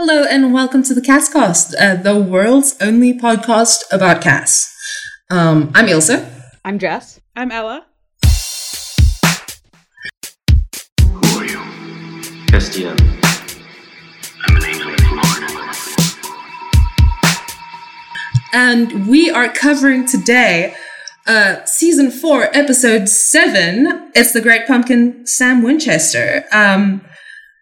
Hello and welcome to the CasCast, uh, the world's only podcast about Cas. Um, I'm Ilse. I'm Jess. I'm Ella. Who are you? Castiel. I'm an angel of the Lord. and we are covering today uh, season four, episode seven. It's the Great Pumpkin, Sam Winchester. Um,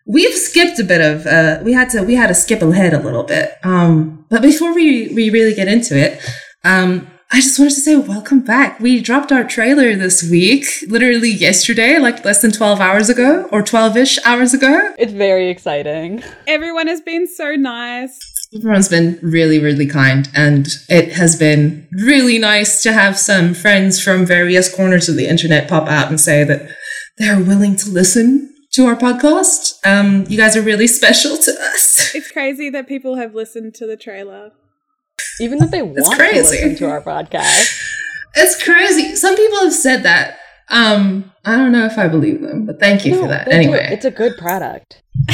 we've skipped a bit of. Uh, we had to. We had to skip ahead a little bit. Um, but before we we really get into it, um, I just wanted to say welcome back. We dropped our trailer this week, literally yesterday, like less than twelve hours ago, or twelve ish hours ago. It's very exciting. Everyone has been so nice. Everyone's been really, really kind, and it has been really nice to have some friends from various corners of the internet pop out and say that they're willing to listen to our podcast. Um, you guys are really special to us. It's crazy that people have listened to the trailer. Even if they want to crazy. listen to our podcast. It's crazy. Some people have said that. Um, I don't know if I believe them, but thank you for No, that. they do it. Anyway, It's a good product.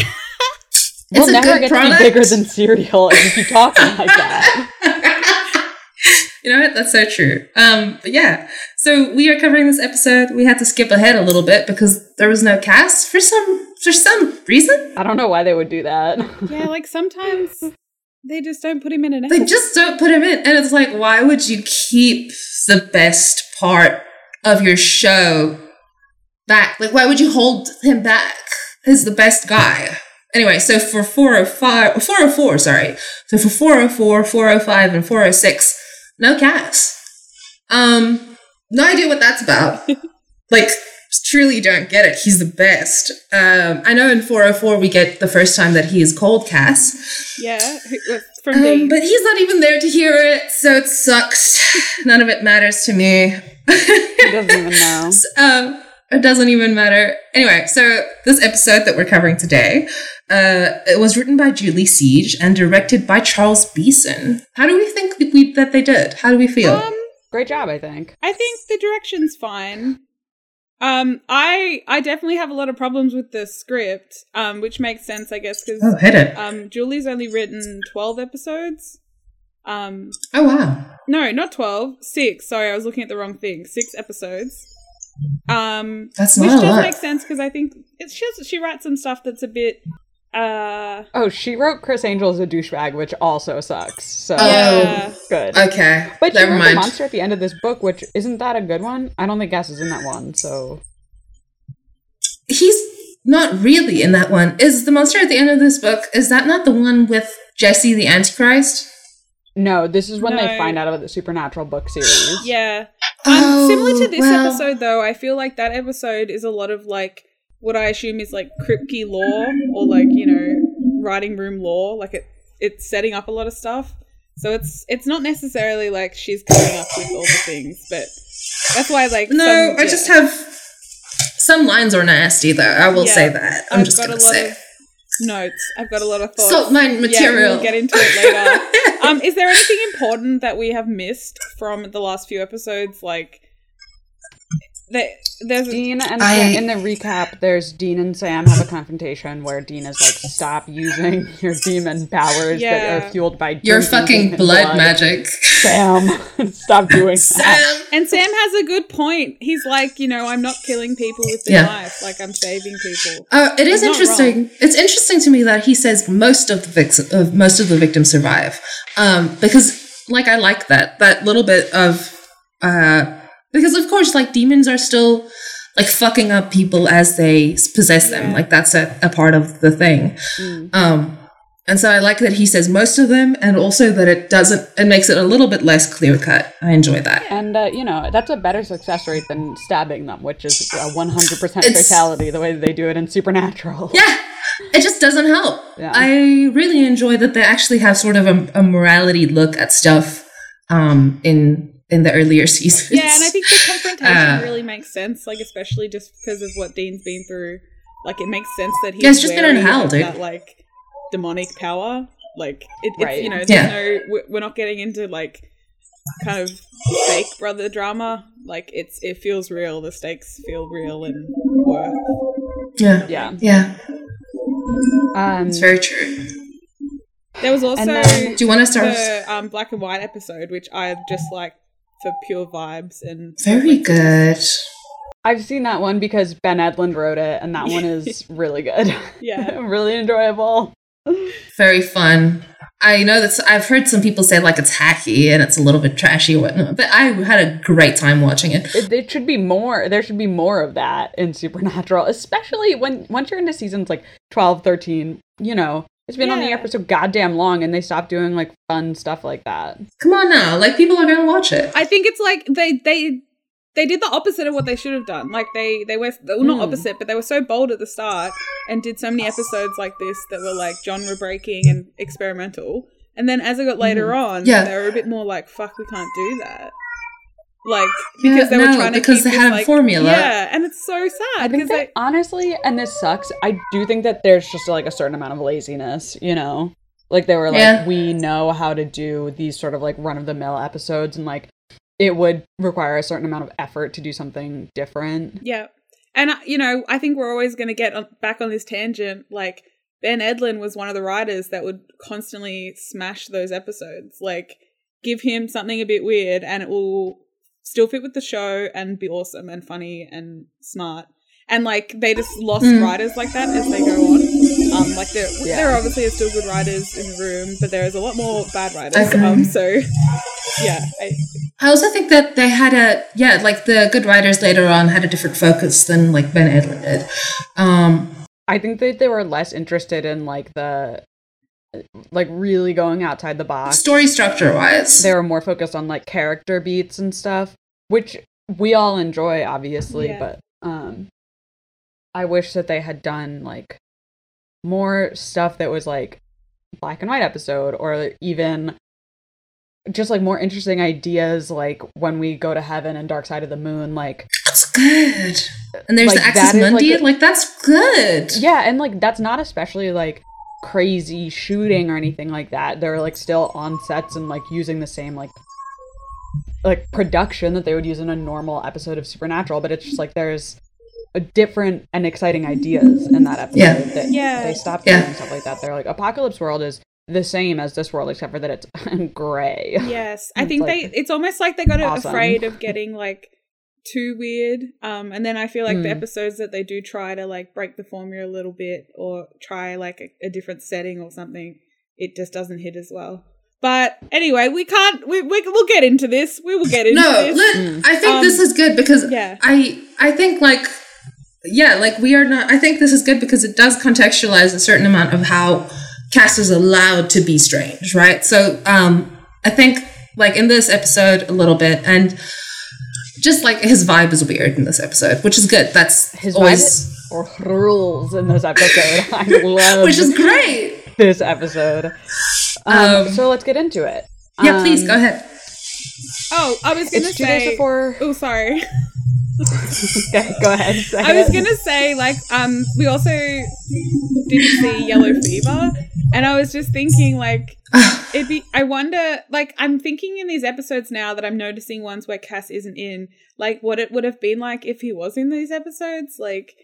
We'll a never good get product. to be bigger than cereal if you keep talking like that. you know what? That's so true. Um, but yeah. So we are covering this episode. We had to skip ahead a little bit because there was no Cas for some for some reason. I don't know why they would do that. Yeah, like sometimes they just don't put him in an They just don't put him in. And it's like, why would you keep the best part of your show back? Like, why would you hold him back He's the best guy? Anyway, so for 405, 404, sorry. So for 404, 405, and 406, no Cas. Um, no idea what that's about. like, truly don't get it. He's the best. Um, I know in 404 we get the first time that he is cold Cas. yeah, from Um, but he's not even there to hear it, so it sucks. None of it matters to me. he doesn't even know. um, it doesn't even matter. Anyway, so this episode that we're covering today, uh, it was written by Julie Siege and directed by Charles Beeson. How do we think that we, that they did? How do we feel? um, Great job, I think. I think the direction's fine. Um, I I definitely have a lot of problems with the script, um, which makes sense, I guess, because oh, hit it. um, Julie's only written twelve episodes. Um, Oh, wow. no, not twelve. Six. Sorry, I was looking at the wrong thing. Six episodes. Um, That's which not a does lot. make sense because I think it's just she writes some stuff that's a bit. Uh, Oh, she wrote Criss Angel as a douchebag, which also sucks. So Oh. yeah. good. Okay, But she never wrote the monster at the end of this book, which isn't that a good one? I don't think Cas is in that one, so He's not really in that one. Is the monster at the end of this book, is that not the one with Jesse the Antichrist? no. This is when they find out about the supernatural book series. Yeah. Um, Oh, similar to this well. episode, though, I feel like that episode is a lot of like what I assume is like Kripke lore or like you know writing room lore. Like it, it's setting up a lot of stuff. So it's it's not necessarily like she's coming up with all the things, but that's why like No, some- I yeah. just have some lines are nasty though. I will Yeah, say that. I'm I've just got gonna a lot say. of notes. I've got a lot of thoughts. Salt mine Yeah, material. we'll get into it later. um, is there anything important that we have missed from the last few episodes? Like, there, there's Dean and I- Sam, in the recap, there's Dean and Sam have a confrontation where Dean is like, "Stop using your demon powers Yeah. that are fueled by Your fucking demon blood, magic. Sam, stop doing that." And Sam has a good point. He's like, you know, I'm not killing people with the Yeah. knife. Like, I'm saving people. Uh, it is He's not interesting. It's interesting to me that he says most of the vic- of most of the victims survive, um, because like I like that that little bit of uh, because of course like demons are still like fucking up people as they possess them. Yeah. Like that's a, a part of the thing. Mm. Um, and so I like that he says most of them, and also that it doesn't. It makes it a little bit less clear cut. I enjoy that. And uh, you know that's a better success rate than stabbing them, which is a 100% It's- fatality the way they do it in Supernatural. Yeah, it just doesn't help. Yeah. I really enjoy that they actually have sort of a, a morality look at stuff um, in in the earlier seasons. Yeah, and I think the confrontation Uh, really makes sense. Like, especially just because of what Dean's been through. Like, it makes sense that he's Yeah, it's just been in hell, dude. that like demonic power. Like, it, it's Right. you know, there's Yeah. no. we- We're not getting into like kind of fake brother drama. Like, it's it feels real. The stakes feel real and worth. yeah, Yeah. yeah, Um, it's very true. There was also then- Do you want to start? the um, black and white episode, which I just like for pure vibes and Very good. I've seen that one because Ben Edlund wrote it, and that one is really good. Yeah. really enjoyable. Very fun. I know that I've heard some people say like it's hacky and it's a little bit trashy or whatnot, but I had a great time watching it. It, it should be more. There should be more of that in Supernatural, especially when once you're into seasons like 12, 13, you know, it's been on the Yeah. air for so goddamn long, and they stopped doing like fun stuff like that. Come on now, like people are gonna watch it. I think it's like they they they did the opposite of what they should have done. Like they they were well, not Hmm. opposite, but they were so bold at the start and did so many episodes like this that were like genre breaking and experimental. And then as it got later on, Hmm. Yeah. they were a bit more like, "Fuck, we can't do that." Like Yeah, because they were no, trying to because keep they this, had a like- formula. Yeah, and it's so I sad think because that they honestly, and this sucks. I do think that there's just like a certain amount of laziness, you know. Like they were like, Yeah. we know how to do these sort of like run of the mill episodes, and like it would require a certain amount of effort to do something different. Yeah. And, uh, you know, I think we're always going to get on, back on this tangent. Like, Ben Edlund was one of the writers that would constantly smash those episodes. Like, give him something a bit weird and it will still fit with the show and be awesome and funny and smart. And, like, they just lost Mm. writers like that as they go on. Um, like, there, Yeah. there obviously are still good writers in the room, but there is a lot more bad writers. Agree. Um, so, yeah. I, I also think that they had a yeah, like the good writers later on had a different focus than like Ben Edlund did. Um, I think that they were less interested in like the like really going outside the box. story structure wise, They were more focused on like character beats and stuff, which we all enjoy obviously, Yeah. but um I wish that they had done like more stuff that was like black and white episode or even just like more interesting ideas like when we go to heaven and dark side of the moon like that's good. And there's Like, the Axis that is, like, Mundi, like that's good. yeah and like that's not especially like crazy shooting or anything like that they're like still on sets and like using the same like like production that they would use in a normal episode of supernatural but it's just like there's a different and exciting ideas in that episode Yeah. that Yeah. they stopped Yeah. doing stuff like that they're like apocalypse world is the same as this world except for that it's gray Yes, I think like- they. It's almost like they got awesome. afraid of getting like too weird. Um, and then I feel like the Mm. episodes that they do try to like break the formula a little bit or try like a, a different setting or something, it just doesn't hit as well. But anyway, we can't. We, we we'll get into this. We will get into No, this. look, Mm. I think Um, this is good because yeah. I I think like yeah, like we are not. I think this is good because it does contextualize a certain amount of how Cas is allowed to be strange, right? So um, I think like in this episode a little bit and. Just like his vibe is weird in this episode, which is good. That's his always, vibe or rules in this episode i love which is great. this episode um, Um, so let's get into it Yeah, please Um, go ahead. Oh, I was gonna it's two say. before Oh, sorry. okay, go ahead say I was gonna say like um we also didn't see Yellow Fever, and I was just thinking like it'd be. I wonder like I'm thinking in these episodes now that I'm noticing ones where Cas isn't in like what it would have been like if he was in these episodes like.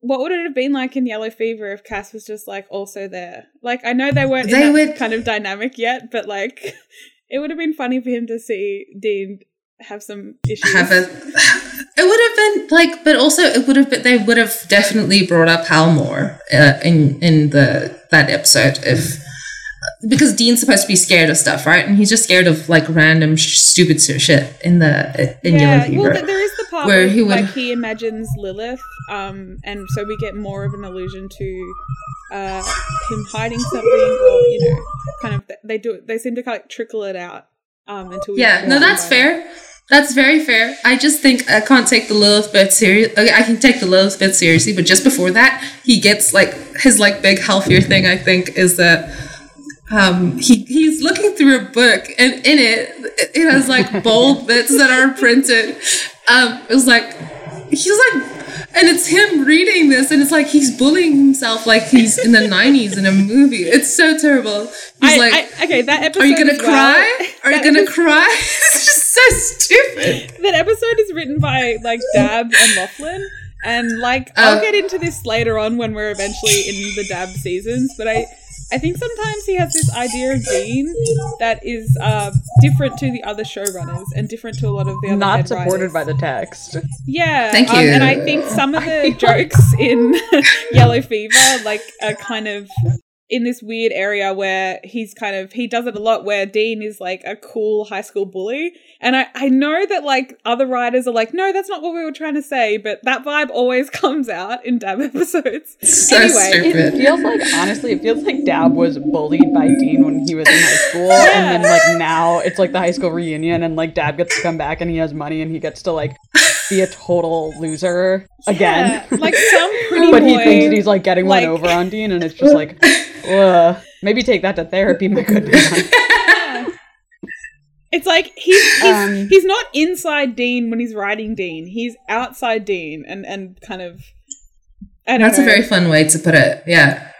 What would it have been like in Yellow Fever if Cas was just like also there? Like I know they weren't They in that would- kind of dynamic yet, but like it would have been funny for him to see Dean have some issues. have a it would have been like but also it would have been they would have definitely brought up hal more uh, in in the that episode if because dean's supposed to be scared of stuff right and he's just scared of like random sh- stupid shit in the in yeah, Yellow Fever. well, th- there is the part where he would- like he imagines Lilith, um, and so we get more of an allusion to uh, him hiding something, or you know, kind of they do. They seem to kind of trickle it out um, until we yeah no that's fair that's very fair i just think i can't take the lilith bit serious okay i can take the lilith bit seriously but just before that he gets like his like big healthier thing i think is that um he he's looking through a book and in it it has like bold bits that are printed um it was like he's like and it's him reading this and it's like he's bullying himself like he's in the 90s in a movie it's so terrible he's I, like I, okay, that episode. are you gonna as well- cry? Are you gonna epi- cry? it's just so stupid. that episode is written by like Dabb and Loflin, and like I'll Oh. get into this later on when we're eventually in the Dabb seasons. But I I think sometimes he has this idea of Dean that is uh, different to the other showrunners and different to a lot of the other Not head supported writers. by the text. Yeah, Thank um, you. and I think some of the jokes in Yellow Fever, like, are kind of in this weird area where he's kind of he does it a lot where Dean is like a cool high school bully. And I, I know that like other writers are like, no, that's not what we were trying to say, but that vibe always comes out in Dabb episodes. So Anyway, stupid. It feels like honestly, it feels like Dabb was bullied by Dean when he was in high school, and then like now it's like the high school reunion, and like Dabb gets to come back and he has money and he gets to like be a total loser again. Yeah, like some pretty but boy. he thinks that he's like getting like- one over on Dean, and it's just like, ugh. maybe take that to therapy, my good man. It's like he's he's, Um, he's not inside Dean when he's writing Dean. He's outside Dean and and kind of. I don't That's know. a very fun way to put it. Yeah.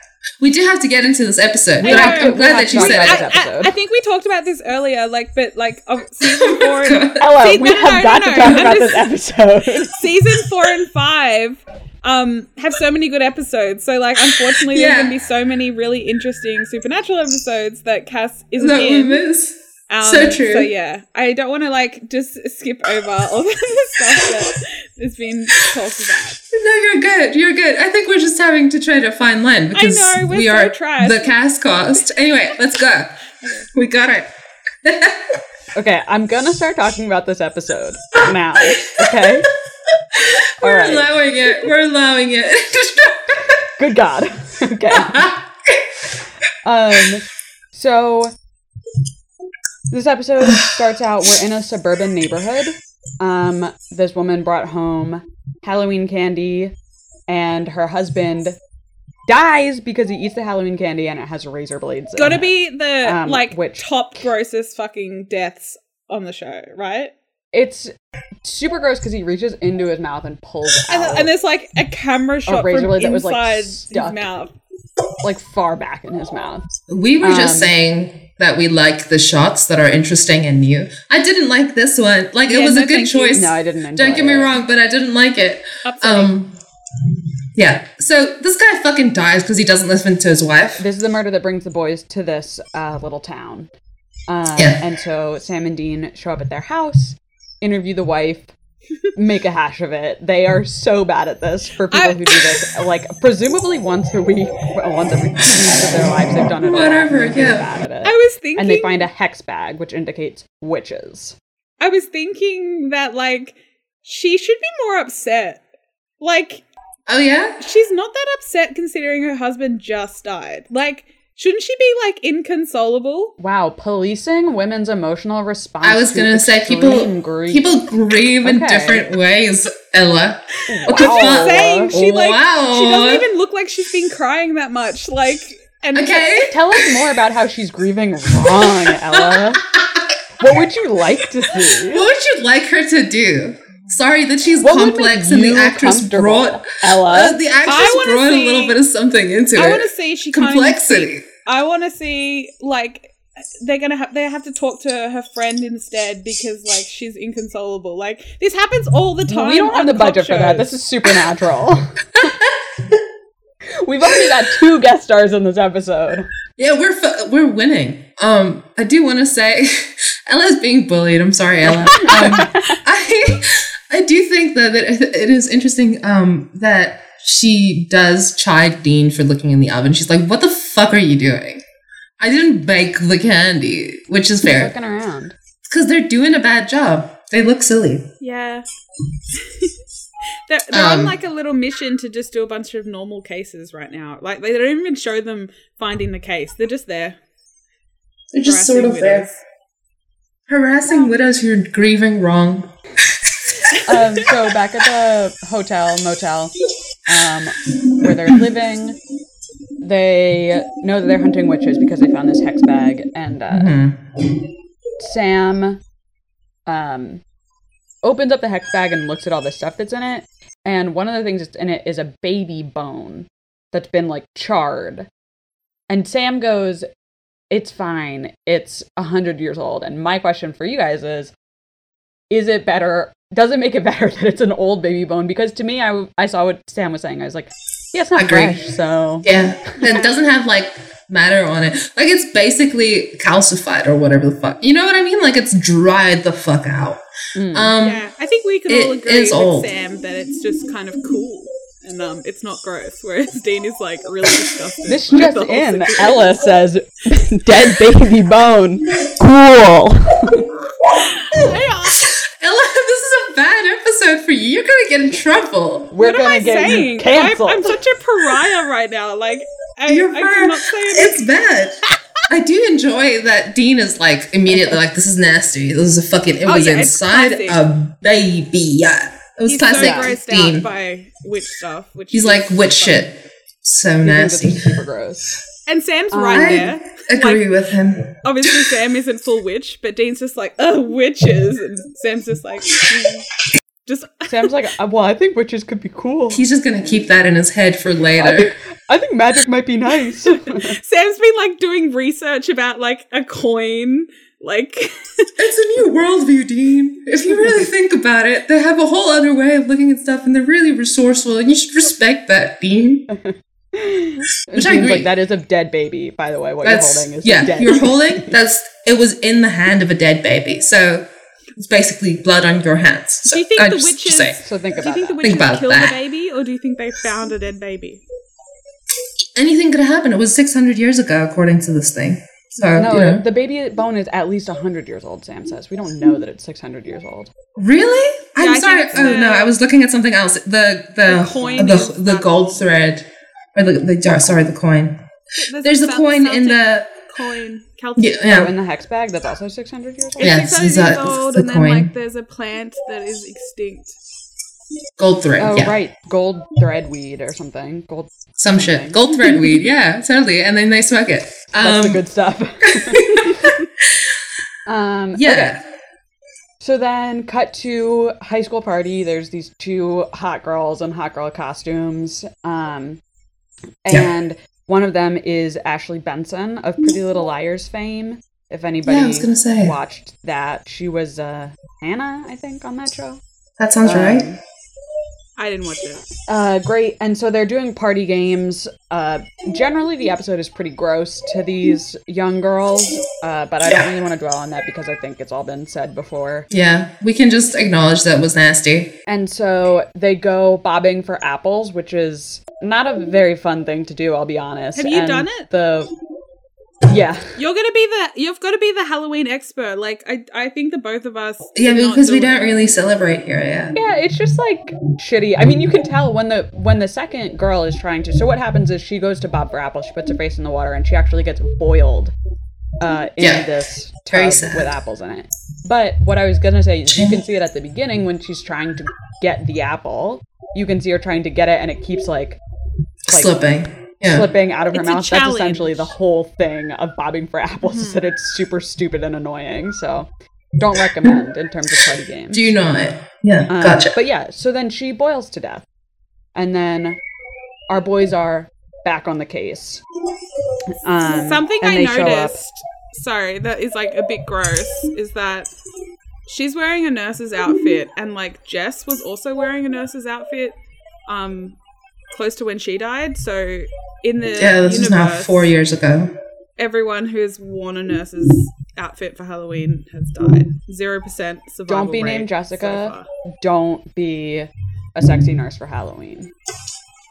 We do have to get into this episode, I but. I'm, I'm We glad that you said about it. this I. I, I think we talked about this earlier, like, but like of season four, and, Ella, See, we no, no, have no, got no, to talk I'm about just- this episode. season four and five um have so many good episodes. So like, unfortunately, Yeah. there's gonna be so many really interesting supernatural episodes that Cas isn't that we in. miss. Um, So true. So yeah, I don't want to like just skip over all the stuff that has been talked about. No, you're good. You're good. I think we're just having to try to find Len because know, we're we so are trash. the CasCast. Anyway, let's go. We got it. Okay, I'm gonna start talking about this episode now. Okay, We're right. allowing it. We're allowing it. good God. Okay. Um, so this episode starts out. We're in a suburban neighborhood. Um, this woman brought home Halloween candy, and her husband dies because he eats the Halloween candy and it has razor blades. in Gotta it. be the Um, like which- top grossest fucking deaths on the show, right? It's super gross because he reaches into his mouth and pulls And, out and there's like a camera shot razor from blade that was, like, stuck. his mouth. like far back in his mouth. we were just Um, saying that we like the shots that are interesting and new. I didn't like this one. Like it was no, a good thank you. choice. No, I didn't. Enjoy Don't get me it. wrong, but I didn't like it. Um, yeah. So this guy fucking dies because he doesn't listen to his wife. This is the murder that brings the boys to this uh, little town. Um, Yeah. And so Sam and Dean show up at their house, interview the wife, make a hash of it. They are so bad at this for people I- who do this. Like, presumably once a week, well, once every two weeks of their lives, they've done it. a lot. Whatever, They're really yeah. Bad at I was thinking And they find a hex bag, which indicates witches. I was thinking that like she should be more upset. Like Oh yeah. she's not that upset considering her husband just died. Like shouldn't she be like inconsolable? Wow, policing women's emotional response. I was gonna say people grief. people grieve in Okay. different ways. Ella. What the Wow. fuck? Saying she like Wow. she doesn't even look like she's been crying that much. Like and Okay. Tell us more about how she's grieving wrong, Ella. What would you like to see? What would you like her to do? Sorry that she's What complex and the actress comfortable, brought Ella. uh, the I actress wanna brought a little bit of something into I it. I want to see she kind of complexity. I want to see like they're gonna have they have to talk to her friend instead because like she's inconsolable. Like this happens all the time. we don't have on the cop budget for that. This is supernatural. We've only got two guest stars in this episode. Yeah, we're fu- we're winning. Um, I do want to say, Ella's being bullied. I'm sorry, Ella. Um, I I do think that it, it is interesting um, that she does chide Dean for looking in the oven. She's like, "What the fuck are you doing? I didn't bake the candy," which is fair Looking around. because they're doing a bad job. They look silly. Yeah. they're they're on Um, like a little mission to just do a bunch of normal cases right now. Like they don't even show them finding the case. They're just there. They're just sort of there, harassing widows who are grieving wrong. Um, so back at the hotel, motel, um, where they're living, they know that they're hunting witches because they found this hex bag, and uh, Mhm. Sam um, opens up the hex bag and looks at all the stuff that's in it. And one of the things that's in it is a baby bone that's been like charred. And Sam goes, It's fine. It's a hundred years old. And my question for you guys is Is it better? Does it make it better that it's an old baby bone? Because to me, I, I saw what Sam was saying. I was like, Yeah, it's not Agree. fresh. So Yeah, it doesn't have like matter on it. Like it's basically calcified or whatever the fuck. You know what I mean? Like it's dried the fuck out. Mm. Um, Yeah, I think we can it all agree with old. Sam that it's just kind of cool and um, it's not gross. Whereas Dean is like really disgusted. This with just in, situation. Ella says, "Dead baby bone, cool." Episode for you. You're gonna get in trouble. We're What am gonna I get saying? you canceled. I'm, I'm such a pariah right now. Like I, You're I cannot say it. It's bad. I do enjoy that Dean is like immediately like this is nasty. This is a fucking. It Oh, was yeah, inside a baby. Yeah, it was He's classic so grossed Dean. out by witch stuff. Which He's like witch fun. shit. So He thinks nasty. super gross. And Sam's right I there. agree with him. Obviously, Sam isn't full witch, but Dean's just like, oh, witches. And Sam's just like, mm. just Sam's like, "Uh, "Well, I think witches could be cool. He's just gonna keep that in his head for I later. think, I think magic might be nice." Sam's been like doing research about like a coin. Like, It's a new worldview, Dean. If you really think about it, they have a whole other way of looking at stuff, and they're really resourceful, and you should respect that, Dean. And Which I agree. like, "That is a dead baby, by the way. What That's you're holding is yeah. dead." You're holding that's it was in the hand of a dead baby, so it's basically blood on your hands. So do you think I the just- witches? just say, so think Do you about think the that. witches about killed that. the baby, or do you think they found a dead baby? anything could happen. It was 600 years ago, according to this thing. So no, you know. the baby bone is at least hundred years old. Sam says we don't know that it's six hundred years old. really? I I'm think sorry. Oh the- no, I was looking at something else. The the The coin the, the gold thread or the, the sorry the coin. There's a coin in the coin. Celtic yeah, Oh, yeah. in the hex bag, that's also six hundred years old. It's Yes, 600 is that- years old, the and then like there's a plant that is extinct. gold thread. Oh yeah. right, gold thread weed or something. Gold. Some something. shit. Gold thread weed. Yeah, totally. And then they smoke it. That's the Um, good stuff. um, Yeah. okay. So then, cut to high school party. There's these two hot girls in hot girl costumes, um, Yeah. And one of them is Ashley Benson of Pretty Little Liars fame. If anybody Yeah, I was gonna say. watched that, she was uh, Anna, I think, on that show. That sounds Um, right. I didn't watch it. Uh, great. And so they're doing party games. Uh, generally, the episode is pretty gross to these young girls, uh, but I don't really want to dwell on that because I think it's all been said before. Yeah, we can just acknowledge that was nasty. And so they go bobbing for apples, which is not a very fun thing to do. I'll be honest. Have you And done it? The yeah, You're gonna be the. You've got to be the Halloween expert. Like I, I think the both of us. Yeah, did because we do don't it. really celebrate here. Yeah. yeah. It's just like shitty. I mean, you can tell when the when the second girl is trying to. So what happens is she goes to bob for apples. She puts her face in the water, and she actually gets boiled uh, in Yeah. this Very tub with apples in it. But what I was gonna say is, you can see it at the beginning when she's trying to get the apple. You can see her trying to get it, and it keeps like like, Slipping. Yeah. slipping out of her It's mouth. That's essentially the whole thing of bobbing for apples is that it's super stupid and annoying. So don't recommend in terms of party games. Do not. Yeah. Um, gotcha. But yeah, so then she boils to death. And then our boys are back on the case. Um, Something I they show up. noticed. Sorry, that is like a bit gross. Is that she's wearing a nurse's outfit, and like Jess was also wearing a nurse's outfit. Um, close to when she died. So in the yeah, this is now four years ago. everyone who's worn a nurse's outfit for Halloween has died. Zero percent survival. Don't be rate named so Jessica. far. Don't be a sexy nurse for Halloween.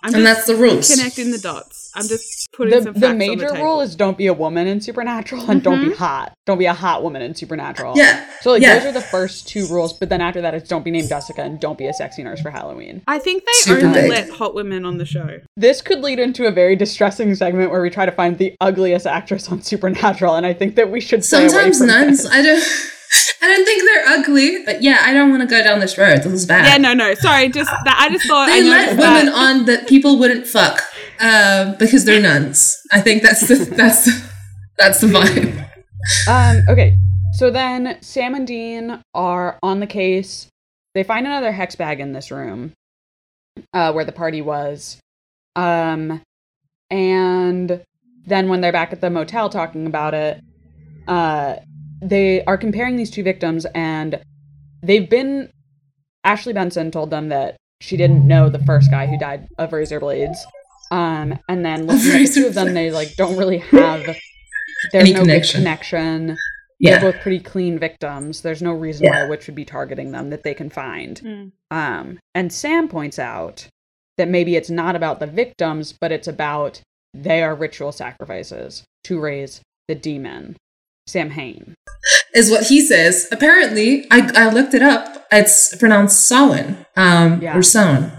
I'm And just that's the rules. connecting the dots. I'm just putting The, some the facts on major the rule is don't be a woman in Supernatural and don't be mm-hmm. hot. Don't be a hot woman in Supernatural. Yeah. So like yeah. those are the first two rules, but then after that it's don't be named Jessica and don't be a sexy nurse for Halloween. I think they Super only big. let hot women on the show. This could lead into a very distressing segment where we try to find the ugliest actress on Supernatural, and I think that we should stay away Sometimes from nuns. this. I don't. I don't think they're ugly, but yeah, I don't want to go down this road. This is bad. Yeah, no, no. Sorry, just that. I just thought I They let women that. on that people wouldn't fuck uh, because they're nuns. I think that's the that's that's the vibe. Um, okay, so then Sam and Dean are on the case. They find another hex bag in this room, uh, where the party was. Um, and then when they're back at the motel talking about it, uh, they are comparing these two victims, and they've been. Ashley Benson told them that she didn't know the first guy who died of razor blades. Um, and then looking at the two of them, they like don't really have there's Any no connection. connection. Yeah. They're both pretty clean victims. There's no reason Yeah. why Witch would be targeting them that they can find. Mm. Um, and Sam points out that maybe it's not about the victims, but it's about they are ritual sacrifices to raise the demon. Sam Hain. is what he says. Apparently, I, I looked it up. It's pronounced Samhain, um, Yeah. or Samhain.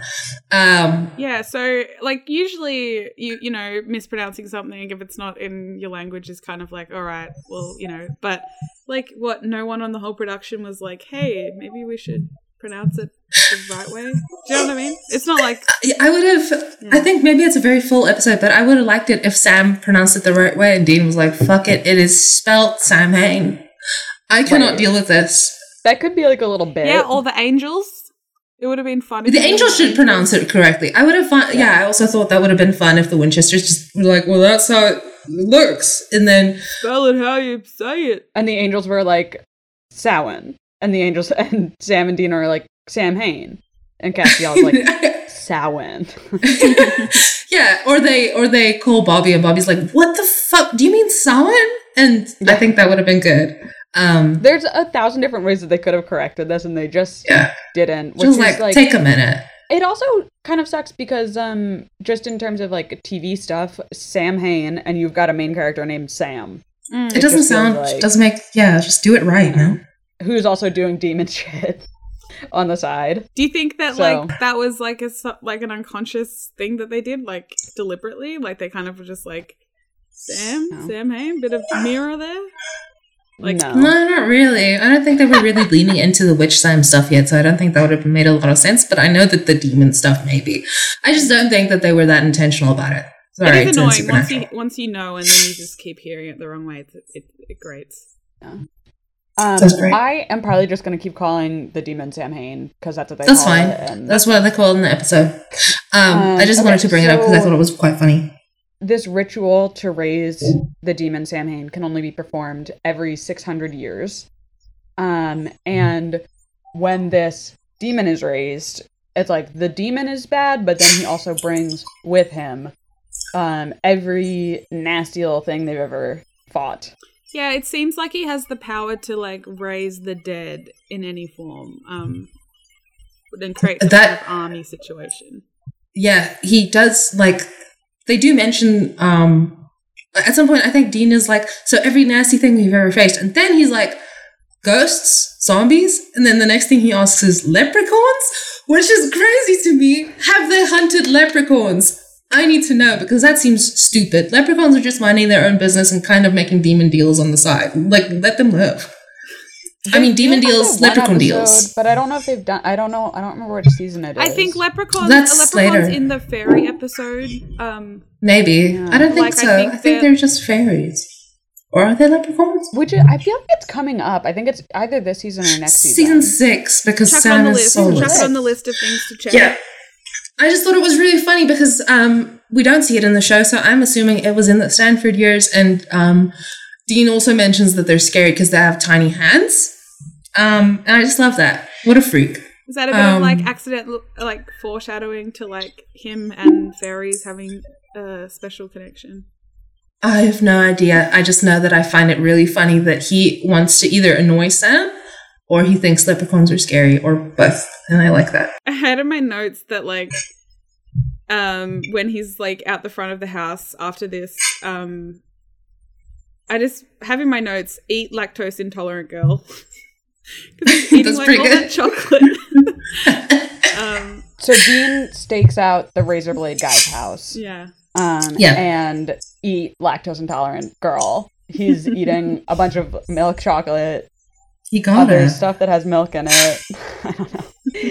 Um, Yeah, so like usually you you know mispronouncing something if it's not in your language is kind of like all right, well you know, but like what no one on the whole production was like, hey, maybe we should pronounce it the right way. Do you know what I mean? It's not like I would have. I think maybe it's a very full episode, but I would have liked it if Sam pronounced it the right way and Dean was like, "Fuck it, it is spelt Sam Samhain." I cannot Right. deal with this. That could be like a little bit. yeah, or the angels. It would have been funny. The angels should pronounce it correctly. I would have fun. Yeah. I also thought that would have been fun if the Winchesters just were like, "Well, that's how it looks," and then spell it how you say it. and the angels were like Samhain, and the angels and Sam and Dean are like Sam Hain, and Castiel's like Samhain. yeah, or they or they call Bobby and Bobby's like, "What the fuck? Do you mean Samhain?" And I think that would have been good. Um, There's a thousand different ways that they could have corrected this, and they just yeah, didn't. Which just is like, like, take a minute. it also kind of sucks because um just in terms of like TV stuff, Sam Hain, and you've got a main character named Sam, Mm. It doesn't sound like- doesn't make yeah. Just do it right, man. Who's also doing demon shit on the side. Do you think that So- like that was like a like an unconscious thing that they did like deliberately? Like they kind of were just like Sam, No. Sam Hain, bit of mirror there. Like no. No, not really. I don't think they were really leaning into the witch Sam stuff yet, so I don't think that would have made a lot of sense. But I know that the demon stuff maybe. I just don't think that they were that intentional about it. Sorry, it's annoying once you once you know and then you just keep hearing it the wrong way. It, it, it grates. Um, That's great. I am probably just going to keep calling the demon Sam Hain because that's what they That's call fine. it. And That's what they called in the episode. Um, Um, I just okay, wanted to bring it up because I thought it was quite funny. this ritual to raise the demon Sam Samhain can only be performed every 600 years. Um, and when this demon is raised, it's like the demon is bad, but then he also brings with him um, every nasty little thing they've ever fought. Yeah, it seems like he has the power to like raise the dead in any form. Um, and create That- kind of army situation. Yeah, he does like they do mention um at some point I think Dean is like, so every nasty thing we've ever faced, and then he's like, ghosts, zombies, and then the next thing he asks is leprechauns, which is crazy to me. Have they hunted leprechauns? I need to know because that seems stupid. Leprechauns are just minding their own business and kind of making demon deals on the side. Like, let them live. I mean, demon deals, leprechaun episode, deals. But I don't know if they've done. I don't know. I don't remember which season it is. I think leprechauns. That's leprechauns later. in the fairy episode. Um, Maybe. Yeah. I don't think Like, I so. I think think, that- they're just fairies. Or are they leprechauns? Which is, I feel like it's coming up. I think it's either this season or next Season season. six, because chuck it on Sam the is list. soulless. Chuck it on the list of things to check. Yeah. I just thought it was really funny because um, we don't see it in the show, so I'm assuming it was in the Stanford years. And um, Dean also mentions that they're scary because they have tiny hands. Um, and I just love that. What a freak. Is that a bit of like Um, accidental, like foreshadowing to like him and fairies having a special connection? I have no idea. I just know that I find it really funny that he wants to either annoy Sam or he thinks leprechauns are scary or both. And I like that. I had in my notes that like um when he's like out the front of the house after this um I just have in my notes eat lactose intolerant girl. 'Cause he's eating That's like all good. that chocolate. um So Dean stakes out the razor blade guy's house. yeah. Um, Yeah. and eat lactose intolerant girl. He's eating a bunch of milk chocolate, He got other it. stuff that has milk in it. I don't know.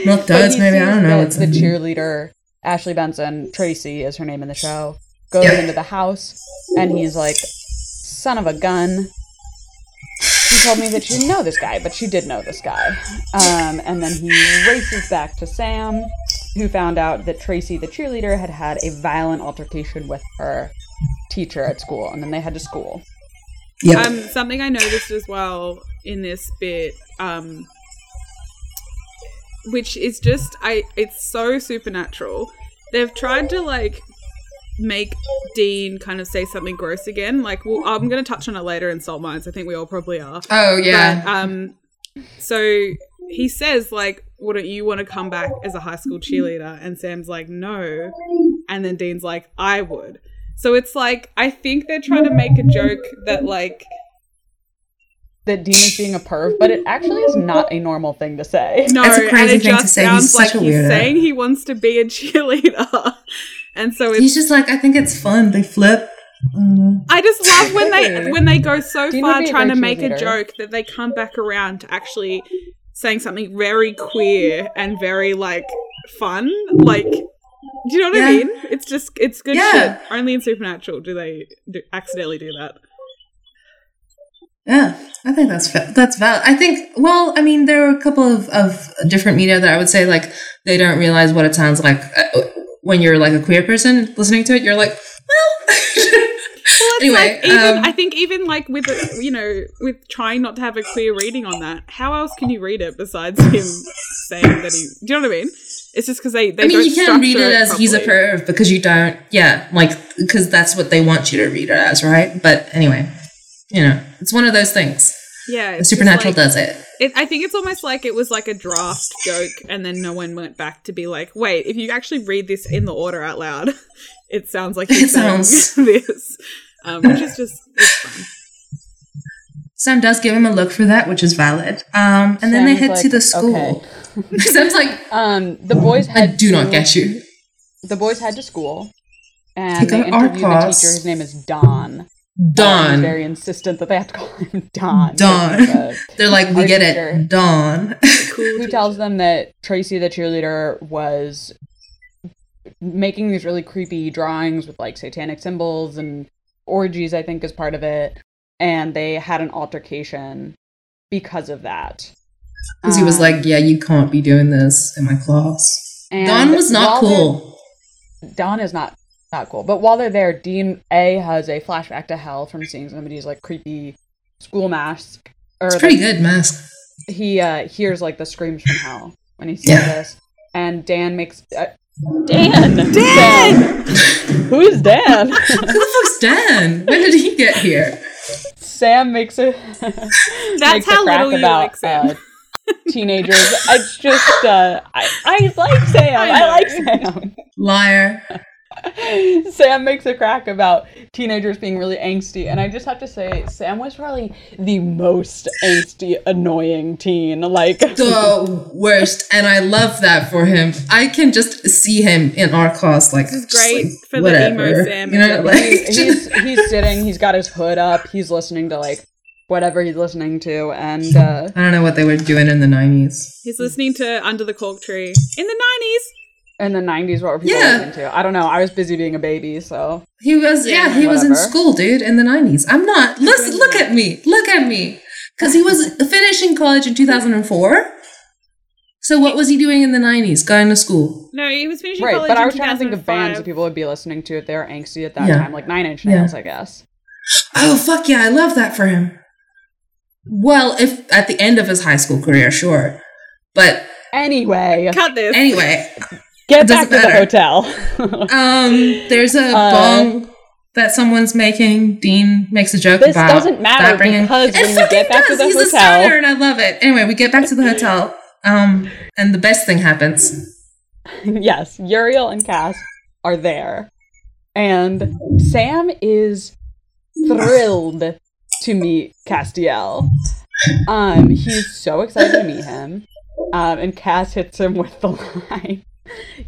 Milk But duds, he maybe. I don't know. that what's the cheerleader, Ashley Benson, Tracy is her name in the show, goes Yeah. into the house and he's like, son of a gun. She told me that she didn't know this guy, but she did know this guy. Um, and then he races back to Sam, who found out that Tracy, the cheerleader, had had a violent altercation with her teacher at school, and then they had to school. Yep. Um something I noticed as well in this bit um which is just I it's so supernatural. They've tried to like make Dean kind of say something gross again. Like, well, I'm going to touch on it later in Salt Mines. I think we all probably are. Oh yeah. But, um, so he says, like, wouldn't you want to come back as a high school cheerleader? And Sam's like, no. And then Dean's like, I would. So it's like, I think they're trying to make a joke that, like, that Dean is being a perv, but it actually is not a normal thing to say. no, That's a crazy and it thing to just say. Sounds such like he's weirdo. saying he wants to be a cheerleader. and so it's He's just like, I think it's fun. They flip. Mm. I just love when they when they go so Dean far trying to make a joke that they come back around to actually saying something very queer and very like fun. Like, do you know what I mean? It's just it's good Yeah. shit. Only in Supernatural do they do, accidentally do that. Yeah, I think that's that's valid. I think. Well, I mean, there are a couple of, of different media that I would say like they don't realize what it sounds like uh, when you're like a queer person listening to it. You're like, well. Well, anyway, like even um, I think even like with you know with trying not to have a queer reading on that, how else can you read it besides him saying that he? Do you know what I mean? It's just because they, they I mean, you can't read structure it as he's a perv because you don't. Yeah, like because that's what they want you to read it as, right? But anyway, you know, it's one of those things. Yeah, The supernatural like- does it. It, I think it's almost like it was like a draft joke, and then no one went back to be like, "Wait, if you actually read this in the order out loud, it sounds like you're It saying sounds- this," um, which is just it's fun. Sam does give him a look for that, which is valid. Um, and then they head is to the school. Sam's like, Um, the boys I had do not get you. The boys head to school, and they interview the teacher. His name is Don. Dawn. very insistent that they have to call him Don. Dawn. Uh, They're like, we get teacher. it. Dawn. Cool. who tells them that Tracy, the cheerleader, was making these really creepy drawings with like satanic symbols and orgies, I think, is part of it. And they had an altercation because of that. Because he was like, yeah, you can't be doing this in my class. Dawn was not cool. Don is not not cool. But while they're there, Dean A has a flashback to hell from seeing somebody's like creepy school mask. Or It's pretty like, good mask. He uh, hears like the screams from hell when he sees Yeah. this, and Dan makes uh, Dan Dan. Who is Dan? Who the fuck's Dan? When did he get here? Sam makes a That's makes a how crack little you about, like Sam. uh, teenagers. It's just uh, I I like Sam. I I, like Sam. Liar. Sam makes a crack about teenagers being really angsty, and I just have to say, Sam was probably the most angsty, annoying teen. Like, The worst. And I love that for him. I can just see him in our class. Like, This is just great like, for the whatever. emo Sam You know, like, he's, he's he's sitting, he's got his hood up, he's listening to like whatever he's listening to, and uh, I don't know what they were doing in the 90s. He's listening to Under the Cork Tree in the nineties. In the '90s, what were people Yeah. listening to? I don't know. I was busy being a baby, so He was, yeah, Yeah, he was in school, dude, in the 90s. I'm not. Listen, look at me. Look at me. Because he was finishing college in 2004. So what was he doing in the 90s? Going to school. No, he was finishing right. college. But I was trying to think of bands that people would be listening to if they were angsty at that Yeah. time, like Nine Inch Yeah. Nails, I guess. Oh, fuck yeah. I love that for him. Well, if at the end of his high school career, sure. But Anyway, Cut this. anyway, get back to the hotel. um, there's a Uh, bong that someone's making. Dean makes a joke This about doesn't matter that bringing- because It when we get back to does. the He's a hotel- stoner, and I love it. Anyway, we get back to the hotel. Um, and the best thing happens. yes, Uriel and Cas are there. And Sam is thrilled to meet Castiel. Um, he's so excited to meet him. Um, and Cas hits him with the line.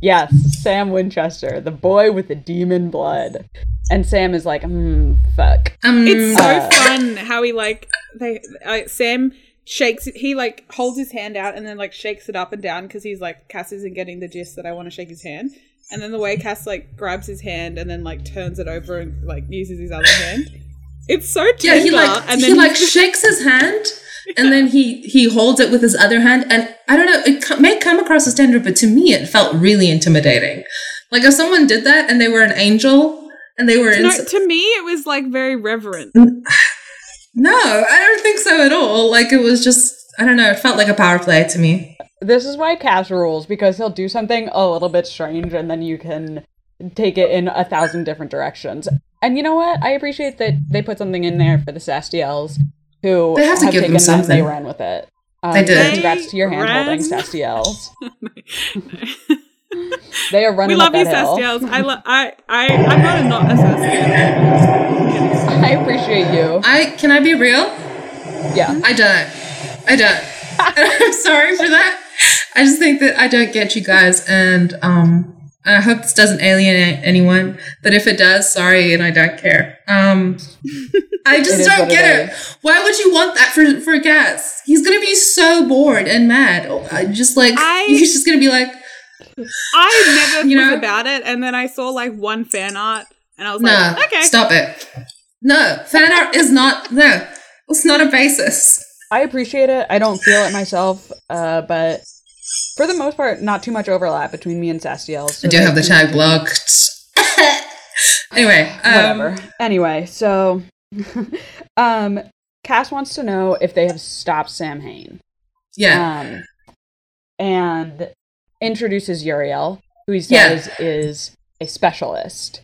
Yes, Sam Winchester, the boy with the demon blood. And Sam is like, hmm, fuck. Um, It's so Uh, fun how he like they uh, Sam shakes he like holds his hand out and then like shakes it up and down because he's like Cas isn't getting the gist that I want to shake his hand. And then the way Cas like grabs his hand and then like turns it over and like uses his other hand. It's so tender. yeah, he like and he then like he's- shakes his hand, and then he he holds it with his other hand, and I don't know. It may come across as tender, but to me, it felt really intimidating. Like if someone did that and they were an angel and they were in. to me it was like very reverent. No, I don't think so at all. Like it was just I don't know, it felt like a power play to me. This is why Cas rules, because he'll do something a little bit strange and then you can take it in a thousand different directions. And you know what? I appreciate that they put something in there for the Sastiels who They have to give them taken that something. They ran with it. Um, They did. Congrats to your hand holding, ran- Sastiels. They are running we love up you, that hill. Sastiels. I, lo- I, I, I'm not a not a Sastiel. I appreciate you. I can I be real? Yeah. I don't. I don't. I'm sorry for that. I just think that I don't get you guys, and um, I hope this doesn't alienate anyone. But if it does, sorry, and I don't care. Um, I just don't what it get it. Why would you want that for for Cas? He's gonna be so bored and mad. I just like I- he's just gonna be like, I never You know? about it, and then I saw like one fan art, and I was no, like, okay, stop it. No, fan art is not. No, it's not a basis. I appreciate it. I don't feel it myself, uh, but for the most part, not too much overlap between me and Sastiel. so I do have the tag blocked. anyway, um, whatever. anyway, so um Cass wants to know if they have stopped Samhain. Yeah. Um and introduces Uriel, who he Yeah. says is a specialist.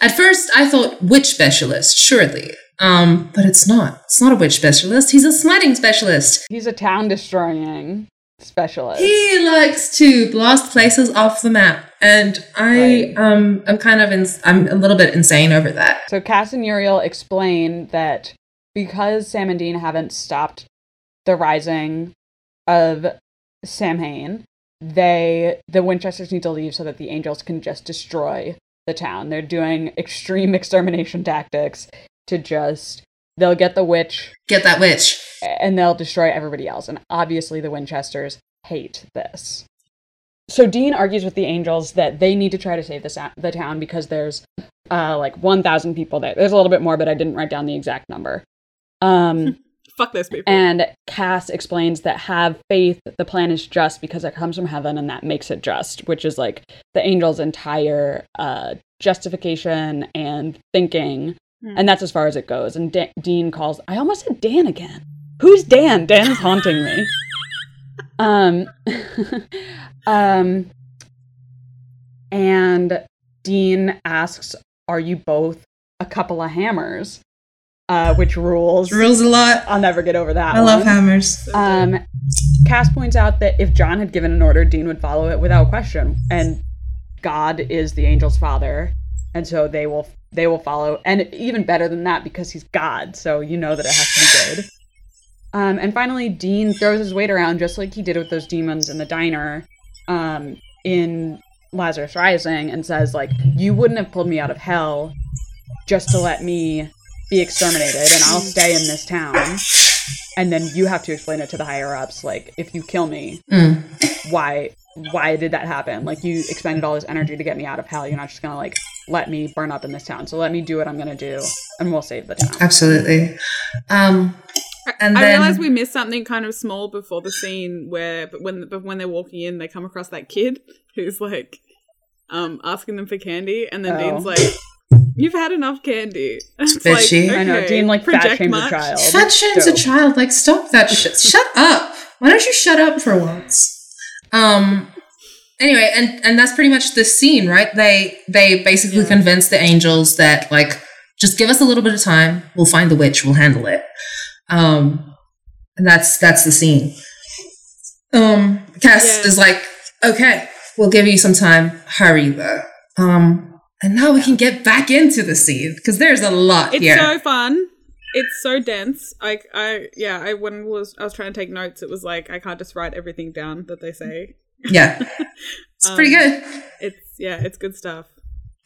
At first, I thought witch specialist, surely. Um, but it's not. It's not a witch specialist. He's a smiting specialist. He's a town destroying specialist. He likes to blast places off the map, and I Right. um I'm kind of in, I'm a little bit insane over that. So Cass and Uriel explain that because Sam and Dean haven't stopped the rising of Samhain, they the Winchesters need to leave so that the Angels can just destroy the town. They're doing extreme extermination tactics to just they'll get the witch Get that witch. and they'll destroy everybody else. And obviously, the Winchesters hate this. So Dean argues with the Angels that they need to try to save the, sa- the town because there's uh, like 1,000 people there. There's a little bit more, but I didn't write down the exact number. Um, fuck those people. and Cass explains that have faith, the plan is just because it comes from heaven and that makes it just, which is like the Angels' entire uh, justification and thinking. Hmm. And that's as far as it goes. And Da- Dean calls, I almost said Dan again. Who's Dan? Dan is haunting me. Um, um, and Dean asks, Are you both a couple of hammers? Uh, which rules. Rules a lot. I'll never get over that. I love hammers. Um, Cass points out that if John had given an order, Dean would follow it without question. And God is the angel's father, and so they will they will follow. And even better than that, because he's God, so you know that it has to be good. Um, and finally, Dean throws his weight around just like he did with those demons in the diner, um, in Lazarus Rising, and says like, "You wouldn't have pulled me out of hell just to let me be exterminated, and I'll stay in this town." and then you have to explain it to the higher ups like if you kill me Mm. why why did that happen like you expended all this energy to get me out of hell you're not just gonna like let me burn up in this town so let me do what i'm gonna do and we'll save the town Absolutely. Um, and I then realized we missed something kind of small before the scene where, but when but when they're walking in, they come across that kid who's like, um, asking them for candy, and then Oh. Dean's like, "You've had enough candy." It's Bitchy. i know dean like fat project shames a child fat shames a child. Like, stop that shit. Shut up. Why don't you shut up for once? Um. Anyway, and and that's pretty much the scene, right? They they basically Yeah. convince the angels that like just give us a little bit of time. We'll find the witch. We'll handle it. Um, and that's that's the scene. Um, Cass Yeah. is like, okay, we'll give you some time. Hurry though. Um, and now we can get back into the scene because there's a lot here. It's here. so fun. It's so dense. I, I, yeah. I when was I was trying to take notes. It was like I can't just write everything down that they say. yeah, it's pretty Um, good. It's yeah. It's good stuff.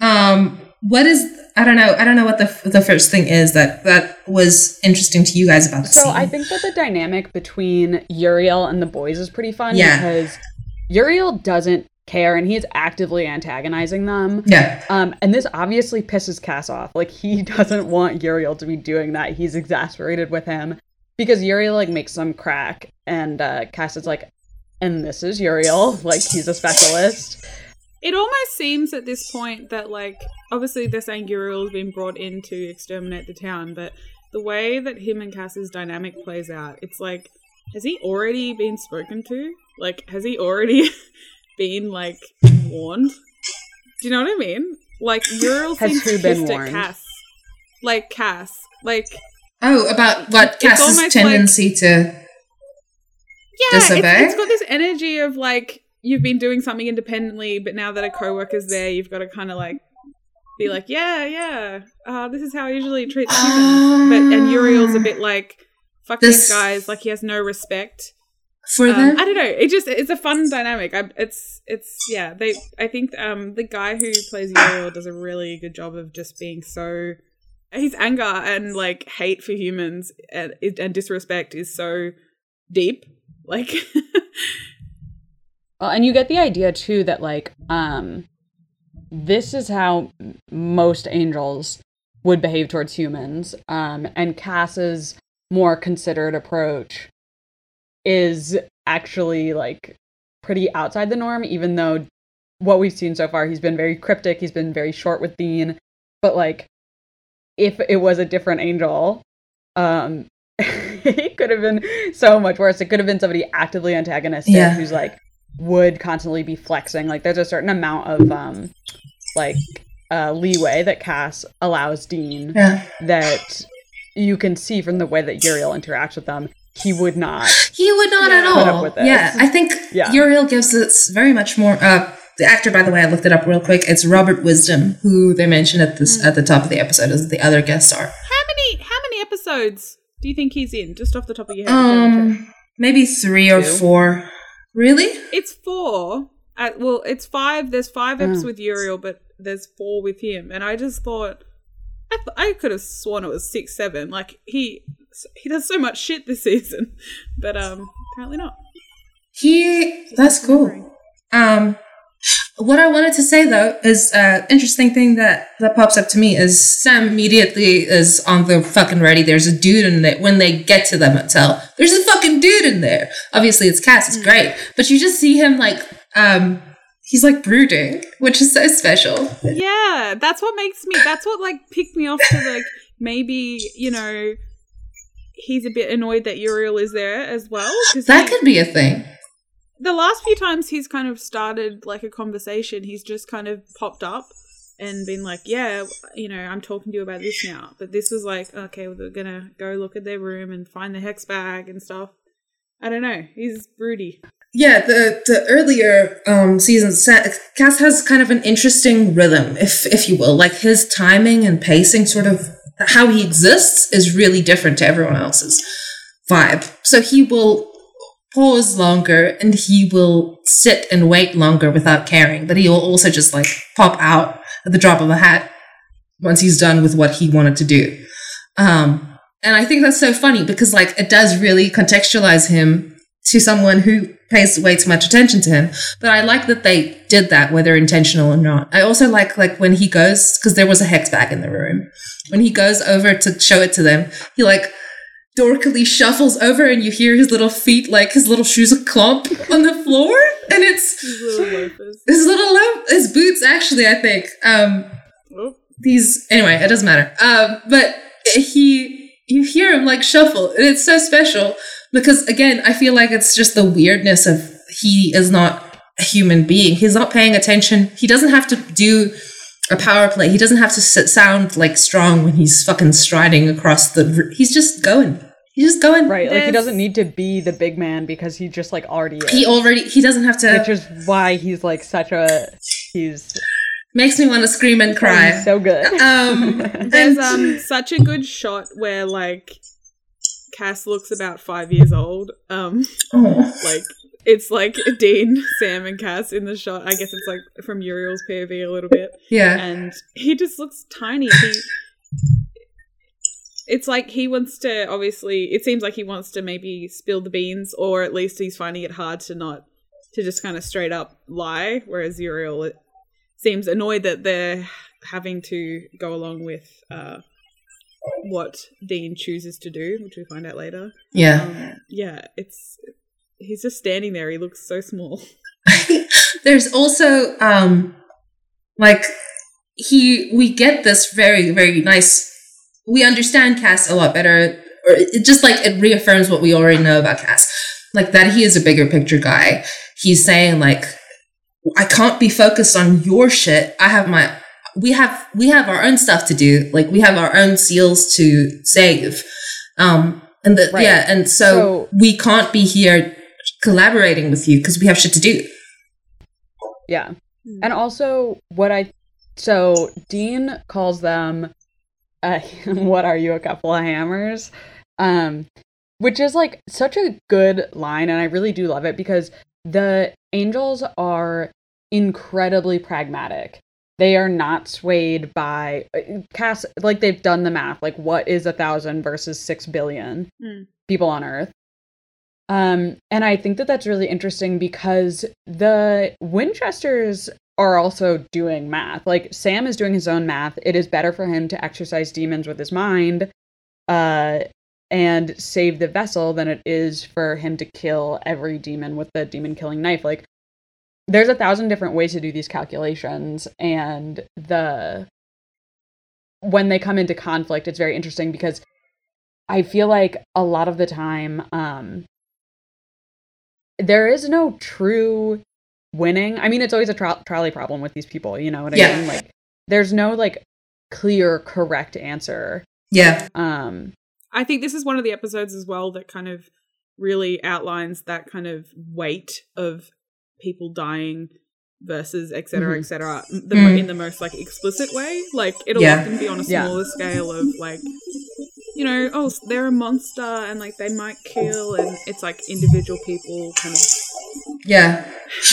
Um, what is I don't know. I don't know what the the first thing is that that was interesting to you guys about the so scene. i think that the dynamic between uriel and the boys is pretty fun Yeah. because uriel doesn't care and he's actively antagonizing them yeah, Um, and this obviously pisses Cass off. Like he doesn't want Uriel to be doing that. He's exasperated with him because Uriel like makes some crack, and uh, Cass is like, "And this is Uriel. Like he's a specialist." It almost seems at this point that like obviously they're saying Uriel's been brought in to exterminate the town, but the way that him and Cass's dynamic plays out, it's like has he already been spoken to? Like has he already been like warned? Do you know what I mean? Like Uriel Has seems who been pissed at warned? Cass. Like Cass. Like Oh, about what Cass's almost tendency to. yeah, it's, it's got this energy of like you've been doing something independently, but now that a coworker's there, you've got to kind of like be like, yeah, yeah, uh, this is how I usually treat humans. But and Uriel's a bit like, fuck This- these guys, like he has no respect. For Um, them? I don't know. It just it's a fun dynamic. I, it's it's yeah. They I think um the guy who plays Uriel does a really good job of just being so. His anger and like hate for humans and, and disrespect is so deep. Like Well, and you get the idea too that like um this is how most angels would behave towards humans. Um and Cass's more considered approach is actually like pretty outside the norm even though what we've seen so far he's been very cryptic, he's been very short with Dean, but like if it was a different angel um it could have been so much worse. It could have been somebody actively antagonistic Yeah. who's like would constantly be flexing. Like there's a certain amount of um like uh leeway that Cass allows Dean yeah. that you can see from the way that Uriel interacts with them. He would not. He would not Yeah. at Put up all. with. Yeah, I think Yeah. Uriel gives us very much more. Uh, the actor, by the way, I looked it up real quick. It's Robert Wisdom, who they mentioned at this Hmm. at the top of the episode as the other guest star. how many how many episodes do you think he's in? Just off the top of your head. Um, maybe three or Two. four. Really? It's four. Uh, well, it's five. There's five Mm. eps with Uriel, but there's four with him. And I just thought, I, th- I could have sworn it was six, seven. Like he he does so much shit this season, but um, apparently not. He. That's cool. Um, what I wanted to say though is uh, interesting thing that that pops up to me is Sam immediately is on the fucking ready. There's a dude in there when they get to the motel. There's a fucking dude in there. Obviously, it's Cass. It's great, but you just see him like um, he's like brooding, which is so special. Yeah, that's what makes me. That's what like picked me off to like maybe you know he's a bit annoyed that Uriel is there as well. That he- could be a thing. the last few times he's kind of started like a conversation, he's just kind of popped up and been like, "Yeah, you know, I'm talking to you about this now." But this was like, okay, we're gonna go look at their room and find the hex bag and stuff. I don't know. He's broody. Yeah, the the earlier um seasons, Cass has kind of an interesting rhythm, if if you will. Like his timing and pacing, sort of how he exists, is really different to everyone else's vibe. So he will pause longer and he will sit and wait longer without caring, but he will also just like pop out at the drop of a hat once he's done with what he wanted to do. Um, and I think that's so funny because like it does really contextualize him to someone who pays way too much attention to him. But I like that they did that, whether intentional or not. I also like like when he goes because there was a hex bag in the room. When he goes over to show it to them, he like dorkily shuffles over, and you hear his little feet, like his little shoes, clomp on the floor, and it's His little his little his boots. Actually, I think. Um, these anyway it doesn't matter um but he you hear him like shuffle and it's so special because again i feel like it's just the weirdness of he is not a human being he's not paying attention he doesn't have to do a power play he doesn't have to sit, sound like strong when he's fucking striding across the he's just going he's just going Right. Like he doesn't need to be the big man because he just like already is. he already he doesn't have to which is why he's like such a he's, makes me want to scream and cry so good. um There's um such a good shot where like Cass looks about five years old. Um, oh. like it's like Dean, Sam, and Cass in the shot. I guess it's like from Uriel's POV a little bit. yeah and he just looks tiny. He, it's like he wants to. Obviously, it seems like he wants to maybe spill the beans, or at least he's finding it hard to not to just kind of straight up lie. Whereas Uriel it seems annoyed that they're having to go along with uh, what Dean chooses to do, which we find out later. yeah Um, yeah, it's he's just standing there. He looks so small. there's also um like he we get this very very nice we understand cass a lot better or it just like it reaffirms what we already know about cass like that he is a bigger picture guy he's saying like i can't be focused on your shit i have my we have we have our own stuff to do. Like we have our own seals to save. Um, and the Right. yeah, and so, So- we can't be here collaborating with you because we have shit to do. Yeah. And also what I so Dean calls them uh what are you a couple of hammers? Um which is like such a good line and I really do love it because the angels are incredibly pragmatic. They are not swayed by uh, Cass like they've done the math like what is a thousand versus 6 billion Hmm. people on earth. Um, and I think that that's really interesting because the Winchesters are also doing math. Like Sam is doing his own math. It is better for him to exorcise demons with his mind, uh, and save the vessel than it is for him to kill every demon with the demon killing knife. Like there's a thousand different ways to do these calculations, and the when they come into conflict, it's very interesting because I feel like a lot of the time, um, there is no true winning. I mean, it's always a tro- trolley problem with these people. You know what I Yeah. mean? Like, there's no like clear correct answer. Yeah. Um, I think this is one of the episodes as well that kind of really outlines that kind of weight of people dying versus et cetera, Mhm. et cetera, the, Mm. in the most like explicit way. Like it'll Yeah. often be on a Yeah. smaller scale of like, you know, oh, they're a monster and like they might kill, and it's like individual people kind of Yeah.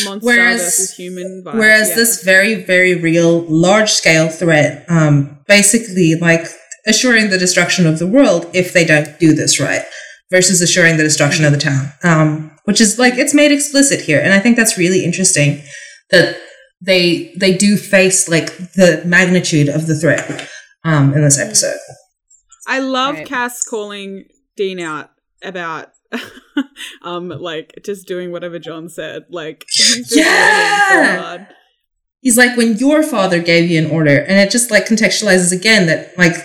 monster Whereas- versus human. Vibe. Whereas yeah. this very, very real, large scale threat, um, basically like assuring the destruction of the world if they don't do this right, versus assuring the destruction of the town. Um, which is like it's made explicit here, and I think that's really interesting that they they do face like the magnitude of the threat um, in this episode. I love Right. Cass calling Dean out about um like just doing whatever John said. Like he's Yeah! so. He's like, when your father gave you an order, and it just like contextualizes again that like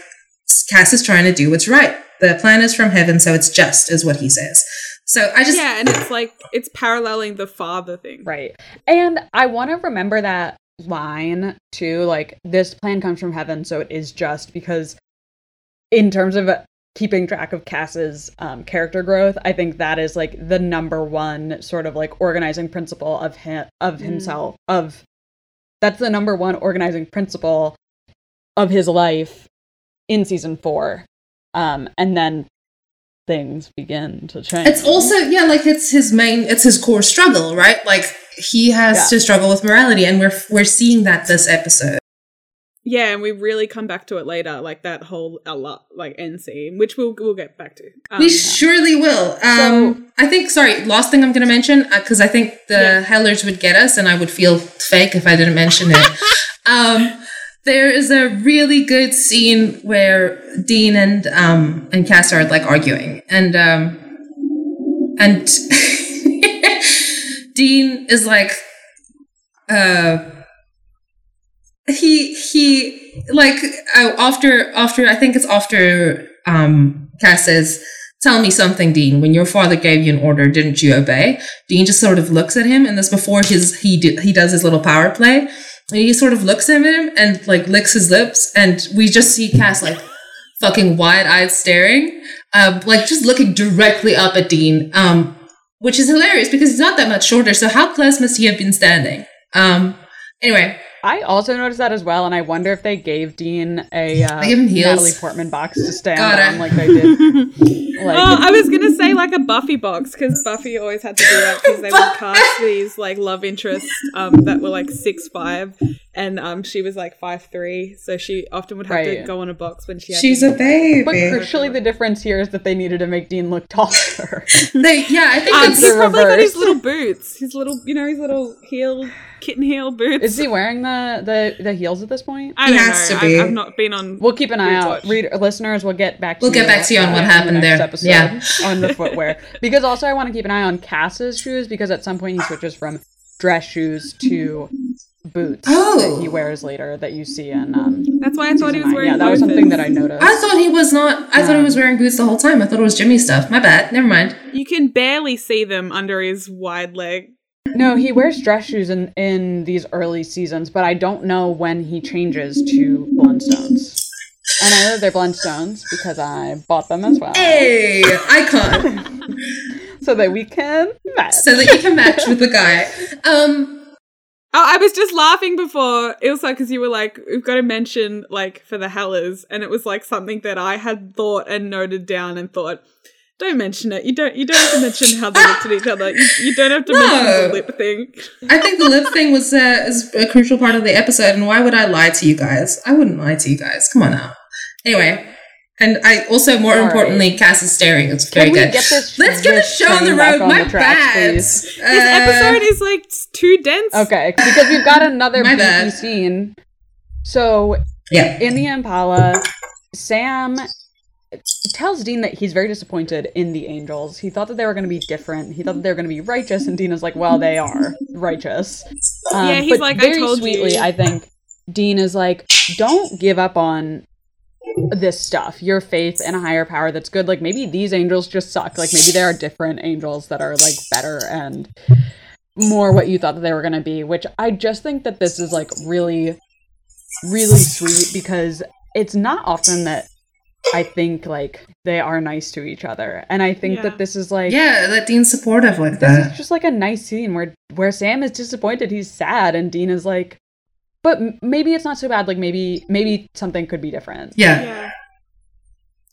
Cass is trying to do what's right. The plan is from heaven, so it's just, is what he says. So I just, Yeah, and it's like it's paralleling the father thing. right. And I want to remember that line too. Like, this plan comes from heaven, so it is just because, in terms of keeping track of Cass's um, character growth, I think that is like the number one sort of like organizing principle of him of Mm. himself of that's the number one organizing principle of his life in season four. Um, and then things begin to change. it's also, yeah, like it's his main, it's his core struggle, right? Like he has Yeah. to struggle with morality, and we're we're seeing that this episode. Yeah, and we really come back to it later, like that whole a lot like end scene, which we'll we'll get back to. Um, we surely will. Um, So- I think. Sorry, last thing I'm going to mention because I think the Yeah. Hellers would get us, and I would feel fake if I didn't mention it. um, there is a really good scene where Dean and um and Cass are like arguing, and um and Dean is like uh he he like uh, after after I think it's after um Cass says tell me something Dean. When your father gave you an order didn't you obey? Dean just sort of looks at him and this before his he do, he does his little power play he sort of looks at him and like licks his lips and we just see Cass like fucking wide-eyed staring um like just looking directly up at Dean um which is hilarious because he's not that much shorter so how close must he have been standing? Um anyway I also noticed that as well, and I wonder if they gave Dean a uh, They gave him heels. Natalie Portman box to stand Got it. on, like they did. Like, oh, I was gonna say like a Buffy box because Buffy always had to do that because they would cast these like love interests um, that were like six five, and um, she was like five three, so she often would have to go on a box when she had. she's to- a baby but crucially, the difference here is that they needed to make Dean look taller. They, yeah, I think Um, it's he's probably got his little boots, his little, you know, his little heel, kitten heel boots. is he wearing the, the the heels at this point? I He don't has know. to be. I, I've not been on. We'll keep an eye out. watch. Reader, listeners, we'll get back. To We'll get back to you on what in the happened next there. Episode Yeah. on the footwear, because also I want to keep an eye on Cass's shoes because at some point he switches from dress shoes to boots Oh. that he wears later that you see in um, That's why I thought he was nine. wearing. Yeah, that was something that I noticed. I thought he was not. I thought he was wearing boots the whole time. I thought it was Jimmy stuff. My bad. Never mind. You can barely see them under his wide leg No, he wears dress shoes in in these early seasons, but I don't know when he changes to Blundstones. And I know that they're Blundstones because I bought them as well, Hey, icon. so that we can match. so that you can match with the guy. Um, I was just laughing before Ilse because you were like, "We've got to mention like for the Hellers," and it was like something that I had thought and noted down and thought, "Don't mention it. You don't. You don't have to mention how they looked at each other. You, you don't have to mention the lip thing." I think the lip thing was uh, is a crucial part of the episode, and why would I lie to you guys? I wouldn't lie to you guys. Come on now. Anyway, and I also more All importantly, Cass is staring. It's very good. get? Let's get the show on the road. on My the tracks, bad. please? This Uh, episode is like too dense. Okay, because we've got another My beefy bad. scene. So Yeah. in the Impala, Sam tells Dean that he's very disappointed in the angels. He thought that they were going to be different. He thought that they were going to be righteous, and Dean is like, "Well, they are righteous." Um, Yeah, he's but like, "I very told sweetly, you." I think Dean is like, "Don't give up on." This stuff your faith in a higher power that's good like maybe these angels just suck like maybe there are different angels that are like better and more what you thought that they were going to be which i just think that this is like really really sweet because it's not often that i think like they are nice to each other and i think Yeah. that this is like Yeah, that Dean's supportive like this that. is just like a nice scene where where sam is disappointed he's sad and dean is like but maybe it's not so bad like maybe maybe something could be different Yeah. Yeah.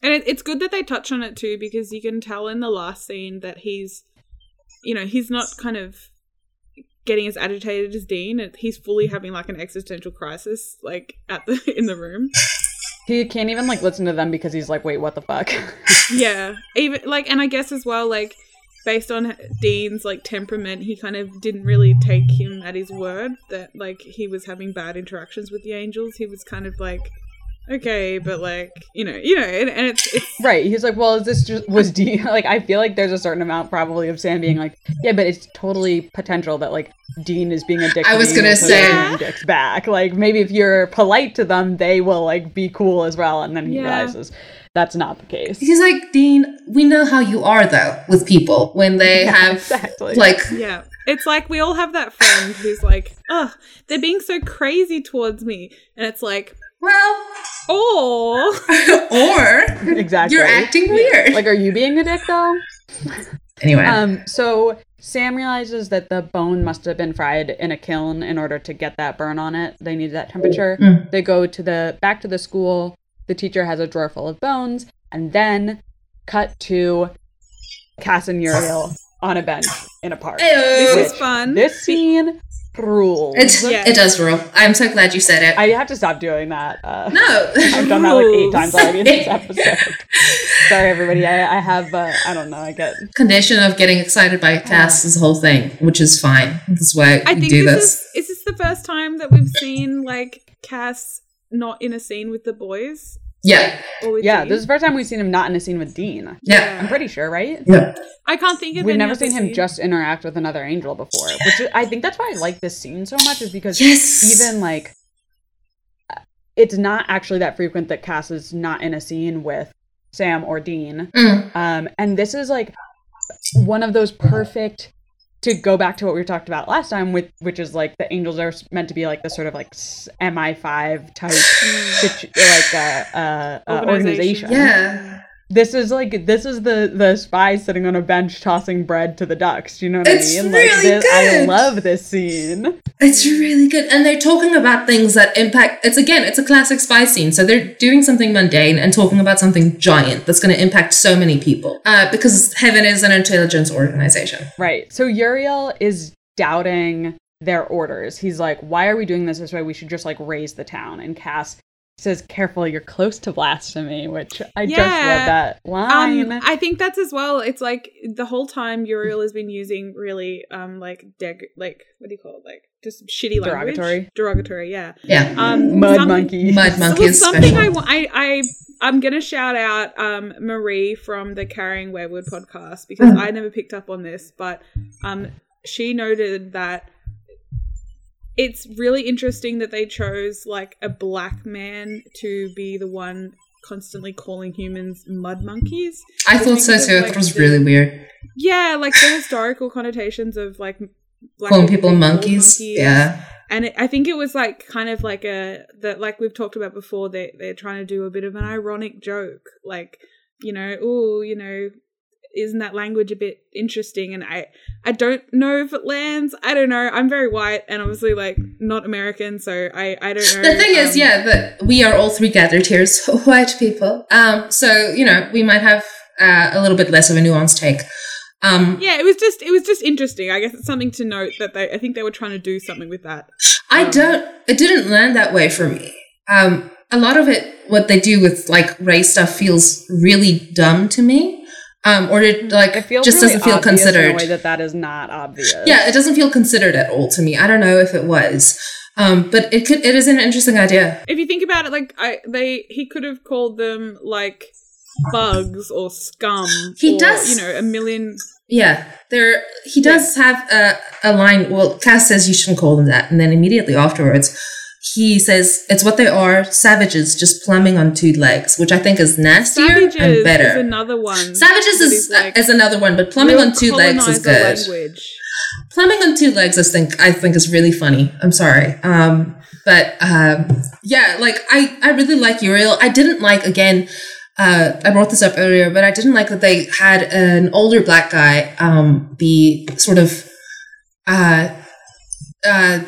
And it, it's good that they touch on it too because you can tell in the last scene that he's, you know, he's not kind of getting as agitated as Dean. He's fully having like an existential crisis, like at the in the room. he can't even like listen to them because he's like wait what the fuck Yeah, even like, and I guess as well, like based on Dean's like temperament, he kind of didn't really take him at his word that like he was having bad interactions with the angels. He was kind of like, okay, but like you know, you know, and, and it's it's right he's like well is this just was dean like i feel like there's a certain amount probably of sam being like yeah but it's totally potential that like dean is being a dick I was gonna and say- Dean dicks back like maybe if you're polite to them they will like be cool as well and then he Yeah. realizes that's not the case He's like, Dean, we know how you are though with people when they Yeah, have exactly. like Yeah. It's like we all have that friend who's like, oh, they're being so crazy towards me. And it's like, well oh. or exactly you're acting weird. like are you being a dick though anyway. Um, so Sam realizes that the bone must have been fried in a kiln in order to get that burn on it. They needed that temperature. Mm. They go to the back to the school. The teacher has a drawer full of bones, and then cut to Cass and Uriel on a bench in a park. This Ew. is fun. This scene rules. It, Yeah. it does rule. I'm so glad you said it. I have to stop doing that. Uh, no. I've done that like eight times already in this episode. Sorry, everybody. I, I have. Uh, I don't know. I get Condition of getting excited by Cass is the whole thing, which is fine. That's why I we think do this, this. is is this the first time that we've seen like Cass not in a scene with the boys? Yeah. Or yeah. Dean? This is the first time we've seen him not in a scene with Dean. Yeah. I'm pretty sure, right? Yeah. I can't think of We've any never other seen him scene. just interact with another angel before, which is, I think that's why I like this scene so much is because Yes. even like it's not actually that frequent that Cass is not in a scene with Sam or Dean. Mm. Um, and this is like one of those perfect to go back to what we talked about last time with which is like the angels are meant to be like the sort of like MI5 type situ- like uh, uh, uh, Organization. organization. Yeah. This is like this is the the spy sitting on a bench tossing bread to the ducks. Do you know what It's I mean? really like this, I love this scene. It's really good. And they're talking about things that impact it's again, it's a classic spy scene. So they're doing something mundane and talking about something giant that's gonna impact so many people. Uh, because Heaven is an intelligence organization. Right. So Uriel is doubting their orders. He's like, "Why are we doing this this way? We should just like raise the town." And Cass says, "Careful, you're close to blasphemy," which I just Yeah. love that line. Um, I think that's as well. It's like the whole time Uriel has been using really um like deg like what do you call it like just shitty language Derogatory. derogatory yeah Yeah. um Mud monkey. Mud So monkey is something I, special. wa- I I I'm gonna shout out um Marie from the Carrying Wayward podcast because Mm. I never picked up on this, but um she noted that it's really interesting that they chose like a black man to be the one constantly calling humans mud monkeys. I thought so too. I like, thought it was really weird. Yeah, like the historical connotations of like black calling people monkeys. Yeah. and it, I think it was like kind of like a that like we've talked about before. They they're trying to do a bit of an ironic joke, like you know, oh, you know, isn't that language a bit interesting? And I I don't know if it lands. I don't know. I'm very white and obviously like not American, so I I don't know. The thing is, Um, yeah, that we are all three gathered here, so white people. Um, so you know, we might have uh, a little bit less of a nuanced take. Um, Yeah, it was just it was just interesting. I guess it's something to note that they I think they were trying to do something with that. I Um, don't. It didn't land that way for me. Um, a lot of it, what they do with like race stuff, feels really dumb to me. Um, or it like It just really doesn't feel obvious in a considered. way that that is not obvious. yeah, it doesn't feel considered at all to me. I don't know if it was, um, but it could. It is an interesting idea. If you think about it, like I they he could have called them like bugs or scum. He or, does- you know, a million. Yeah, there. He does have a, a line. Well, Cass says you shouldn't call them that, and then immediately afterwards, he says it's what they are: savages just plumbing on two legs, which I think is nastier Savages and is better. another one. Savages that is, like is another one, but plumbing on two legs is good. Language. Plumbing on two legs, I think, I think is really funny. I'm sorry, um, but um, yeah, like I, I really like Uriel. I didn't like again. Uh, I brought this up earlier, but I didn't like that they had an older black guy um, be sort of uh, uh,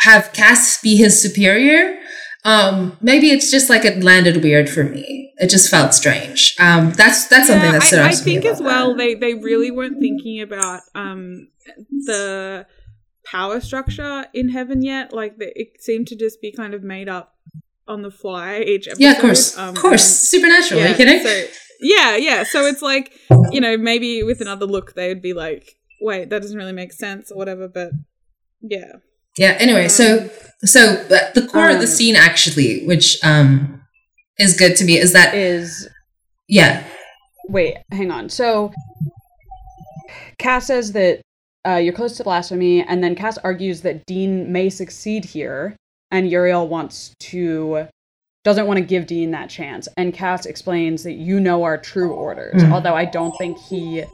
have Cass be his superior. Um, maybe it's just like it landed weird for me. It just felt strange. Um, that's that's something that stood I, out I to me think as well that. they they really weren't thinking about um the power structure in heaven yet. Like the, it seemed to just be kind of made up on the fly each episode. Yeah, of course, Um, of course, supernatural. Are you kidding? So, yeah, yeah. So it's like you know maybe with another look they would be like, wait, that doesn't really make sense or whatever. But yeah, Yeah. Anyway, so so uh, the core of the Um, scene actually, which um is good to me, is that Is yeah, wait, hang on. So Cass says that uh, you're close to blasphemy, and then Cass argues that Dean may succeed here, and Uriel wants to doesn't want to give Dean that chance. And Cass explains that you know our true orders, Mm. although I don't think he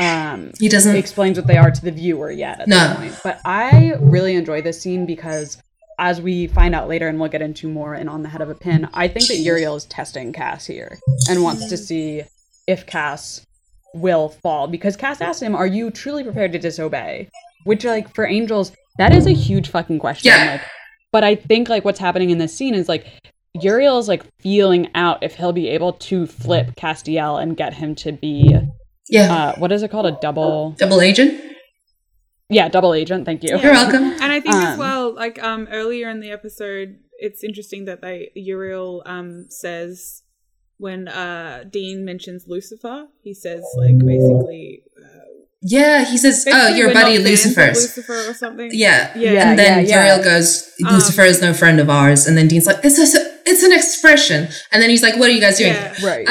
um he doesn't. explains what they are to the viewer yet at No. this point. But I really enjoy this scene because as we find out later and we'll get into more in on the head of a pin, I think that Uriel is testing Cass here and wants to see if Cass will fall because Cass asks him, "Are you truly prepared to disobey?" Which like for angels, that is a huge fucking question. Yeah. Like but I think like what's happening in this scene is like Uriel is like feeling out if he'll be able to flip Castiel and get him to be yeah, uh what is it called? A double double agent. yeah, double agent. Thank you. You're welcome. And I think as Um, well, like um earlier in the episode, it's interesting that they Uriel um says when uh Dean mentions Lucifer, he says like basically, uh, Yeah, he says, "Oh, your buddy not fans of Lucifer's." Lucifer or something. Yeah. Yeah. Yeah, and then yeah, yeah. Uriel goes, Um, "Lucifer is no friend of ours." And then Dean's like, "It's a, it's an expression." And then he's like, "What are you guys doing?" Yeah. Right.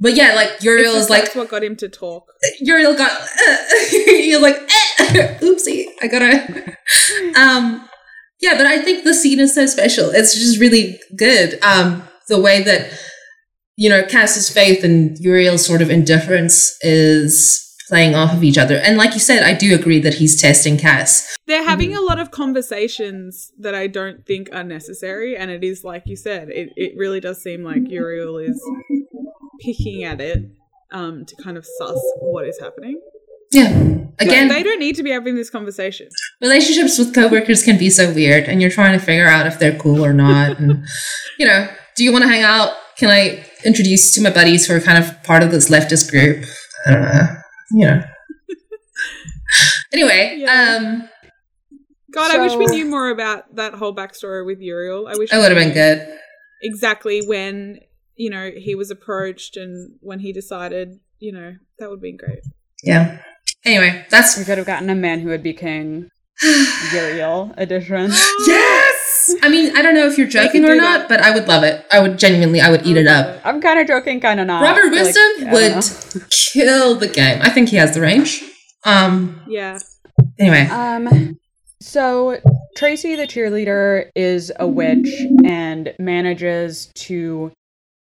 But yeah, like Uriel is like, that's what got him to talk. Uriel got, he's like, eh, oopsie, I gotta. um, yeah, but I think the scene is so special. It's just really good. Um, the way that you know Cass's faith and Uriel's sort of indifference is playing off of each other. And like you said, I do agree that he's testing Cass. They're having a lot of conversations that I don't think are necessary, and it is like you said, it, it really does seem like Uriel is picking at it um, to kind of suss what is happening. Yeah. Like, Again, they don't need to be having this conversation. relationships with coworkers can be so weird, and you're trying to figure out if they're cool or not. and you know, do you want to hang out? Can I introduce you to my buddies who are kind of part of this leftist group? I don't know. You know. anyway, Yeah. um, God, I wish we knew more about that whole backstory with Uriel. I wish that would have been good. Exactly when you know he was approached and when he decided, you know, that would be great. Yeah. Anyway, that's we could have gotten a man who would be king. Uriel edition. yes. I mean, I don't know if you're joking or not, that. but I would love it. I would genuinely, I would eat it up. I'm kind of joking, kind of not. Robert Like, Wisdom I don't would kill the game. I think he has the range. Um. Yeah. Anyway. Um, so Tracy, the cheerleader, is a witch and manages to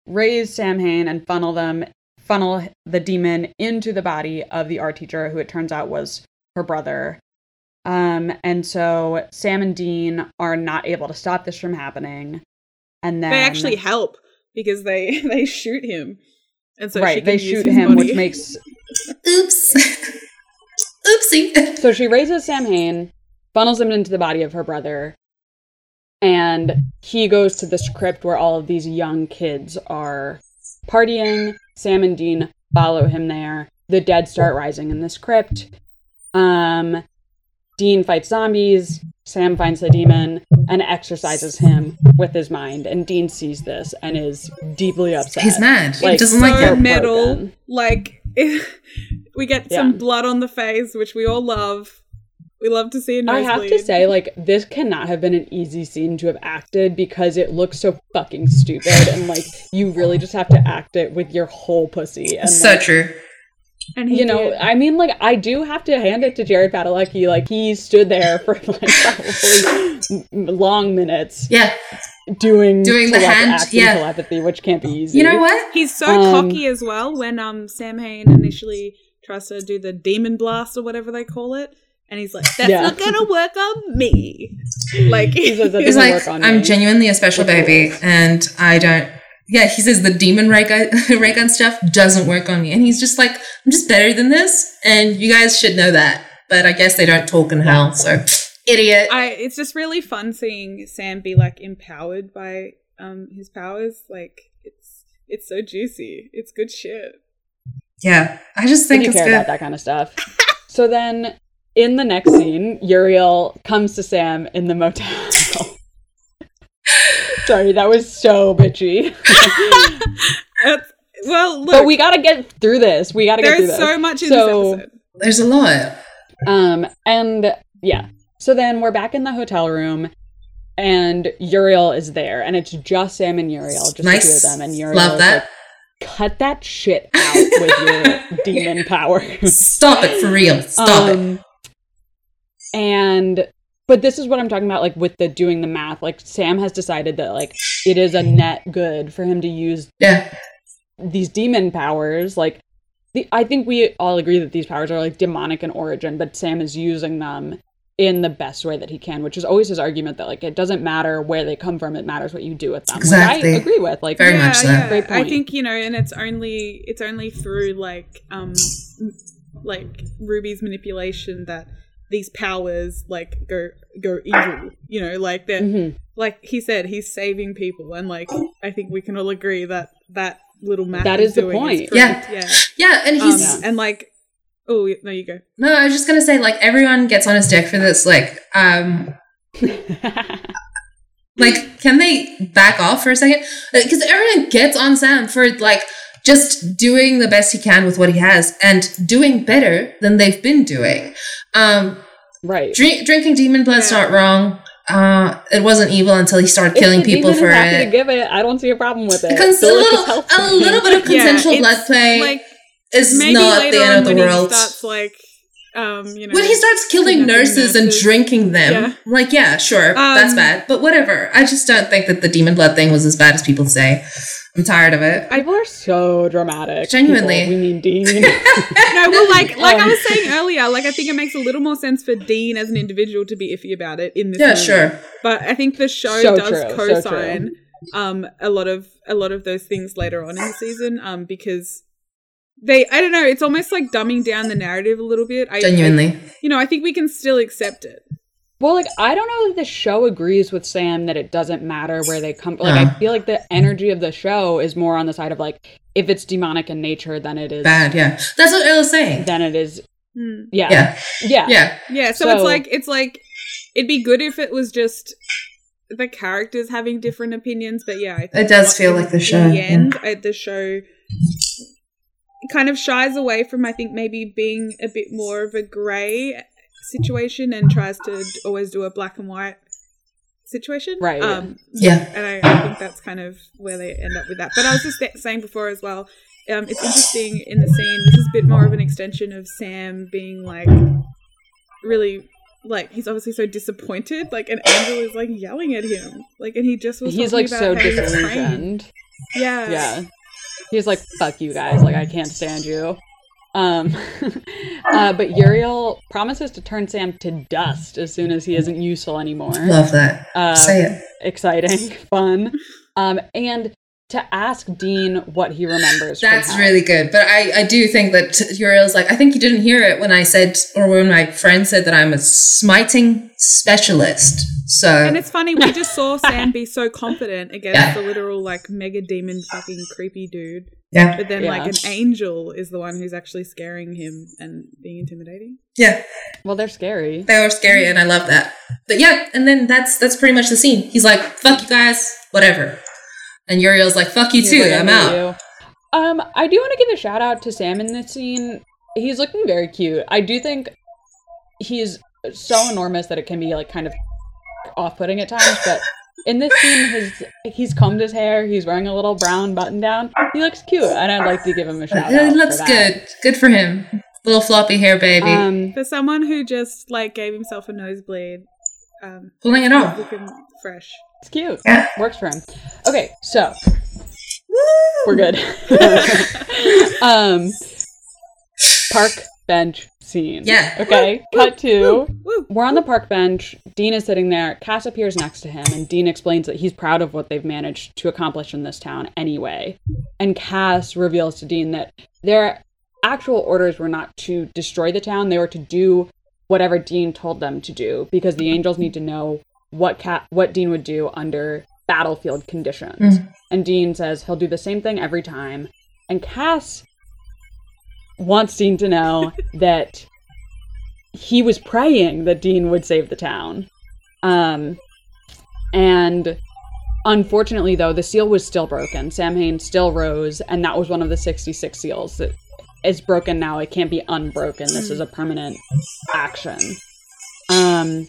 raise Samhain and funnel them, funnel the demon into the body of the art teacher, who it turns out was her brother. Um, and so Sam and Dean are not able to stop this from happening. And then They actually help because they they shoot him, and so right, can they shoot his him, which makes Oops. Oopsie. so she raises Samhain, funnels him into the body of her brother, and he goes to this crypt where all of these young kids are partying. Sam and Dean follow him there. The dead start rising in this crypt. Um, Dean fights zombies. Sam finds the demon and exorcises him with his mind. And Dean sees this and is deeply upset. He's mad. he Like, doesn't like her it. metal. broken. Like we get Yeah. some blood on the face, which we all love. We love to see a I nosebleed. I have to say, like, this cannot have been an easy scene to have acted because it looks so fucking stupid, and like, you really just have to act it with your whole pussy. And so like, true. and he you know, did. I mean, like, I do have to hand it to Jared Padalecki. Like, he stood there for like probably long minutes Yeah. doing Doing the hand, yeah. telepathy, which can't be easy. You know what? He's so Um, cocky as well when um Samhain initially tries to do the demon blast or whatever they call it. And he's like, that's Yeah. not gonna work on me. Like He says that He's like, work on I'm me. genuinely a special With baby, and I don't. Yeah, he says the demon ray gun, ray gun stuff doesn't work on me, and he's just like, I'm just better than this, and you guys should know that. But I guess they don't talk in hell, so idiot. I it's just really fun seeing Sam be like empowered by um his powers. Like it's it's so juicy. It's good shit. yeah, I just think you it's care good. about that kind of stuff. so then, in the next scene, Uriel comes to Sam in the motel. Sorry, that was so bitchy. Well, look, but we gotta get through this. We gotta get through this. there's so much in So- this episode. There's a lot. Um, and yeah. So then we're back in the hotel room, and Uriel is there, and it's just Sam and Uriel, just Nice. the two of them. And Uriel Love that. like, "Cut that shit out with your demon powers." Stop it for real. Stop it. And but this is what I'm talking about, like with the doing the math. Like Sam has decided that like it is a net good for him to use Yeah, these demon powers. Like the I think we all agree that these powers are like demonic in origin, but Sam is using them in the best way that he can, which is always his argument that like it doesn't matter where they come from, it matters what you do with them. Exactly. Which I agree with. Like Very much so. Great I think you know, and it's only it's only through like um like Ruby's manipulation that these powers like go go evil. You know, like they're Mhm. like he said, he's saving people, and like I think we can all agree that that little math That he's the point. pretty- Yeah. yeah. yeah, and Um, he's and like, oh no, you go. no. I was just gonna say, like everyone gets on his dick for this. Like, um, like can they back off for a second? Because everyone gets on Sam for like just doing the best he can with what he has and doing better than they've been doing. Um, right. drink, drinking demon blood's Yeah. not wrong. Uh, it wasn't evil until he started If killing the people demon for is happy it. to give it. I don't see a problem with it. Cons- a Feel like it's little, a little bit of consensual it's blood play Like is not the end of the world. he starts like, um, you know, when he starts killing kidnapping nurses, and drinking them, Yeah. like yeah, sure, that's Um, bad, but whatever. I just don't think that the demon blood thing was as bad as people say. I'm tired of it. People are so dramatic. Genuinely. People, we mean Dean. no, well, like like I Um, was saying earlier, like I think it makes a little more sense for Dean as an individual to be iffy about it in this. yeah, moment. sure. But I think the show So does true, co-sign um a lot of a lot of those things later on in the season um because they I don't know it's almost like dumbing down the narrative a little bit. I, Genuinely. I- you know, I think we can still accept it. Well, like I don't know if the show agrees with Sam that it doesn't matter where they come. Like I feel like the energy of the show is more on the side of like if it's demonic in nature, then it is Bad, yeah. That's what I was saying. Then it is. Hmm. Yeah. Yeah, Yeah. yeah. Yeah, so, it's like it's like it'd be good if it was just the characters having different opinions, but yeah, I think It does feel like the show, the yeah. I, the show kind of shies away from I think maybe being a bit more of a grey situation and tries to always do a black and white situation. Right, yeah. Um, Yeah. and I, I think that's kind of where they end up with that. But I was just sa- saying before as well. Um, it's interesting in the scene. This is a bit more of an extension of Sam being like really like he's obviously so disappointed. Like, and Angel is like yelling at him. Like, and he just was He's like about so how he's trained. disillusioned. Yeah, Yeah. He's like, fuck you guys. Like, I can't stand you. Um, uh, but Uriel promises to turn Sam to dust as soon as he isn't useful anymore. Love that. Uh, Say it. exciting, fun, um, and to ask Dean what he remembers. That's hell. really good. But I, I do think that Uriel's like, I think you didn't hear it when I said, or when my friend said that I'm a smiting specialist. So, And it's funny, we just saw Sam be so confident against Yeah. the literal like mega demon fucking creepy dude. Yeah. But then Yeah. like an angel is the one who's actually scaring him and being intimidating. Yeah. Well, they're scary. They are scary and I love that. But yeah, and then that's that's pretty much the scene. He's like, fuck you guys, whatever. And Uriel's like, fuck you He's too, like, I'm out. you." Um, I do want to give a shout out to Sam in this scene. He's looking very cute. I do think he's so enormous that it can be like kind of off-putting at times, but in this scene, his he's combed his hair. He's wearing a little brown button down. He looks cute, and I'd like to give him a shout out. It looks good. Good for him. Little floppy hair baby. Um, For someone who just like gave himself a nosebleed, um, Pulling it off. looking fresh. it's cute. Yeah. Works for him. Okay, so we're good. um, park bench scene. Yeah. Okay. Cut to. We're on the park bench. Dean is sitting there. Cas appears next to him, and Dean explains that he's proud of what they've managed to accomplish in this town anyway. And Cas reveals to Dean that their actual orders were not to destroy the town, they were to do whatever Dean told them to do because the angels need to know what Cat what Dean would do under battlefield conditions. And Dean says he'll do the same thing every time. And Cas wants Dean to know that he was praying that Dean would save the town. Um, and unfortunately, though, the seal was still broken. Samhain still rose, and that was one of the 66 seals that is broken now. It can't be unbroken. This is a permanent action. Um,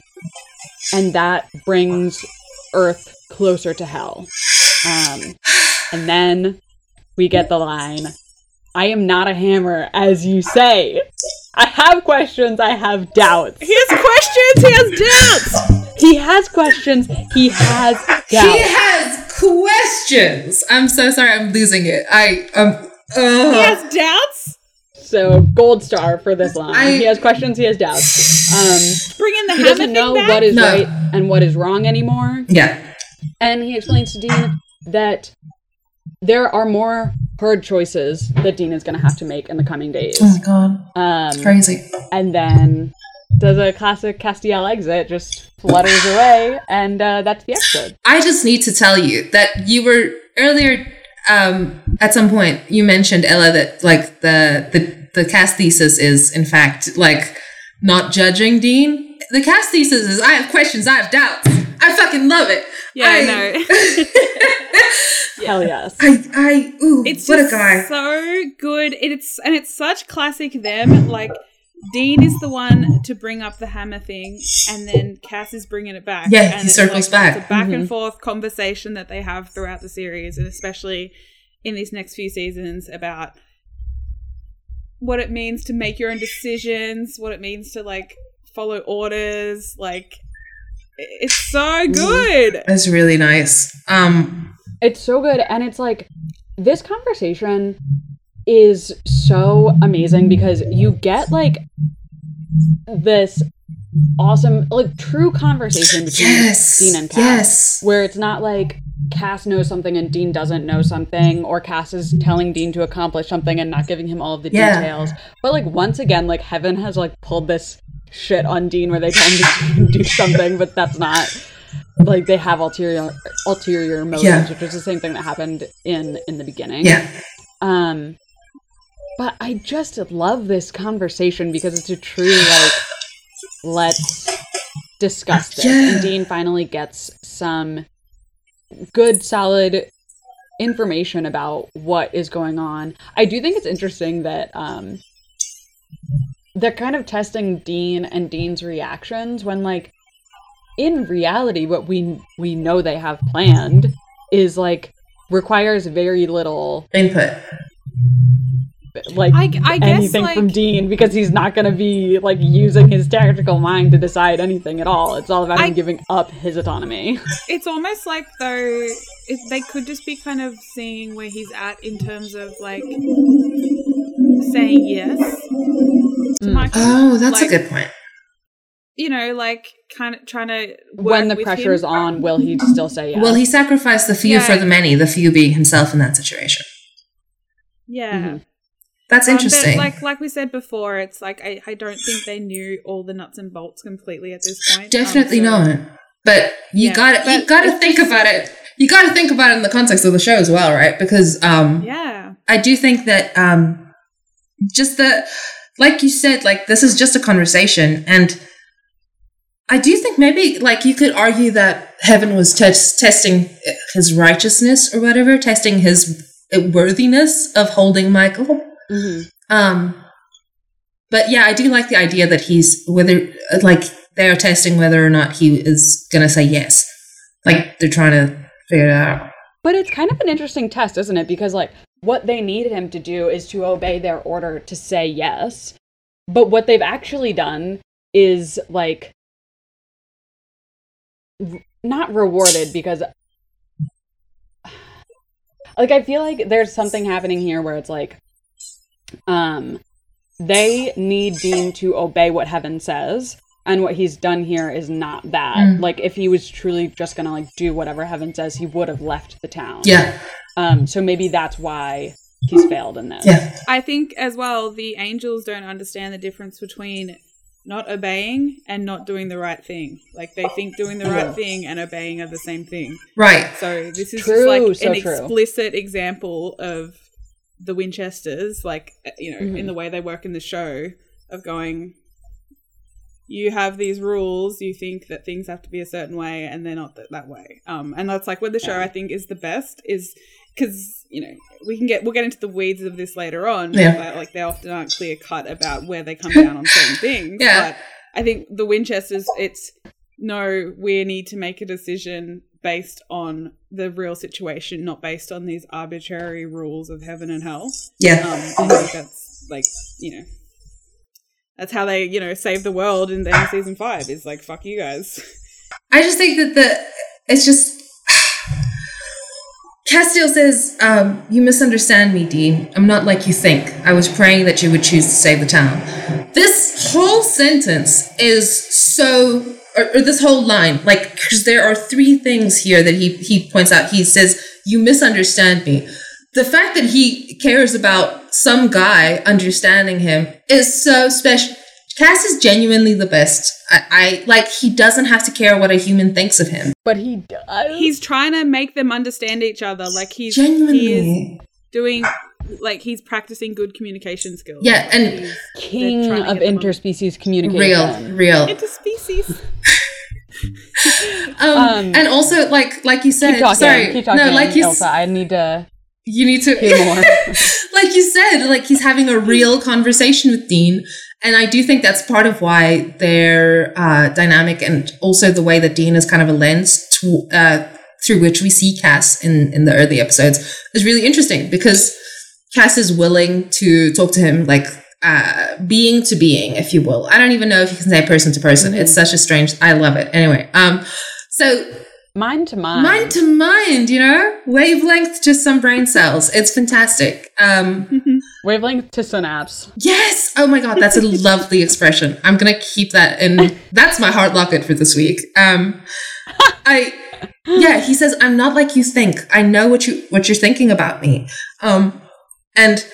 and that brings Earth closer to hell. Um, and then we get the line I am not a hammer, as you say. I have questions, I have doubts. He has questions. He has doubts. He has questions, he has doubts. He has questions. I'm so sorry, I'm losing it. I um He uh, has doubts. So, gold star for this line. I- he has questions, he has doubts. Um, Bring in the he hammer doesn't know back. what is No. right and what is wrong anymore. Yeah. And he explains to Dean that there are more hard choices that Dean is going to have to make in the coming days. Oh my god. Um, Crazy. and then does a classic Castiel exit, just flutters away, and uh, that's the episode. I just need to tell you that you were earlier um at some point you mentioned Ella that like the the the Cas thesis is in fact like not judging Dean. The Cas thesis is I have questions, I have doubts. I fucking love it. Yeah, I know. Hell yes. I I ooh It's what a guy. so good. It's and it's such classic them. Like Dean is the one to bring up the hammer thing, and then Cas is bringing it back. Yeah, and he it's circles like, back. It's a back Mhm. and forth conversation that they have throughout the series, and especially in these next few seasons about what it means to make your own decisions, what it means to like follow orders. Like it's so good. That's really nice. Um It's so good. And it's like, this conversation is so amazing because you get like this awesome, like true conversation between yes. Dean and Cas. Yes. Where it's not like Cas knows something and Dean doesn't know something, or Cas is telling Dean to accomplish something and not giving him all of the Yeah. details. But like once again, like Heaven has like pulled this shit on Dean where they tell him to do something, but that's not like they have ulterior ulterior motives, Yeah. which is the same thing that happened in in the beginning. Yeah. Um, but I just love this conversation because it's a true like let's discuss this. Yeah. And Dean finally gets some good, solid information about what is going on. I do think it's interesting that um they're kind of testing Dean and Dean's reactions when like in reality what we we know they have planned is like requires very little Input. like I, I guess anything like from Dean because he's not going to be like using his tactical mind to decide anything at all. It's all about I- him giving up his autonomy. it's almost like though if they could just be kind of seeing where he's at in terms of like saying yes Oh, that's Like- a good point. You know, like kind of trying to when the with pressure him. is on, will he still say yes? Will he sacrifice the few Yeah. for the many, the few being himself in that situation. Yeah. Mhm. That's Um, interesting. but like like we said before, it's like I, I don't think they knew all the nuts and bolts completely at this point. Um, Definitely so- not. But you Yeah, gotta you gotta think just- about it. You gotta think about it in the context of the show as well, right? Because um Yeah. I do think that um just the like you said, like this is just a conversation and I do think maybe like you could argue that heaven was tes- testing his righteousness or whatever, testing his worthiness of holding Michael. Mhm. Um, but yeah, I do like the idea that he's whether like they're testing whether or not he is gonna say yes. Like they're trying to figure it out. But it's kind of an interesting test, isn't it? Because like what they needed him to do is to obey their order to say yes. But what they've actually done is like not rewarded because like I feel like there's something happening here where it's like um they need Dean to obey what heaven says and what he's done here is not that. Mm. Like if he was truly just going to like do whatever heaven says, he would have left the town. Yeah, Um so maybe that's why he's failed in this. yeah, I think as well the angels don't understand the difference between not obeying and not doing the right thing. Like they think doing the right Yeah. thing and obeying are the same thing. right. So this is True, just like so an true. explicit example of the Winchesters, like uh, you know, Mhm. in the way they work in the show, of going. You have these rules. You think that things have to be a certain way, and they're not th- that way. Um, and that's like where the show Yeah. I think is the best is because you know we can get we'll get into the weeds of this later on. Yeah. but, like they often aren't clear cut about where they come down on certain things. Yeah. But I think the Winchesters, it's no, we need to make a decision based on the real situation, not based on these arbitrary rules of heaven and hell. Yeah, Um, I think that's like, you know, that's how they, you know, save the world in the end of season five is like, fuck you guys. I just think that the it's just Castiel says, um, "You misunderstand me, Dean. I'm not like you think. I was praying that you would choose to save the town." This whole sentence is so, or, or this whole line, like, because there are three things here that he he points out. He says, "You misunderstand me." The fact that he cares about some guy understanding him is so special. Cas is genuinely the best. I, I like he doesn't have to care what a human thinks of him. But he does. He's trying to make them understand each other. Like he's he is Genuinely. doing, like he's practicing good communication skills. Yeah, and He's king of get on- interspecies communication. real, real. interspecies. Um, Um, and also like like you said, Keep talking. sorry, keep talking. no, like you s- Ilse, I need to you need to hear more. like you said, like he's having a real conversation with Dean. And I do think that's part of why their uh, dynamic and also the way that Dean is kind of a lens to, uh, through which we see Cas in, in the early episodes is really interesting because Cas is willing to talk to him like uh, being to being, if you will. I don't even know if you can say person to person. It's such a strange, I love it. Anyway, um, so mind to mind. mind to mind, you know, wavelength to some brain cells. It's fantastic. Um, Wavelength to synapse. yes. Oh my God. That's a lovely expression. I'm going to keep that in. That's my heart locket for this week. Um, I, yeah, he says, I'm not like you think. I know what you, what you're thinking about me. Um, and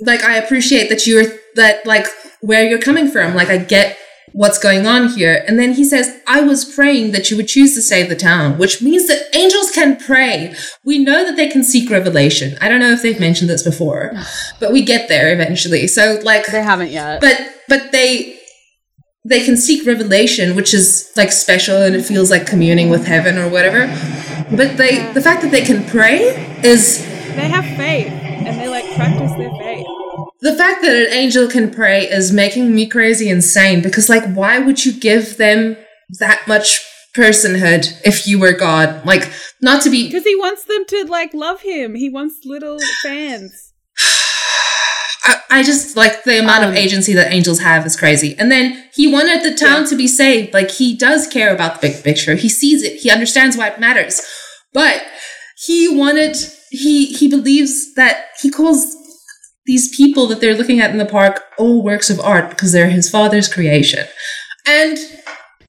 like, I appreciate that you're, that like where you're coming from. Like, I get what's going on here. And then he says, I was praying that you would choose to save the town, which means that angels can pray. We know that they can seek revelation. I don't know if they've mentioned this before, but we get there eventually. So like, They haven't yet. but, but they, they can seek revelation, which is like special and it feels like communing with heaven or whatever. But they, the fact that they can pray is they have faith and they like practice their faith. The fact that an angel can pray is making me crazy insane because like why would you give them that much personhood if you were god? Like not to be Because he wants them to like love him. He wants little fans. I, I just like the amount of Um, agency that angels have is crazy. And then he wanted the town to be saved. Like he does care about the big picture. He sees it. He understands why it matters. But he wanted he he believes that he calls these people that they're looking at in the park all works of art because they're his father's creation. And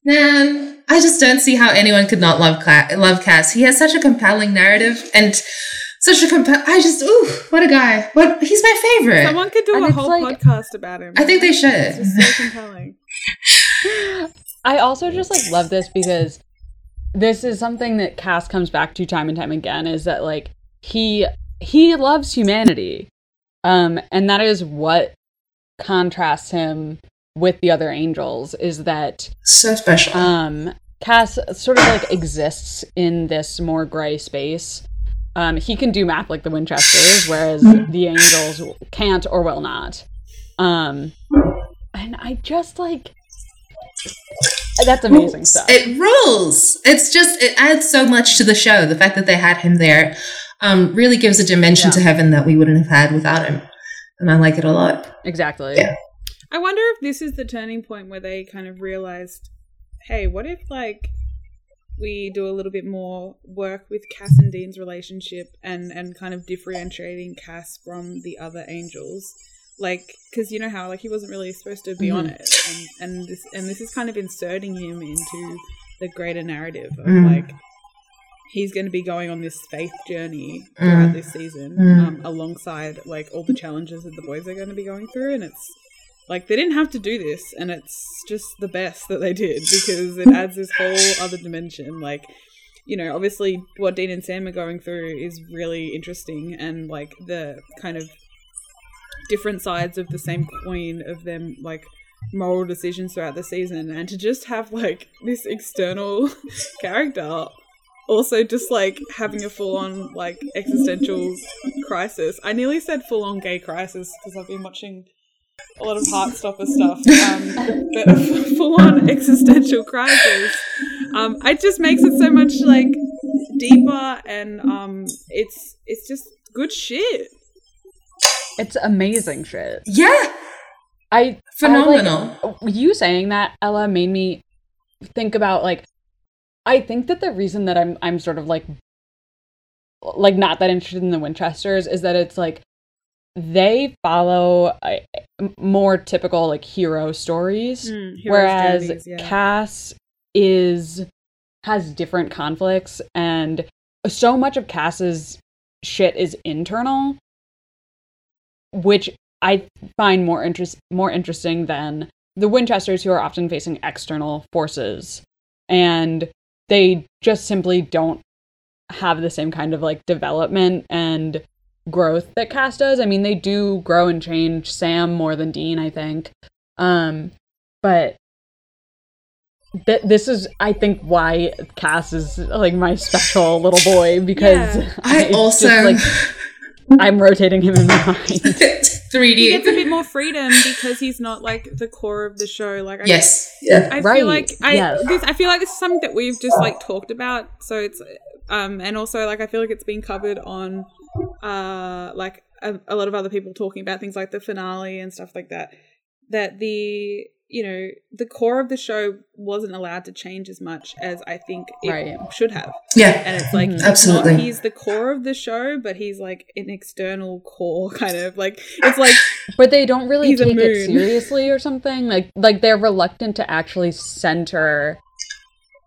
man, I just don't see how anyone could not love Cla- love Cas. He has such a compelling narrative and such a compel. I just ooh, what a guy! What he's my favorite. Someone could do And a whole like- podcast about him. I think they It's should. just so compelling. I also just like love this because this is something that Cas comes back to time and time again is that like he he loves humanity. Um and that is what contrasts him with the other angels is that So special. um Cas sort of like exists in this more gray space. Um he can do math like the Winchesters whereas the angels can't or will not. Um and I just like that's amazing stuff. It rules. It's just it adds so much to the show. The fact that they had him there um, really gives a dimension Yeah. to heaven that we wouldn't have had without him, and I like it a lot. Exactly. Yeah. I wonder if this is the turning point where they kind of realized, hey, what if like we do a little bit more work with Cas and Dean's relationship and and kind of differentiating Cas from the other angels, like because you know how like he wasn't really supposed to be on Mhm. it, and and this and this is kind of inserting him into the greater narrative of Mm. like he's going to be going on this faith journey throughout Mm. this season Mm. um, alongside like all the challenges that the boys are going to be going through and it's like they didn't have to do this and it's just the best that they did because it adds this whole other dimension like you know obviously what dean and sam are going through is really interesting and like the kind of different sides of the same coin of them like moral decisions throughout the season and to just have like this external character also just like having a full-on like existential crisis i nearly said full-on gay crisis because i've been watching a lot of heartstopper stuff um, but a full-on existential crisis um, it just makes it so much like deeper and um, it's it's just good shit It's amazing shit. Yeah, I phenomenal. I, like, you saying that Ella made me think about like I think that the reason that I'm I'm sort of like like not that interested in the Winchesters is that it's like they follow a, more typical like hero stories Mm, whereas journeys, yeah. Cas is has different conflicts and so much of Cas's shit is internal which I find more interest more interesting than the Winchesters who are often facing external forces and they just simply don't have the same kind of like development and growth that Cas does. I mean, they do grow and change Sam more than Dean, I think. Um, but th- this is, I think, why Cas is like my special little boy because Yeah. I it's also just, like I'm rotating him in my mind. 3D. he gets a bit more freedom because he's not like the core of the show like I yes. Yeah. I Right, feel like I yes. this, I feel like this is something that we've just like talked about. So it's um and also like I feel like it's been covered on uh like a, a lot of other people talking about things like the finale and stuff like that. That the you know the core of the show wasn't allowed to change as much as I think it Right. should have. Yeah. And it's like Mhm. he's Absolutely. not, he's the core of the show, but he's like an external core kind of like it's like But they don't really take it seriously or something. Like like they're reluctant to actually center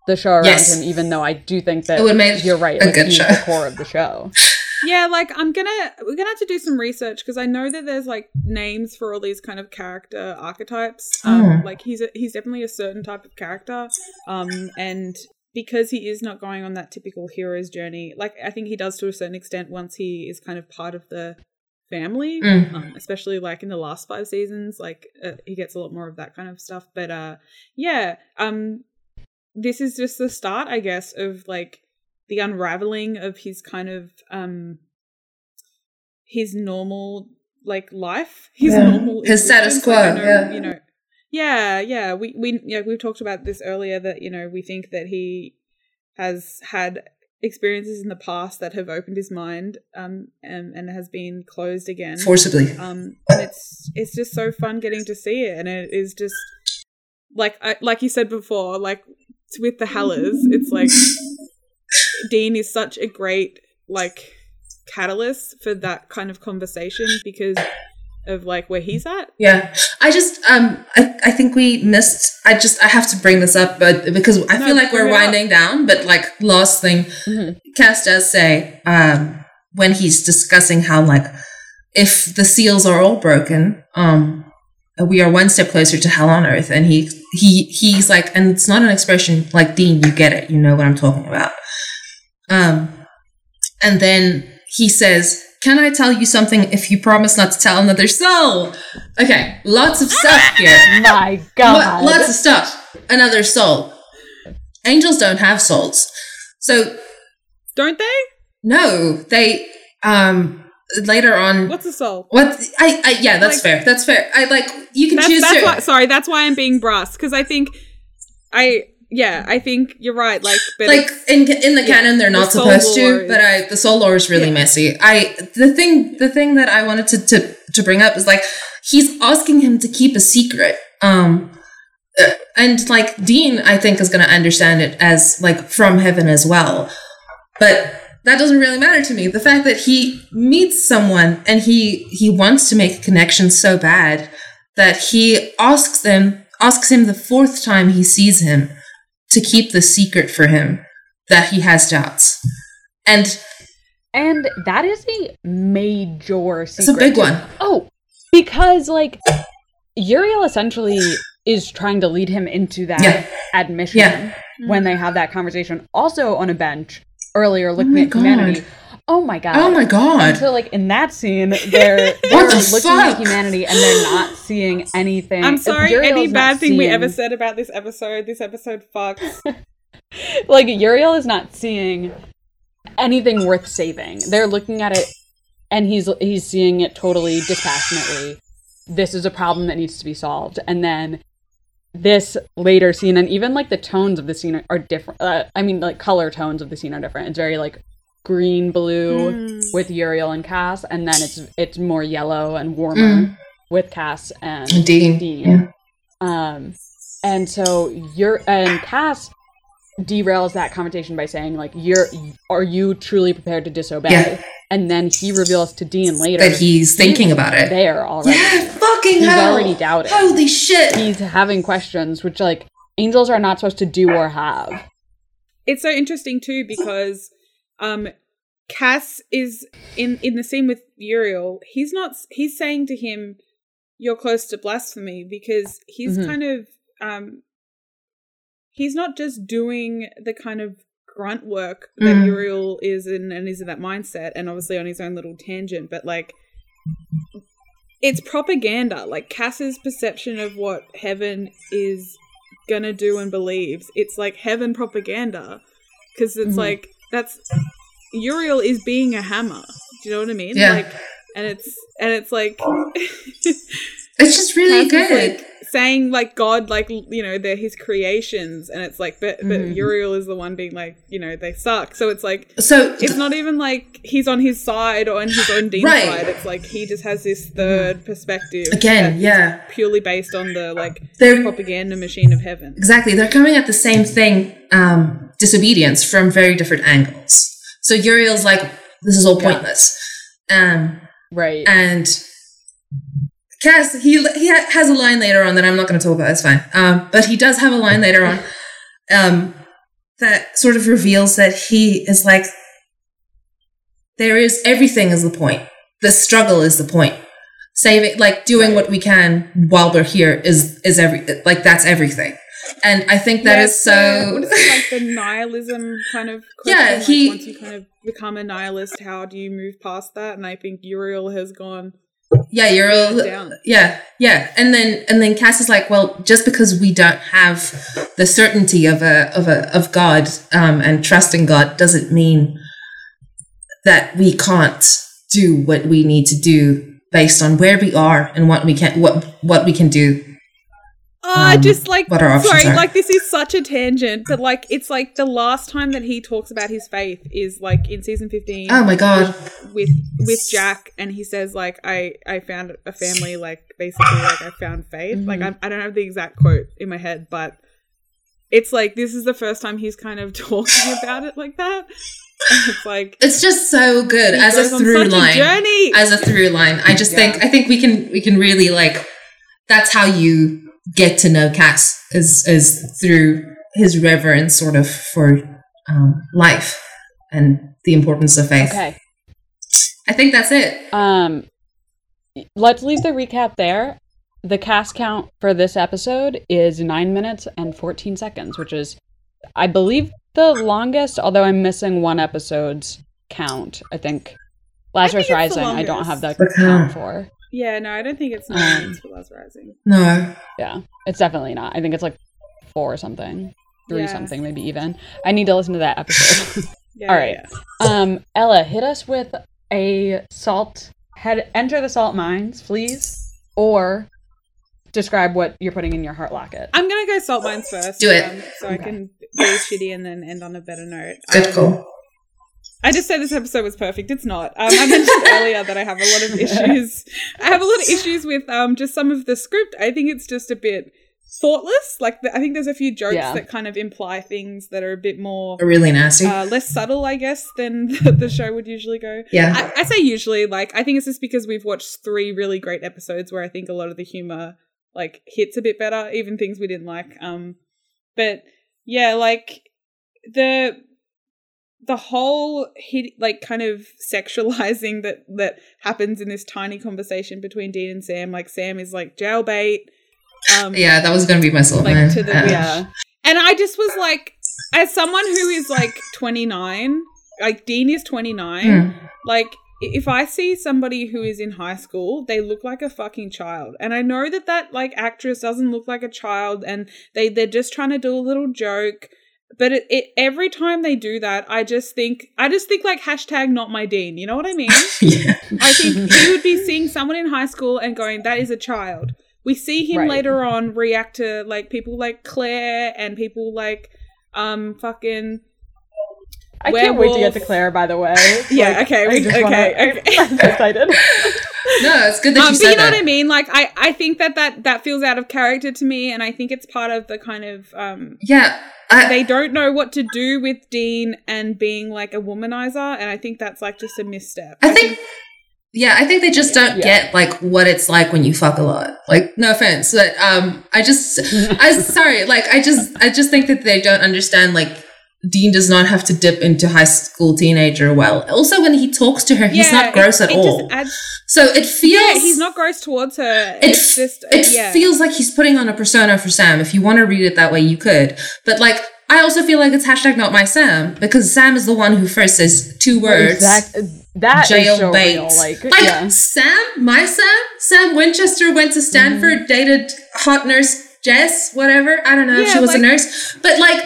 the show around Yes. him, even though I do think that It would make you're right. a Like good he's show. the core of the show. Yeah, like I'm gonna we're gonna have to do some research because I know that there's like names for all these kind of character archetypes. Um, Oh. Like he's a, he's definitely a certain type of character, um, and because he is not going on that typical hero's journey, like I think he does to a certain extent once he is kind of part of the family, Mm. um, especially like in the last five seasons, like uh, he gets a lot more of that kind of stuff. But uh, yeah, um, this is just the start, I guess, of like the unraveling of his kind of um his normal like life his Yeah. normal His status quo, know, yeah. you know yeah yeah we we yeah we've talked about this earlier that you know we think that he has had experiences in the past that have opened his mind um and, and has been closed again Forcibly. um and it's it's just so fun getting to see it and it is just like I, like you said before like with the Hellers it's like Dean is such a great like catalyst for that kind of conversation because of like where he's at. Yeah, I just um I, I think we missed. I just I have to bring this up, but because I No, feel like we're it up. winding down. But like last thing, Mhm. Cas does say um when he's discussing how like if the seals are all broken, um we are one step closer to hell on earth, and he he he's like, and it's not an expression like Dean, you get it, you know what I'm talking about. Um, and then he says, Can I tell you something if you promise not to tell another soul? Okay, lots of stuff here. My Lo- God. lots of stuff. Another soul. Angels don't have souls. So, Don't they? no, they, um, later on. What's a soul? What I, I yeah, that's Like- fair. That's fair. I like you can That's, choose that's to. why, sorry, that's why I'm being brass because I think I yeah I think you're right. Like, but like in in the yeah, canon they're not soul supposed to is- but i the soul lore is really Yeah. messy i the thing the thing that i wanted to, to to bring up is like he's asking him to keep a secret um uh, and like dean i think is going to understand it as like from heaven as well but that doesn't really matter to me the fact that he meets someone and he he wants to make a connection so bad that he asks them asks him the fourth time he sees him to keep the secret for him that he has doubts. And and that is a major secret. it's a big one. Oh, because like Uriel essentially is trying to lead him into that Yeah. admission Yeah. when they have that conversation. Also on a bench earlier, looking oh my at humanity. God. Oh my god! Oh my god. so, like in that scene, they're they're the looking at humanity and they're not seeing anything. I'm sorry. Uriel's Any bad thing we ever said about this episode? This episode fucks. like Uriel is not seeing anything worth saving. They're looking at it and he's he's seeing it totally dispassionately. This is a problem that needs to be solved. And then this later scene and even like the tones of the scene are, are different. Uh, I mean like color tones of the scene are different. It's very like green blue Mm. with Uriel and Cas and then it's it's more yellow and warmer Mm. with Cas and Dean. Dean. Yeah. Um, and so you're and Cas derails that conversation by saying like, "You're are you truly prepared to disobey?" Yeah. And then he reveals to Dean later That he's thinking about it. there already. Yeah, fucking He's hell. already doubted. Holy shit. He's having questions, which like angels are not supposed to do or have. it's so interesting too because um Cas is in in the scene with Uriel. He's not. He's saying to him, "You're close to blasphemy," because he's Mhm. kind of um. He's not just doing the kind of grunt work that Mm. Uriel is in and is in that mindset, and obviously on his own little tangent, but like. It's propaganda. Like Cas's perception of what heaven is gonna do and believes. It's like heaven propaganda because it's Mhm. like that's Uriel is being a hammer. Do you know what I mean? Yeah. Like, and it's and it's like It's just really Cas good. like, saying like God, like you know, they're his creations, and it's like, but but Mhm. Uriel is the one being like, you know, they suck. So it's like. so It's not even like he's on his side or on his own Dean Right. side. It's like he just has this third perspective. again, yeah. Purely based on the like They're propaganda machine of heaven. exactly they're coming at the same thing, um, disobedience from very different angles. So Uriel's like, this is all Yeah. pointless. Um Right. and Cas, he he ha- has a line later on that I'm not going to talk about. It's fine. Um, but he does have a line later on, um, that sort of reveals that he is like, there is everything is the point. The struggle is the point. Saving, like doing what we can while we're here is is every like that's everything. And I think that Yeah, is so. the- what is it, like the nihilism kind of Yeah, like, he- once you kind of become a nihilist, how do you move past that? And I think Uriel has gone yeah, you're all, down. Yeah, yeah, and then and then Cas is like, well, just because we don't have the certainty of a of a of God um, and trusting God doesn't mean that we can't do what we need to do based on where we are and what we can what what we can do. Oh, Um, just like what options sorry, are. like this is such a tangent, but like it's like the last time that he talks about his faith is like in season fifteen. Oh my God! with with Jack, and he says like I I found a family like basically like I found faith. Like I, I don't have the exact quote in my head, but it's like this is the first time he's kind of talking about it like that, it's like It's just so good as a through such a line. journey. As a through line. I just think I think we can we can really like that's how you get to know Cas is is through his reverence sort of for um, life and the importance of faith. Okay. I think that's it. Um, let's leave the recap there. The Cas count for this episode is nine minutes and 14 seconds, which is, I believe, the longest, although I'm missing one episode's count. I think Lazarus think Rising, I don't have that count for. Yeah, no, I don't think it's Um, nine minutes for Last Rising. No. Yeah, it's definitely not. I think it's like four or something, three Yeah. something, maybe even. I need to listen to that episode. Yeah, All yeah, um, Ella, hit us with a salt. Head enter the salt mines, please, or describe what you're putting in your heart locket. I'm gonna go salt mines first. Do it. um, so I Okay. can be shitty and then end on a better note. Good Um, call. I just said this episode was perfect. It's not. Um, I mentioned earlier that I have a lot of issues. I have a lot of issues with um, just some of the script. I think it's just a bit thoughtless. Like the, I think there's a few jokes Yeah. that kind of imply things that are a bit more Really nasty. uh, less subtle, I guess, than the, the show would usually go. yeah. I, I say usually, like I think it's just because we've watched three really great episodes where I think a lot of the humor like hits a bit better, even things we didn't like. Um, but yeah, like the the whole hit like kind of sexualizing that that happens in this tiny conversation between Dean and Sam. Like Sam is like jailbait. Um, yeah, that was gonna be my salt like, to the- Uh, yeah. and I just was like, as someone who is like 29, like Dean is 29, hmm. like if I see somebody who is in high school, they look like a fucking child. And I know that that like actress doesn't look like a child and they they're just trying to do a little joke. But it, it every time they do that, I just think I just think like hashtag not my Dean. You know what I mean? yeah. I think he would be seeing someone in high school and going, "That is a child." We see him Right. later on react to like people like Claire and people like um fucking I can't wait to get to Claire, by the way. Yeah, okay, we- just okay, wanna- okay. I'm excited. No, it's good that um, you but said you know that. what I mean? Like I I think that that that feels out of character to me, and I think it's part of the kind of um Yeah. I, they don't know what to do with Dean and being like a womanizer, and I think that's like just a misstep. I think yeah, I think they just don't Yeah. get like what it's like when you fuck a lot. Like, no offense, but um, I just, I'm sorry, like I just, I just think that they don't understand. Like, Dean does not have to dip into high school teenager well. Also, when he talks to her, he's Yeah, not gross it- at it all. Adds, so it feels, yeah, he's not gross towards her. It, it's just it yeah. feels like he's putting on a persona for Sam. If you want to read it that way, you could. But like, I also feel like it's hashtag not my Sam because Sam is the one who first says two words. Exact- That is jail so bait. real. Like, Like yeah. Sam, my Sam, Sam Winchester went to Stanford, Mm-hmm. dated hot nurse Jess, whatever. I don't know if she was a nurse, but like,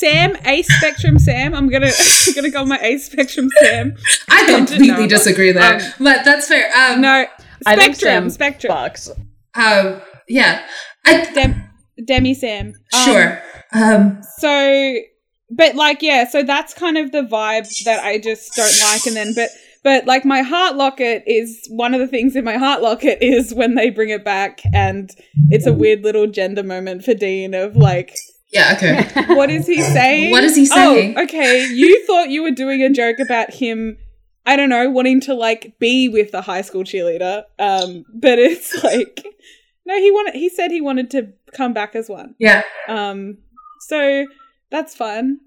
Sam, A spectrum Sam. I'm gonna I'm gonna go my A spectrum Sam. I No, completely disagree there, um, but that's fair. Um, No, I spectrum, Sam spectrum. fucks. um, yeah, I Dem- Demi Sam. Um, sure. Um, So, but like, yeah, so that's kind of the vibe that I just don't like. And then, but, but like my heart locket is one of the things in my heart locket is when they bring it back and it's a weird little gender moment for Dean of like, yeah, okay. what is he saying? What is he saying? Oh, okay. You thought you were doing a joke about him. I don't know, wanting to like be with the high school cheerleader. Um, but it's like, no, he wanted. He said he wanted to come back as one. Yeah, Um, so that's fun.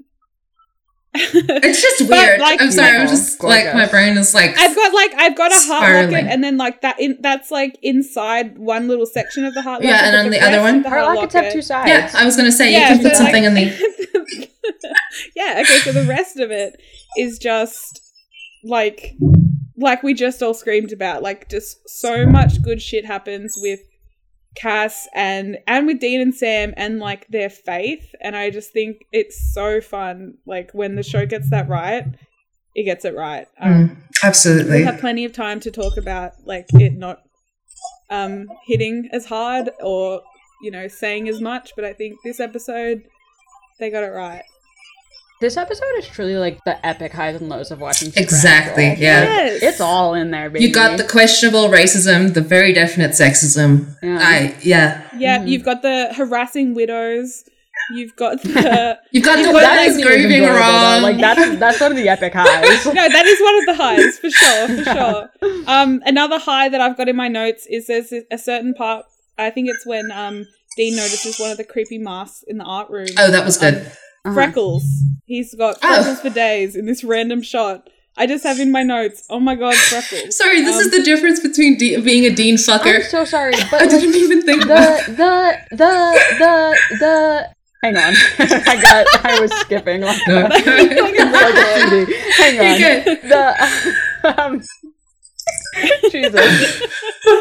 It's just weird. like- I'm sorry. I'm Beautiful. just like my brain is like. I've got like I've got a heart Spiraling. locket, and then like that in that's like inside one little section of the heart Yeah, and but on the other one? of the Heart lockets have two sides. yeah, I was gonna say Yeah, you can put so, something like- in the. yeah. Okay. So the rest of it is just like like we just all screamed about. Like just so much good shit happens with Cas and and with Dean and Sam and like their faith. And I just think it's so fun. Like when the show gets that right, it gets it right. Um, Mm, absolutely. we'll have plenty of time to talk about like it not um hitting as hard or you know saying as much but i think this episode they got it right This episode is truly like the epic highs and lows of watching. Supernatural. Exactly, yeah. Yes. It's all in there, baby. You got the questionable racism, the very definite sexism. Yeah. I yeah. yeah Mhm. you've got the harassing widows You've got the You've got the That one That that's isn't even grieving enjoyable, though. wrong. Like that's that's one of the epic highs. no, that is one of the highs for sure, for sure. Um, another high that I've got in my notes is there's a certain part. I think it's when um Dean notices one of the creepy masks in the art room. oh, that was good. Uh-huh. Freckles. He's got Oh. freckles for days in this random shot. I just have in my notes. Oh my god, freckles. Sorry, this is Um, the difference between de- being a dean I'm so sorry, I but like, didn't even think about the the the the the. Hang on, I got. I was skipping like, No. like a Hang on. You're good. The um, Jesus,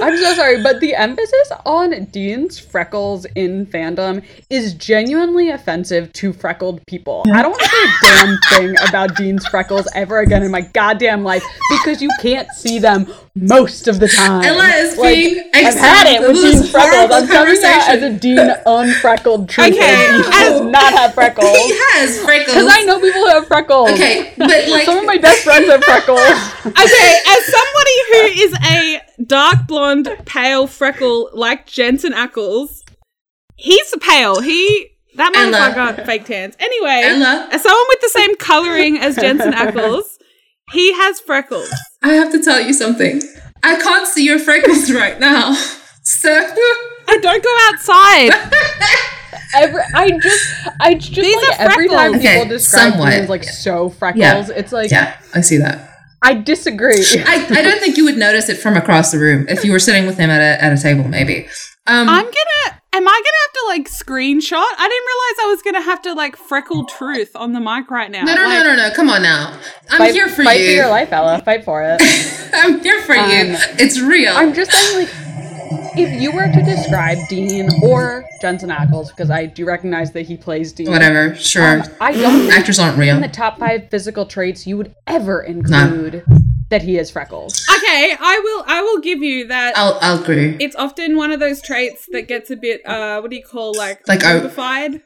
I'm so sorry, but the emphasis on Dean's freckles in fandom is genuinely offensive to freckled people. I don't want to say a damn thing about Dean's freckles ever again in my goddamn life because you can't see them most of the time. Ella is Like, being I've had it with Dean freckles. I'm coming out as a Dean unfreckled trooper. Okay, Dean does not have freckles. He has freckles. Because I know people who have freckles. Okay, but like Some of my best friends have freckles. Okay, as somebody who is a dark blonde, pale freckle like Jensen Ackles, he's pale. He that motherfucker got fake tans. Anyway, Ella. as someone with the same coloring as Jensen Ackles, he has freckles. I have to tell you something. I can't see your freckles right now. So I don't go outside. Every, I just, I just These like are every time people Okay, describe somewhat. me as like so freckles, Yeah. it's like yeah, I see that. I disagree. I, I don't think you would notice it from across the room if you were sitting with him at a at a table, maybe. Um, I'm gonna. Am I gonna have to like screenshot? I didn't realize I was gonna have to like freckle truth on the mic right now. no, no, Like, no, no, no. Come on now. I'm fight, here for fight you. for your life, Ella. Fight for it. I'm here for you. Um, It's real. I'm just saying, like, if you were to describe Dean or Jensen Ackles, because I do recognize that he plays Dean. Whatever. Sure. um, I don't think Actors aren't real. in the top five physical traits you would ever include that he has freckles. Okay, I will. I will give you that. I'll I'll agree. It's often one of those traits that gets a bit. Uh, what do you call like Like, overfied. modified?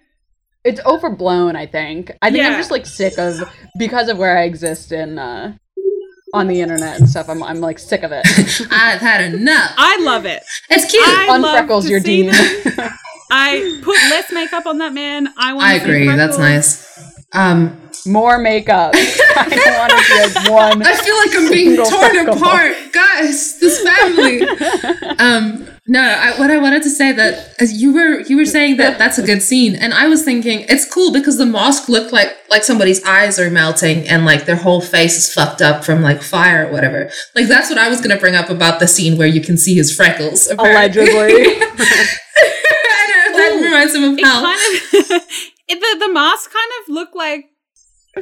It's overblown, I think. I think I'm just like sick of because of where I exist in uh on the internet and stuff. I'm I'm like sick of it. I've had enough. I love it. It's cute. I On freckles, to your see Dean. I put less makeup on that man. I want. I agree. That's nice. Um, More makeup. I don't want to see one. I feel like I'm being torn freckle. apart, guys. This family. um, no, I, what I wanted to say that as you were you were saying that that's a good scene, and I was thinking it's cool because the mask looked like like somebody's eyes are melting and like their whole face is fucked up from like fire or whatever. Like that's what I was gonna bring up about the scene where you can see his freckles. apparently. Allegedly. I know that Ooh, reminds him of It hell. kind of. It, the the mask kind of look like.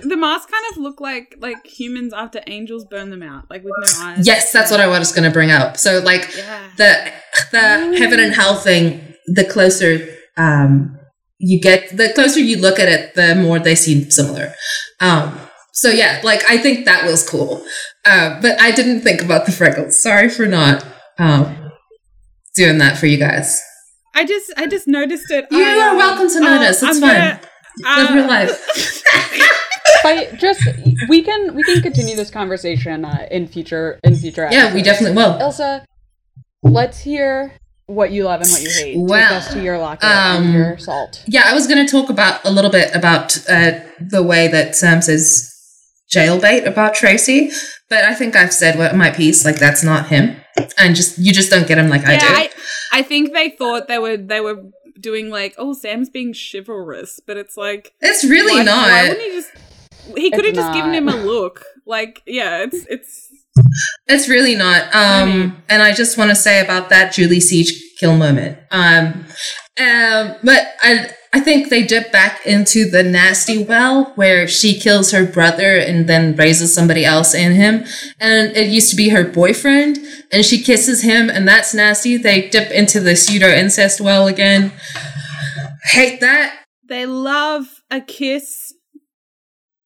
The mask kind of look like like humans after angels burn them out, like with no eyes. Yes, that's what I was going to bring up. So like Yeah. the the heaven and hell thing, the closer um you get the closer you look at it, the more they seem similar. Um so yeah, like I think that was cool. Uh, but I didn't think about the freckles. Sorry for not um doing that for you guys. I just I just noticed it. You I, are um, welcome to uh, notice. It's I'm fine. gonna- Live uh, your life. But just we can we can continue this conversation uh, in future in future. Yeah, we definitely will. Ilse, let's hear what you love and what you hate. Well, Take us to your locket um, and your salt. Yeah, I was going to talk about a little bit about uh, the way that Sam says jailbait about Tracy, but I think I've said what my piece. Like that's not him, and just you just don't get him like I do. I, I think they thought they were they were doing like, oh, Sam's being chivalrous, but it's like it's really why, not. Why wouldn't he just? He could have It's just given him a look. Like, yeah, it's it's. It's really not. Um, Really? and I just want to say about that Julie Siege kill moment. Um, um, but I, I think they dip back into the nasty well where she kills her brother and then raises somebody else in him. And it used to be her boyfriend and she kisses him and that's nasty. They dip into the pseudo incest well again. Hate that. They love a kiss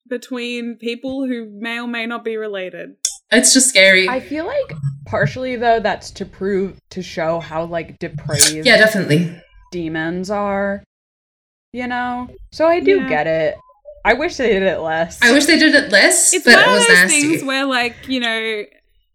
between people who may or may not be related. It's just scary. I feel like partially though that's to prove to show how like depraved yeah, definitely. demons are. You know? So I do Yeah. get it. I wish they did it less. I wish they did it less, It's but one it of those nasty. things where, like, you know,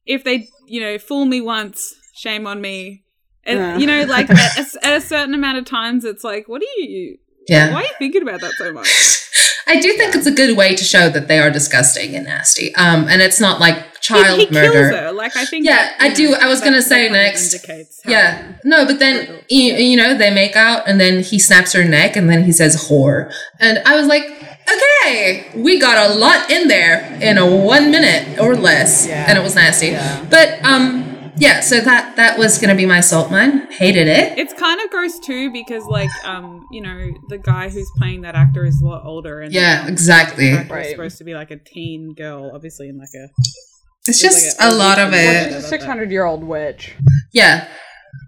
if they, you know, fool me once, shame on me. And, Yeah. You know, like at a, at a certain amount of times, it's like, what are you, Yeah. Why are you thinking about that so much? I do think it's a good way to show that they are disgusting and nasty. Um, and it's not like child he, he murder. kills her. Like I think. Yeah, that, I do- know, I was gonna say next. Yeah. No, but then Brutal. you, you know they make out and then he snaps her neck and then he says whore and I was like, okay, we got a lot in there in a one minute or less, Yeah. and it was nasty. Yeah. But um, yeah. So that that was gonna be my salt mine. Hated it. It's kind of gross too because, like, um, you know, the guy who's playing that actor is a lot older, and Yeah, um, exactly. the Right. supposed to be like a teen girl, obviously in like a It's It's just like a- a lot of it. she's a 600 year old witch, Yeah.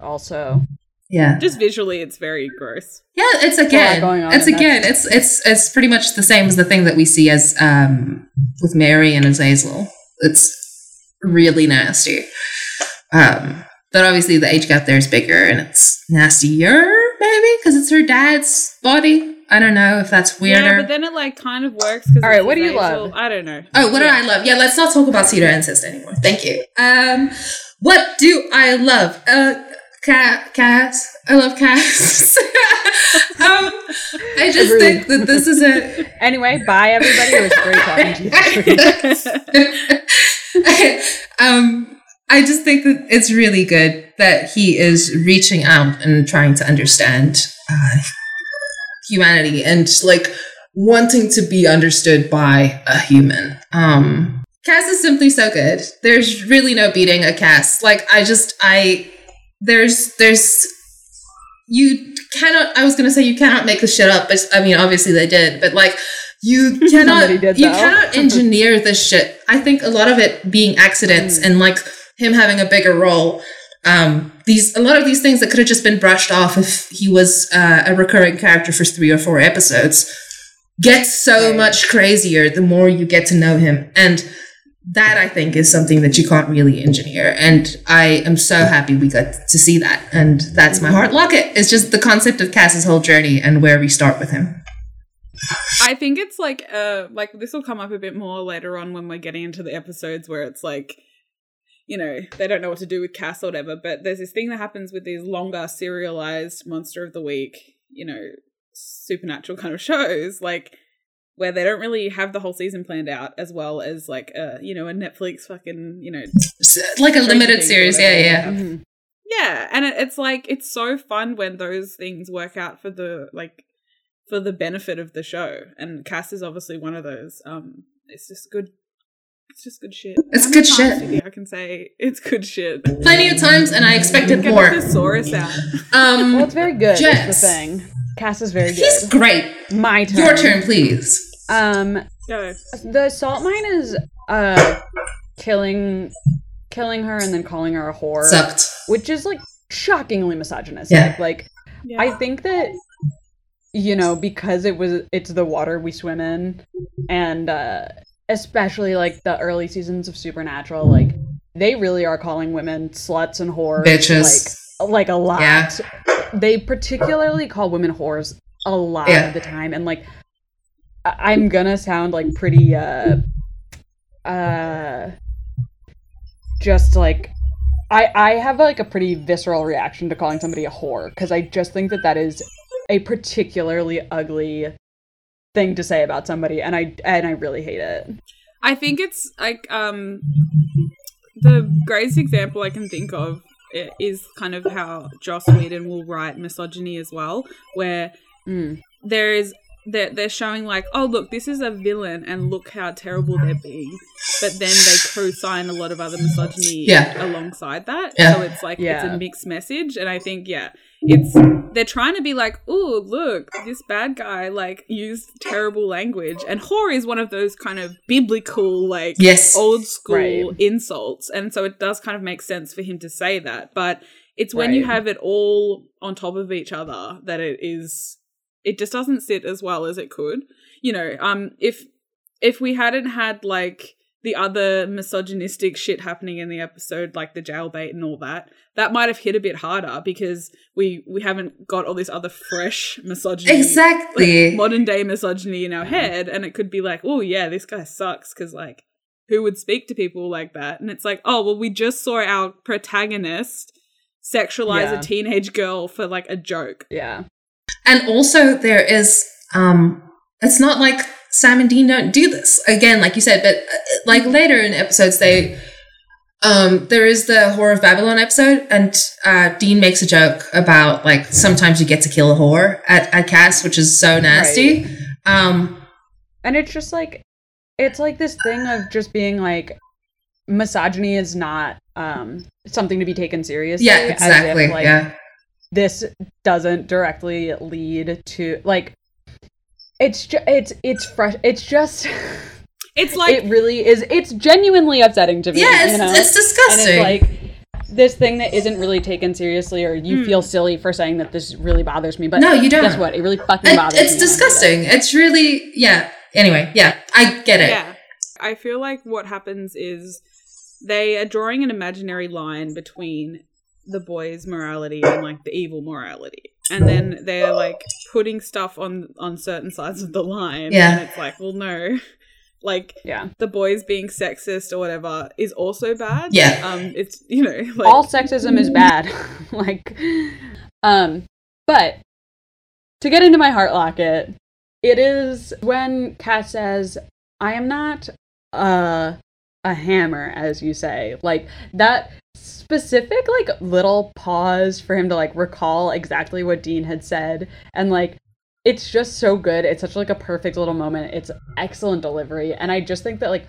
also. Yeah. just visually, it's very gross. Yeah, it's again. going it's in that again. It's it's it's pretty much the same as the thing that we see as um with Mary and Azazel. It's really nasty. Um, but obviously the age gap there is bigger and it's nastier, maybe because it's her dad's body. I don't know if that's weirder. Yeah, but then it like kind of works. Because All right, what do you love? I don't know. Oh, what Yeah. do I love? Yeah, let's not talk about pseudo incest anymore. Thank you. Um, what do I love? Uh, cat, Cas. I love Cas. um, I just Agreed. think that this is a. Anyway, bye everybody. It was great talking to you. um, I just think that it's really good that he is reaching out and trying to understand uh, humanity and like wanting to be understood by a human. Um, Cas is simply so good. There's really no beating a Cas. Like I just I there's there's you cannot I was gonna say you cannot make this shit up, but I mean obviously they did, but like you cannot you cannot engineer this shit. I think a lot of it being accidents Mm. and like him having a bigger role. Um, these a lot of these things that could have just been brushed off if he was uh, a recurring character for three or four episodes get so much crazier the more you get to know him. And that i think is something that you can't really engineer. And i am so happy we got to see that. And that's my heart locket. It's just the concept of cas's whole journey and where we start with him. I think it's like uh like this will come up a bit more later on when we're getting into the episodes where it's like you know, they don't know what to do with Cas or whatever, but there's this thing that happens with these longer serialized monster of the week, you know, supernatural kind of shows, like where they don't really have the whole season planned out as well as like a you know, a Netflix fucking, you know, like a limited Stranger Things or series yeah whatever. yeah Mhm. yeah, and it, it's like it's so fun when those things work out for the like for the benefit of the show. And Cas is obviously one of those. Um, it's just good. It's just good shit. It's How good shit. do I can say it's good shit. plenty of times and i expected Get more the thesaurus out. um Well, it's very good. Is Jess. the thing. Cas is very good. he's great My turn. your turn please Um, Go. the salt mine is uh killing, killing her and then calling her a whore, sucked which is like shockingly misogynistic. Yeah. Like Yeah. I think that you know because it was it's the water we swim in, and uh especially like the early seasons of Supernatural, like they really are calling women sluts and whores, Bitches. like like a lot. Yeah. They particularly call women whores a lot Yeah. of the time, and like I- I'm gonna sound like pretty uh uh just like I I have like a pretty visceral reaction to calling somebody a whore because I just think that that is a particularly ugly thing to say about somebody and I and I really hate it. I think it's like um the greatest example I can think of is kind of how Joss Whedon will write misogyny as well, where Mm. there is they're, they're showing like oh look this is a villain and look how terrible they're being. But then they co-sign a lot of other misogyny Yeah. alongside that. Yeah. so it's like it's a mixed message. And i think yeah it's they're trying to be like oh look this bad guy like used terrible language. And whore is one of those kind of biblical like yes. old school Right. insults. And so it does kind of make sense for him to say that. But it's when you have it all on top of each other that it is it just doesn't sit as well as it could. You know um if if we hadn't had like the other misogynistic shit happening in the episode like the jailbait and all that that might have hit a bit harder because we we haven't got all this other fresh misogyny exactly. like, modern day misogyny in our head and it could be like oh yeah this guy sucks because like who would speak to people like that? And it's like oh well we just saw our protagonist sexualize Yeah. a teenage girl for like a joke. Yeah. And also there is um it's not like Sam and Dean don't do this again, like you said, but uh, like later in episodes they um there is the whore of Babylon episode, and uh, Dean makes a joke about like sometimes you get to kill a whore at at Cas, which is so nasty. Um, And it's just like it's like this thing of just being like misogyny is not um something to be taken seriously. yeah, as if, exactly. like, yeah, this doesn't directly lead to like it's just it's it's fresh it's just It's like it really is it's genuinely upsetting to me yeah, it's, you know? it's and disgusting. it's like this thing that isn't really taken seriously or you Hmm. feel silly for saying that this really bothers me but No, you don't. guess what it really fucking It- bothers it's me disgusting. It's really yeah. Anyway, yeah, I get it. Yeah. I feel like what happens is they are drawing an imaginary line between the boys' morality and like the evil morality. And then they're like putting stuff on on certain sides of the line. Yeah. And it's like, well no. Like yeah the boys being sexist or whatever is also bad. Yeah. Um it's you know, like all sexism is bad like um but to get into my heart locket it is when cas says i am not uh a hammer as you say like that specific like little pause for him to like recall exactly what dean had said. And like it's just so good. It's such like a perfect little moment. It's excellent delivery. And i just think that like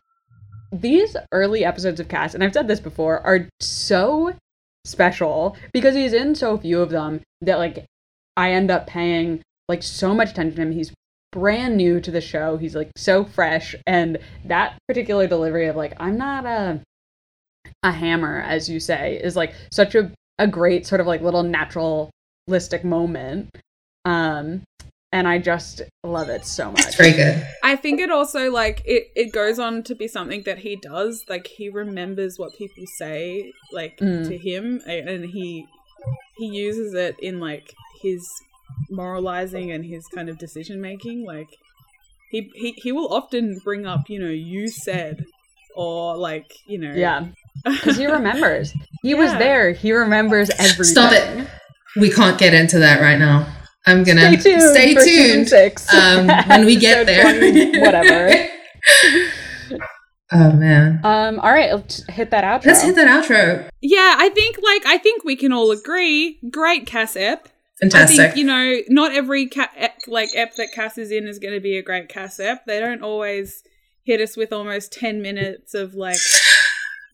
these early episodes of cas and i've said this before are so special because he's in so few of them that like I end up paying like so much attention to him. He's brand new to the show. He's like so fresh. And that particular delivery of like I'm not a a hammer as you say is like such a a great sort of like little naturalistic moment. Um and I just love it so much. It's very good. I think it also like it, it goes on to be something that he does. Like he remembers what people say like Mm. to him and he he uses it in like his moralizing and his kind of decision making. Like he, he he will often bring up, you know, you said or like, you know Yeah. Cuz he remembers. He was there. He remembers everything. Stop it. We can't get into that right now. I'm gonna Stay tuned. Stay tuned. six. Um, when we get there, 20, whatever. oh man, Um. All right. Let's hit that outro. let's hit that outro. Yeah, I think like I think we can all agree. Great Cas ep. I Fantastic. think you know not every ca- ep, like ep that Cas is in is going to be a great Cas ep. They don't always hit us with almost ten minutes of like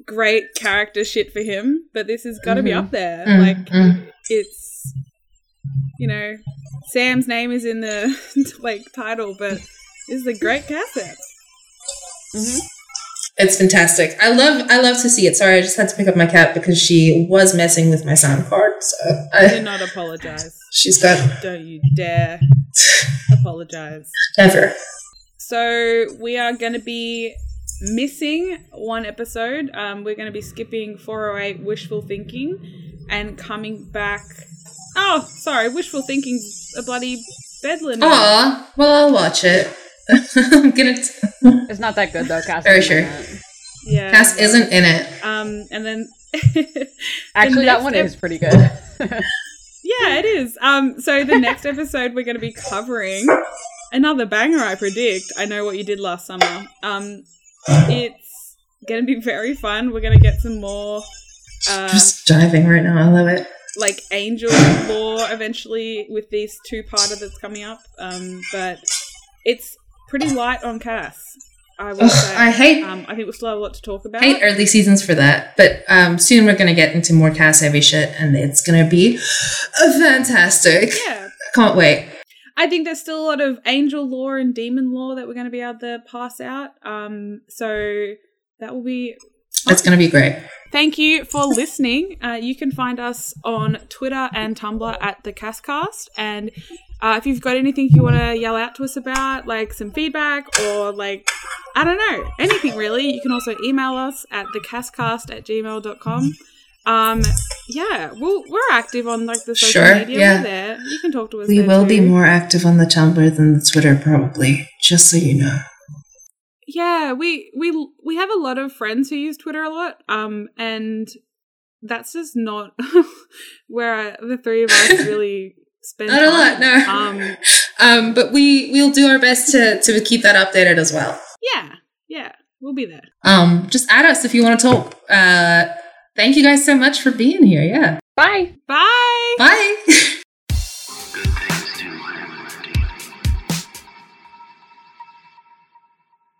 great character shit for him, but this has got to be Mhm. up there. Mm, Like mm. it's you know Sam's name is in the like title, but this is a great Cas ep. Mhm. It's fantastic. I love I love to see it. Sorry, I just had to pick up my cat because she was messing with my sound card. So Do I, not apologize. she's got Don't you dare apologize. never. So we are going to be missing one episode. Um, we're going to be skipping 408 Wishful Thinking and coming back. Oh, sorry, Wishful Thinking's a bloody bedlam. Aw, well I'll watch it. I'm gonna. T- It's not that good though. Cas. Very isn't in sure. it. Yeah. Cas isn't in it. Um, and then. Actually, that one ep- is pretty good. Yeah, it is. Um, so the next episode we're going to be covering another banger. I predict. I know what you did last summer. Um, it's going to be very fun. We're going to get some more. Uh, Just diving right now. I love it. like angel lore eventually with these two parter that's coming up. Um, but it's pretty light on Cas. I will Ugh, say. I hate Um, I think we'll still have a lot to talk about. hate early seasons for that. But um, soon we're gonna get into more cas heavy shit, and it's gonna be fantastic. yeah, Can't wait. I think there's still a lot of angel lore and demon lore that we're going to be able to pass out. Um, so that will be That's gonna be great. Thank you for listening. Uh, you can find us on Twitter and Tumblr at the CasCast. And uh, if you've got anything you want to yell out to us about, like some feedback or like, I don't know, anything really, you can also email us at thecascast at gmail.com. Um, yeah, we'll, we're active on like the social Sure, media. yeah. We're there. You can talk to us. We will be more active on the Tumblr than the Twitter, probably. Just so you know. Yeah, we we we have a lot of friends who use Twitter a lot, um, and that's just not where the three of us really spend Not a lot, no. Um, Um, but we we'll do our best to to keep that updated as well. yeah, yeah, we'll be there. Um, just add us if you want to talk. Uh, thank you guys so much for being here. Yeah. Bye. Bye. Bye. Good things do happen indeed.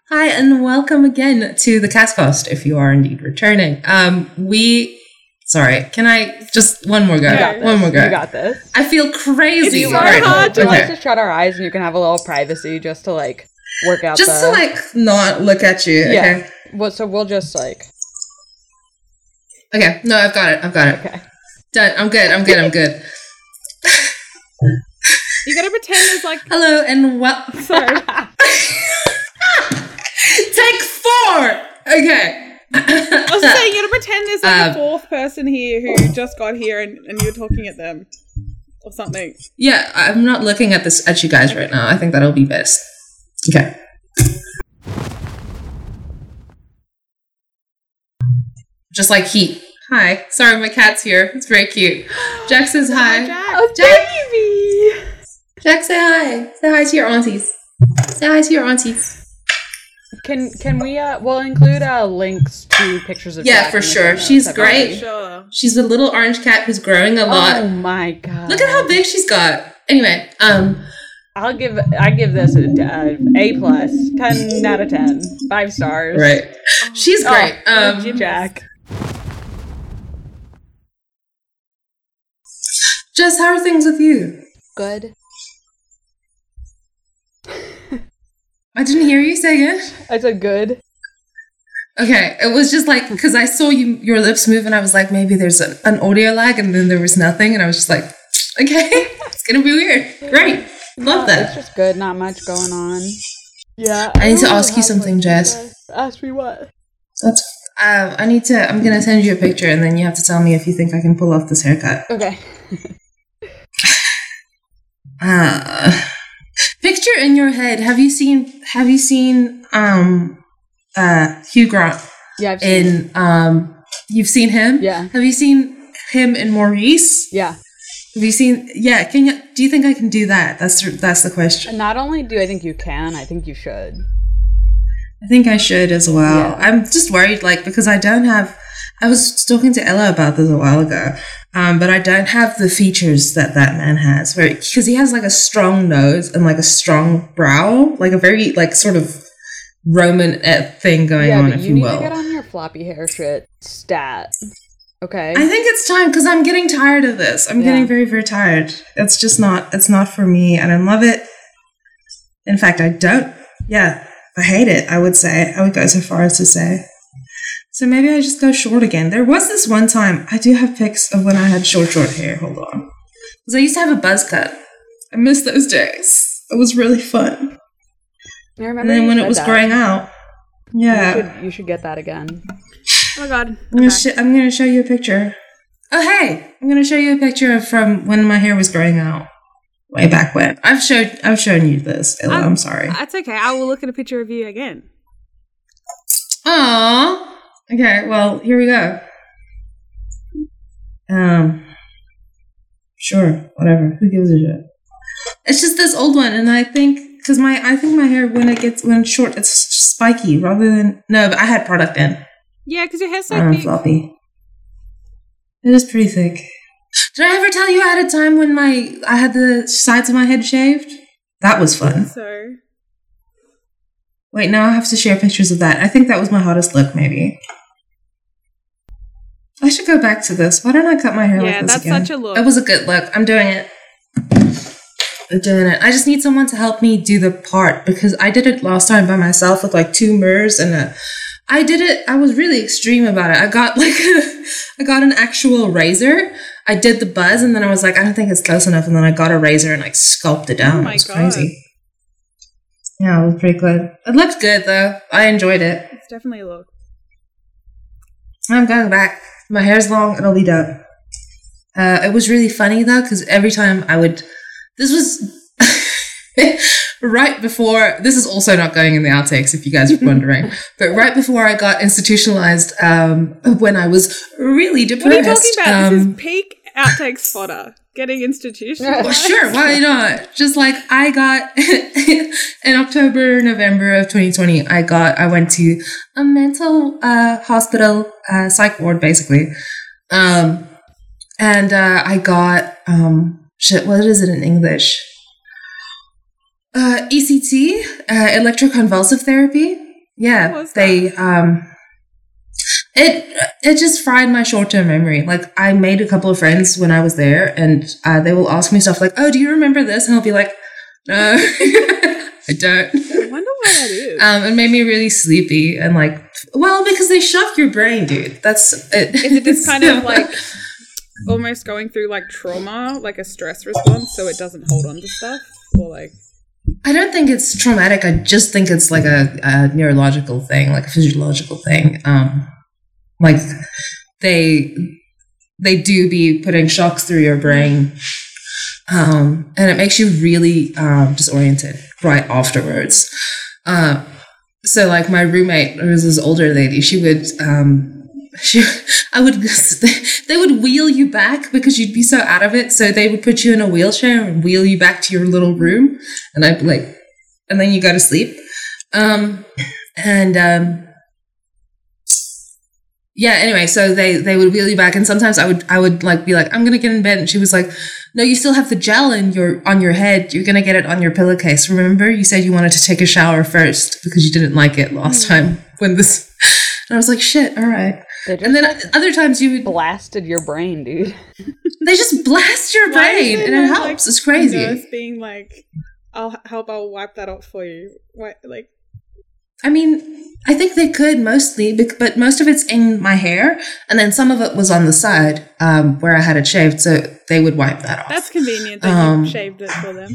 Hi, and welcome again to the CasCast. If you are indeed returning, um, we. Sorry, can I just one more go? You got one more go. You got this. I feel crazy. It's so right now. hard to, We like Okay. to shut our eyes and you can have a little privacy just to like work out Just the to like not look at you. Yeah. Okay. Well, so we'll just like Okay. No, I've got it. I've got it. okay. Done. I'm good. I'm good. I'm good. You gotta pretend there's like. Hello and well. Sorry. Take four. Okay. I was saying you gotta pretend there's like Um, a fourth person here who just got here and, and you're talking at them or something. Yeah, I'm not looking at this at you guys right now. I think that'll be best. Okay. Just like heat. Hi. Sorry, my cat's here. It's very cute. Jack says hi. Jack. Jack, baby. Jack, say hi. Say hi to your aunties. Say hi to your aunties. Can can we uh we'll include uh links to pictures of Yeah, Jack for sure. She's great. Sure. She's a little orange cat who's growing a lot. Oh my god. Look at how big she's got. Anyway, um, I'll give I give this a uh, A plus, ten out of ten, five stars. right. She's Oh, great. oh, Um, Jack. Jess, how are things with you? Good. I didn't hear you say it. I said good. Okay, it was just like because I saw you your lips move and I was like maybe there's an, an audio lag and then there was nothing and I was just like okay it's gonna be weird great love Uh, It's just good. Not much going on. Yeah. I need to ask you something, Jess. Ask me what? that's uh, I need to I'm gonna send you a picture and then you have to tell me if you think I can pull off this haircut Okay. uh, picture in your head have you seen have you seen um uh Hugh Grant Yeah. I've seen in um you've seen him Yeah. have you seen him in Maurice Yeah. Have you seen? Yeah, can you? Do you think I can do that? That's that's the question. And not only do I think you can, I think you should. I think I should as well. Yeah. I'm just worried, like because I don't have. I was talking to Ella about this a while ago, um, but I don't have the features that that man has. Where because he has like a strong nose and like a strong brow, like a very like sort of Roman uh, thing going yeah, on, but if you you need will. to get on your floppy hair shit stat. Okay. I think it's time because I'm getting tired of this. I'm Yeah. getting very, very tired. It's just not. It's not for me. And I don't love it. In fact, I don't. Yeah, I hate it. I would say. I would go so far as to say. So maybe I just go short again. There was this one time. I do have pics of when I had short, short hair. Hold on. Because I used to have a buzz cut. I miss those days. It was really fun. I remember And then when it was that. growing out. you Yeah. should, you should get that again. Oh my god. I'm gonna, Okay. sh- I'm gonna show you a picture. Oh hey, I'm gonna show you a picture of from when my hair was growing out, way back when. I've showed I've shown you this. Ella, oh, I'm sorry. That's okay. I will look at a picture of you again. Aww. Okay, well here we go. Um. Sure, whatever. Who gives a shit? It's just this old one, and I think because my I think my hair when it gets when it's short, it's spiky rather than no. But I had product in. Yeah, because your hair's so um, big. floppy. It is pretty thick. Did I ever tell you I had a time when my I had the sides of my head shaved? That was fun. So Wait, now I have to share pictures of that. I think that was my hottest look, maybe. I should go back to this. Why don't I cut my hair Yeah, like this that's again? such a look. It was a good look. I'm doing it. I'm doing it. I just need someone to help me do the part because I did it last time by myself with like two mirrors and a. I did it. I was really extreme about it. I got like a, I got an actual razor. I did the buzz and then I was like, I don't think it's close enough. And then I got a razor and like sculpted it down. Oh my it was God. crazy. Yeah, it was pretty good. It looked good though. I enjoyed it. it's definitely a look. I'm going back. My hair's long. It'll be done. Uh, it was really funny though, because every time I would, this was right before. This is also not going in the outtakes, if you guys are wondering. but right before I got institutionalized, um, when I was really depressed. What are you talking about? this um, is peak outtakes fodder. Getting institutionalized. Well, sure, why not? Just like I got in October, November of 2020, I got, I went to a mental uh, hospital, uh, psych ward, basically. Um, and uh, I got, um, shit, what is it in English? Uh, ECT, uh, electroconvulsive therapy. Yeah, they, um, it it just fried my short term memory. Like I made a couple of friends when I was there, and uh, they will ask me stuff like, "Oh, do you remember this?" And I'll be like, "No, I don't." I wonder why that is. Um, it made me really sleepy and like, well, because they shock your brain, dude. That's it. is it just kind of like almost going through like trauma, like a stress response, so it doesn't hold on to stuff? Or like, I don't think it's traumatic. I just think it's like a, a neurological thing, like a physiological thing. Um, like they they do be putting shocks through your brain, um, and it makes you really um, disoriented right afterwards. Uh, so, like my roommate, who was this older lady, she would. Um, she, I would, they would wheel you back because you'd be so out of it. So they would put you in a wheelchair and wheel you back to your little room, and I'd like, and then you go to sleep. Um, and um, yeah. Anyway, so they they would wheel you back, and sometimes I would I would like be like, I'm gonna get in bed, and she was like, No, you still have the gel in your on your head. You're gonna get it on your pillowcase. Remember, you said you wanted to take a shower first because you didn't like it last hmm. time when this. And I was like, shit, all right. And then other times you would blasted your brain, dude. they just blast your brain and it no, helps. like, it's crazy. nurse being like, "I'll h- help. I'll wipe that off for you." What, like, I mean, I think they could mostly, but most of it's in my hair, and then some of it was on the side um, where I had it shaved, so they would wipe that off. that's convenient that Um, you shaved it for them.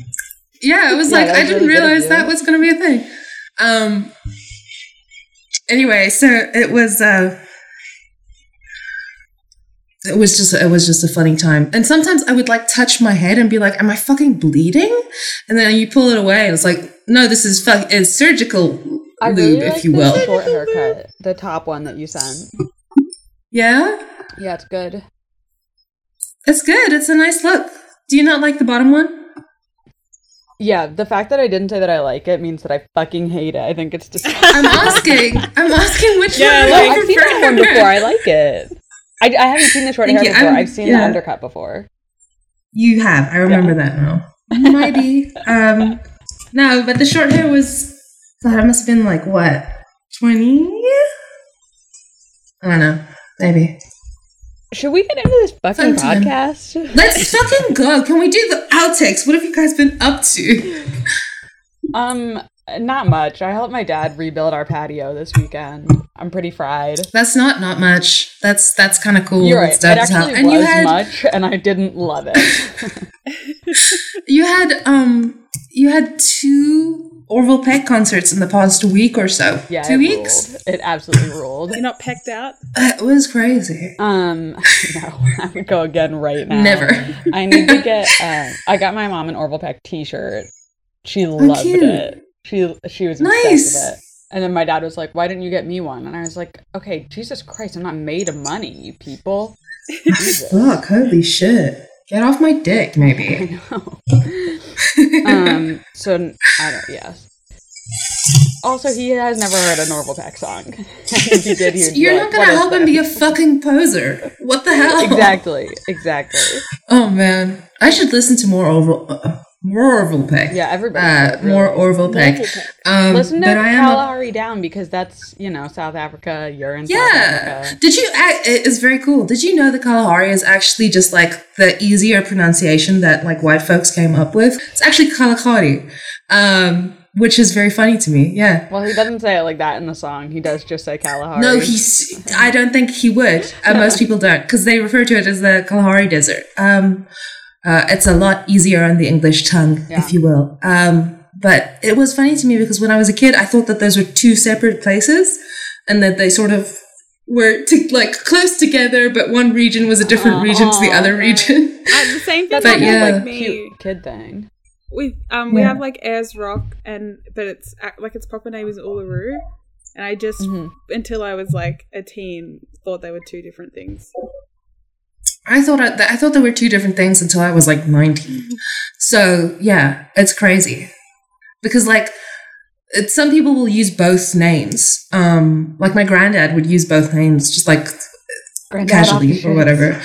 yeah, it was Yeah, like that I didn't really realize that was going to be a thing. Um. Anyway, so it was. uh it was just it was just a funny time and sometimes i would like touch my head and be like am i fucking bleeding and then you pull it away and it's like no this is fuck it's surgical I lube really if like you the will short haircut, the top one that you sent. yeah Yeah, it's good. it's good it's a nice look do you not like the bottom one Yeah, the fact that I didn't say that I like it means that I fucking hate it. I think it's disgusting. i'm asking i'm asking which Yeah, one like- you I've seen that one before. I like it. I, I haven't seen the short Thank hair you. before. I'm- I've seen yeah. the undercut before. You have. I remember that now. Maybe. um, no, but the short hair was. God, it must have been like what twenty. I don't know. Maybe. Should we get into this fucking Sometime. podcast? Let's fucking go. Can we do the outtakes? What have you guys been up to? Um, not much. I helped my dad rebuild our patio this weekend. I'm pretty fried. That's not not much. That's that's kind of cool. You're right. It dope as hell. actually And was you had much, and I didn't love it. you had um you had two Orville Peck concerts in the past week or so. yeah, two it weeks. Ruled. It absolutely ruled. You're not pecked out. It was crazy. Um, no, I would go again right now. Never. I need to get. Uh, I got my mom an Orville Peck T-shirt. She loved cute. it. She she was Nice. obsessed with it. And then my dad was like, "Why didn't you get me one?" And I was like, "Okay, Jesus Christ, I'm not made of money, you people." Jesus. Fuck! Holy shit! Get off my dick, maybe. I know. um. So I don't. Yes. Also, he has never heard a Orville Peck song. if he did, he You're like, not gonna help him be a fucking poser. What the hell? Exactly. Exactly. Oh man, I should listen to more uh, more Orville Peck. Yeah. Everybody. Uh, should, more really. Orville Peck. Peck. Um, Listen to but I a- Kalahari Down because that's you know South Africa. You're in South yeah. Africa. Did you? It's very cool. Did you know the Kalahari is actually just like the easier pronunciation that like white folks came up with? It's actually Kalahari, um, which is very funny to me. Yeah. Well, he doesn't say it like that in the song. He does just say Kalahari. No, he's. I don't think he would. Uh, most people don't because they refer to it as the Kalahari Desert. Um, uh, it's a lot easier on the English tongue, Yeah. if you will. Um, but it was funny to me because when I was a kid, I thought that those were two separate places, and that they sort of were to, like close together, but one region was a different region to the other okay. region. Uh, the same thing That's But happened yeah. like me. cute kid thing. We um we Yeah. have like Ayers Rock and but it's like its proper name is Uluru, and I just Mhm. until I was like a teen thought they were two different things. I thought I, I thought there were two different things until I was like 19. So yeah, it's crazy because like it, some people will use both names. Um, like my granddad would use both names, just like Granddad casually or whatever.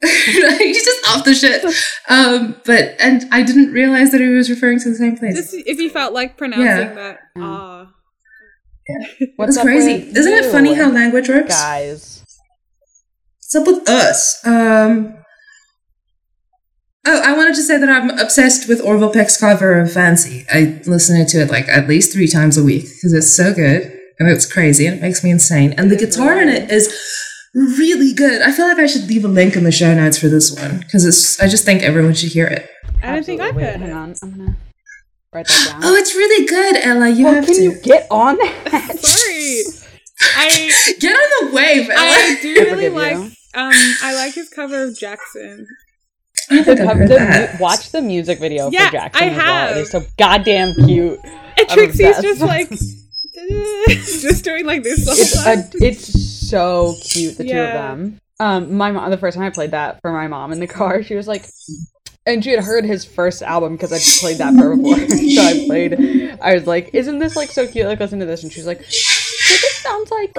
He's just off the shit. Um, but and I didn't realize that he was referring to the same place. Just if he felt like pronouncing Yeah. that Mm. ah. What's That's crazy. Isn't it funny how language works? guys? What's up with us? Um. Oh, I wanted to say that I'm obsessed with Orville Peck's cover of Fancy. I listen to it like at least three times a week because it's so good and it's crazy and it makes me insane. And the guitar in it is really good. I feel like I should leave a link in the show notes for this one because it's. I just think everyone should hear it. I don't think I've heard. Hang on, I'm gonna write that down. Oh, it's really good, Ella. You well, have can to you get on that? Sorry. I get on the wave, Ella. I do really like you. Um I like his cover of Jackson. I The cover- the mu- watch the music video Yeah, for Jackson I as well. It have. is so goddamn cute. And I'm Trixie's just like just doing like this It's a, it's so cute, the two of them. Um, my mom, the first time I played that for my mom in the car, she was like, and she had heard his first album because I played that for her before. so I played. I was like, "Isn't this like so cute? Like, listen to this." And she's like, "This sounds like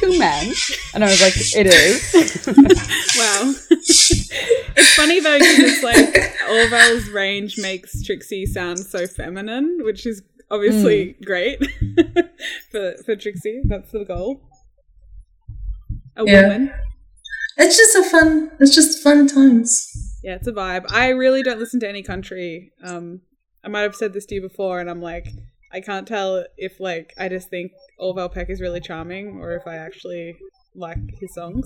two men," and I was like, "It is." Wow. it's funny though because it's like Orville's range makes Trixie sound so feminine, which is obviously great for for Trixie. That's the goal. A Yeah. woman. It's just a fun. It's just fun times. Yeah, it's a vibe. I really don't listen to any country. Um, I might have said this to you before, and I'm like, I can't tell if like I just think Orville Peck is really charming, or if I actually like his songs.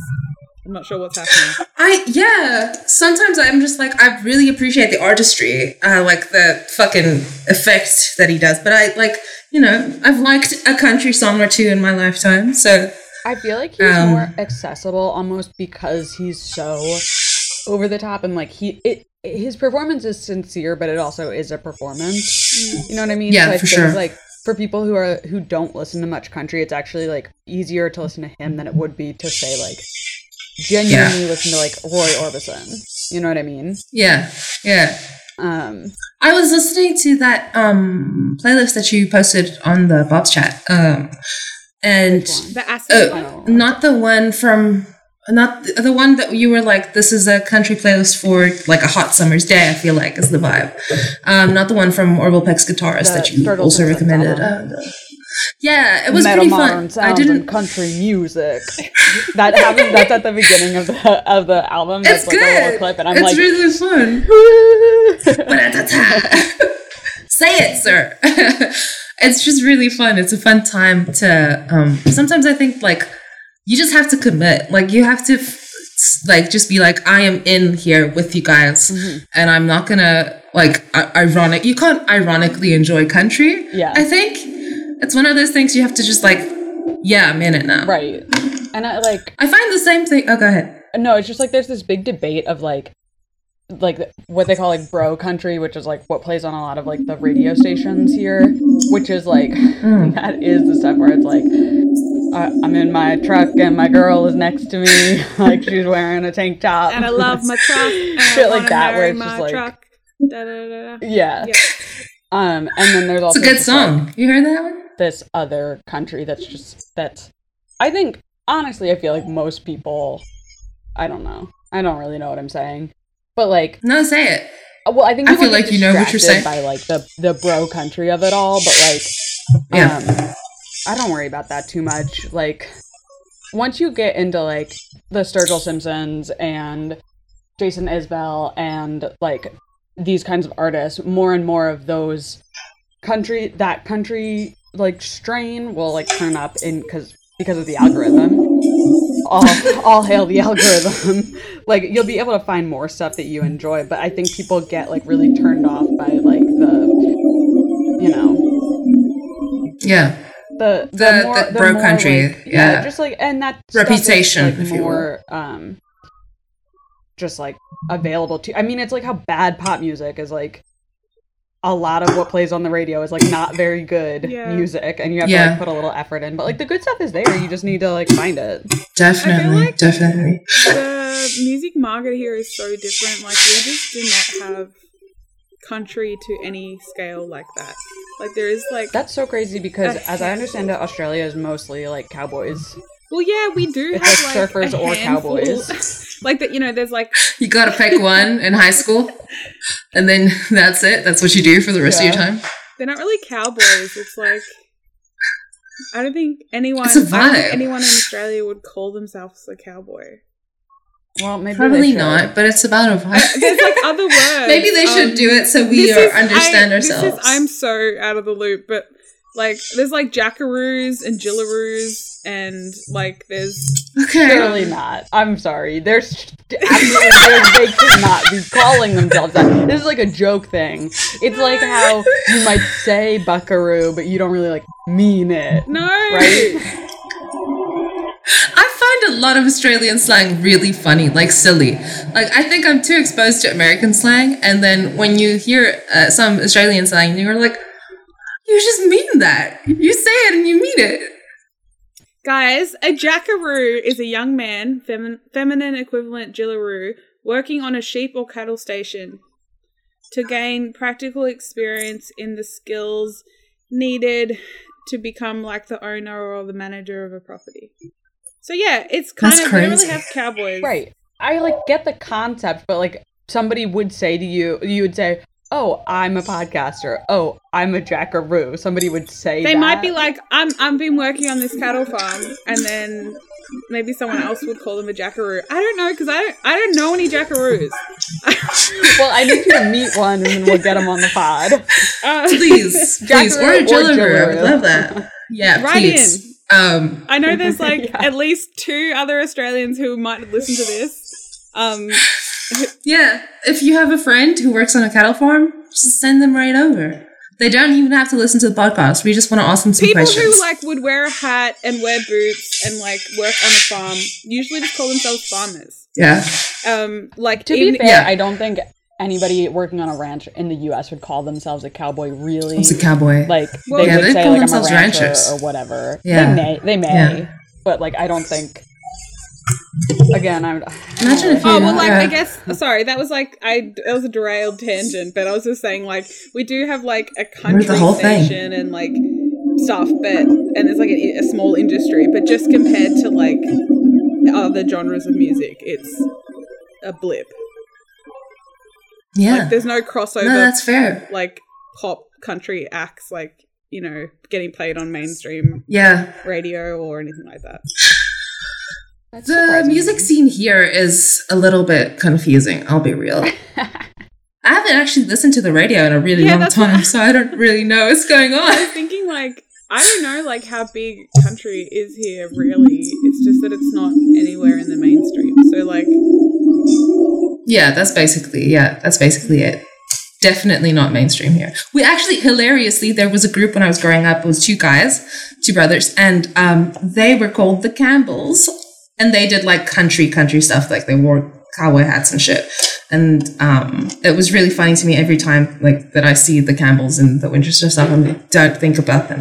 I'm not sure what's happening. I yeah. Sometimes I'm just like I really appreciate the artistry, uh, like the fucking effect that he does. But I like you know I've liked a country song or two in my lifetime. So I feel like he's Um, more accessible almost because he's so over the top and like he it his performance is sincere, but it also is a performance. You know what I mean? Yeah, I for sure. Like for people who are who don't listen to much country, it's actually like easier to listen to him than it would be to say like genuinely listen to like Roy Orbison. You know what I mean? yeah, yeah. Um I was listening to that um playlist that you posted on the Bob's chat, um, and? The acid Oh, I one? don't know. not the one from not the, the one that you were like this is a country playlist for like a hot summer's day i feel like is the vibe. Um not the one from orville peck's guitarist The that you Turtle also recommended. Uh, yeah it was Metal pretty fun. I didn't country music. That happens. That's at the beginning of the of the album. That's it's like a little good. clip, and I'm it's like, really fun. Say it sir. It's just really fun. It's a fun time to um sometimes i think like you just have to commit like you have to f- like just be like i am in here with you guys Mhm. and i'm not gonna like I- ironic you can't ironically enjoy country Yeah. i think it's one of those things you have to just like yeah i'm in it now right. And I like i find the same thing oh go ahead no, it's just like there's this big debate of like like what they call like bro country, which is like what plays on a lot of like the radio stations here, which is like Mm. that is the stuff where it's like I, I'm in my truck and my girl is next to me, like she's wearing a tank top, and I love my truck. Shit like that, where marry it's my just like- truck. Da, da, da, da. yeah. Yeah. Um, and then there's it's also a good just, like, song you heard that one this other country that's just that's I think honestly I feel like most people I don't know. I don't really know what I'm saying. But like no say it uh, well I think I feel like you know what you're saying. by like the the bro country of it all, but like Yeah. um I don't worry about that too much. Like once you get into like the Sturgill Simpsons and Jason Isbell and like these kinds of artists, more and more of those country that country like strain will like turn up in because because of the algorithm. All all hail the algorithm. like you'll be able to find more stuff that you enjoy, but I think people get like really turned off by like the you know yeah the the, The- more, the bro more, country, like- yeah. just like and that stuff is, Reputation, like, if you will. more um just like available to i mean it's like how bad pop music is like a lot of what plays on the radio is like not very good Yeah. music and you have to like put a little effort in. But like the good stuff is there. You just need to like find it. Definitely, like- definitely. the music market here is so different. Like we just do not have country to any scale like that. Like there is like That's so crazy because as I understand it, Australia is mostly like cowboys. Well, yeah, we do It's have like like, surfers a or handful- cowboys. like that, you know. There's like You gotta pick one in high school, and then that's it. That's what you do for the rest of your time. they're not really cowboys. It's like I don't think anyone, It's a I don't think vibe. anyone in Australia would call themselves a cowboy. Well, maybe Probably not, but it's about a vibe. There's like other words. Maybe they should um, do it so we are, is- understand I- ourselves. This is, I'm so out of the loop, but like there's like jackaroos and jillaroos and like there's okay. Surely not. I'm sorry. There's absolutely they could not be calling themselves that. This is like a joke thing. It's like how you might say buckaroo, but you don't really like mean it. no Right? I find a lot of Australian slang really funny, like silly. Like I think I'm too exposed to American slang, and then when you hear uh, some Australian slang, you're like, you just mean that. You say it and you mean it. Guys, a jackaroo is a young man, femi- feminine equivalent jillaroo, working on a sheep or cattle station to gain practical experience in the skills needed to become like the owner or the manager of a property. So yeah, it's kind That's of we don't really have cowboys. Right. I like get the concept, but like somebody would say to you, you would say, "Oh, I'm a podcaster. Oh, I'm a jackaroo." Somebody would say They that. might be like, I'm I've been working on this cattle farm and then maybe someone else would call them a jackaroo. I don't know because I don't I don't know any jackaroos. "Well, I need you to meet one, and then we'll get them on the pod." Uh, Please, please, or a Jackaroo or Jillaroo. I love that. Yeah, right please. Um, I know there's like Yeah. at least two other Australians who might listen to this. Um, yeah, if you have a friend who works on a cattle farm, just send them right over. They don't even have to listen to the podcast. We just want to ask them some people questions. who like would wear a hat and wear boots and like work on a farm usually just call themselves farmers. yeah, Um, like To even- be fair, Yeah. I don't think anybody working on a ranch in the U.S. would call themselves a cowboy. Really, it's a cowboy. like Well, they Yeah, would say call like themselves I'm a rancher ranchers. or whatever. Yeah. They may, they may, Yeah. but like I don't think. Again, I'm. Imagine if Oh you- well, like Yeah. I guess. Sorry, that was like I. That was a derailed tangent, but I was just saying like we do have like a country the whole thing. station and like stuff, but and there's like a, a small industry, but just compared to like other genres of music, it's a blip. yeah, Like there's no crossover. no, that's fair. like pop country acts, like you know, getting played on mainstream Yeah, radio or anything like that. That's the music scene here is a little bit confusing. I'll be real. I haven't actually listened to the radio in a really Yeah, long what time, so I don't really know what's going on. I on. was thinking like I don't know like how big country is here really. It's just that it's not anywhere in the mainstream. So like Yeah, that's basically yeah, that's basically it. Definitely not mainstream here. We actually hilariously there was a group when I was growing up. It was two guys, two brothers, and um, they were called the Campbells, and they did like country country stuff. Like they wore cowboy hats and shit. And um, it was really funny to me every time like that I see the Campbells in the Winchester stuff. I'm like, don't think about them.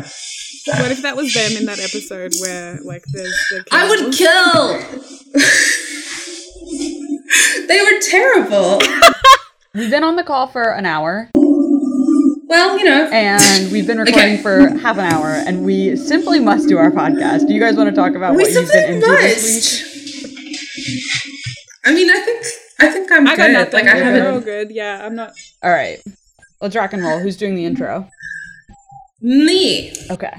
what if that was them in that episode where like there's the I would kill. they were terrible. We've been on the call for an hour, Well, you know, and we've been recording Okay. for half an hour, and we simply must do our podcast. Do you guys want to talk about we what you've been into this week? I mean, I think I think I'm I got good. nothing. Like I haven't. Oh, good. Yeah, I'm not All right, let's rock and roll. Who's doing the intro? Me. Okay.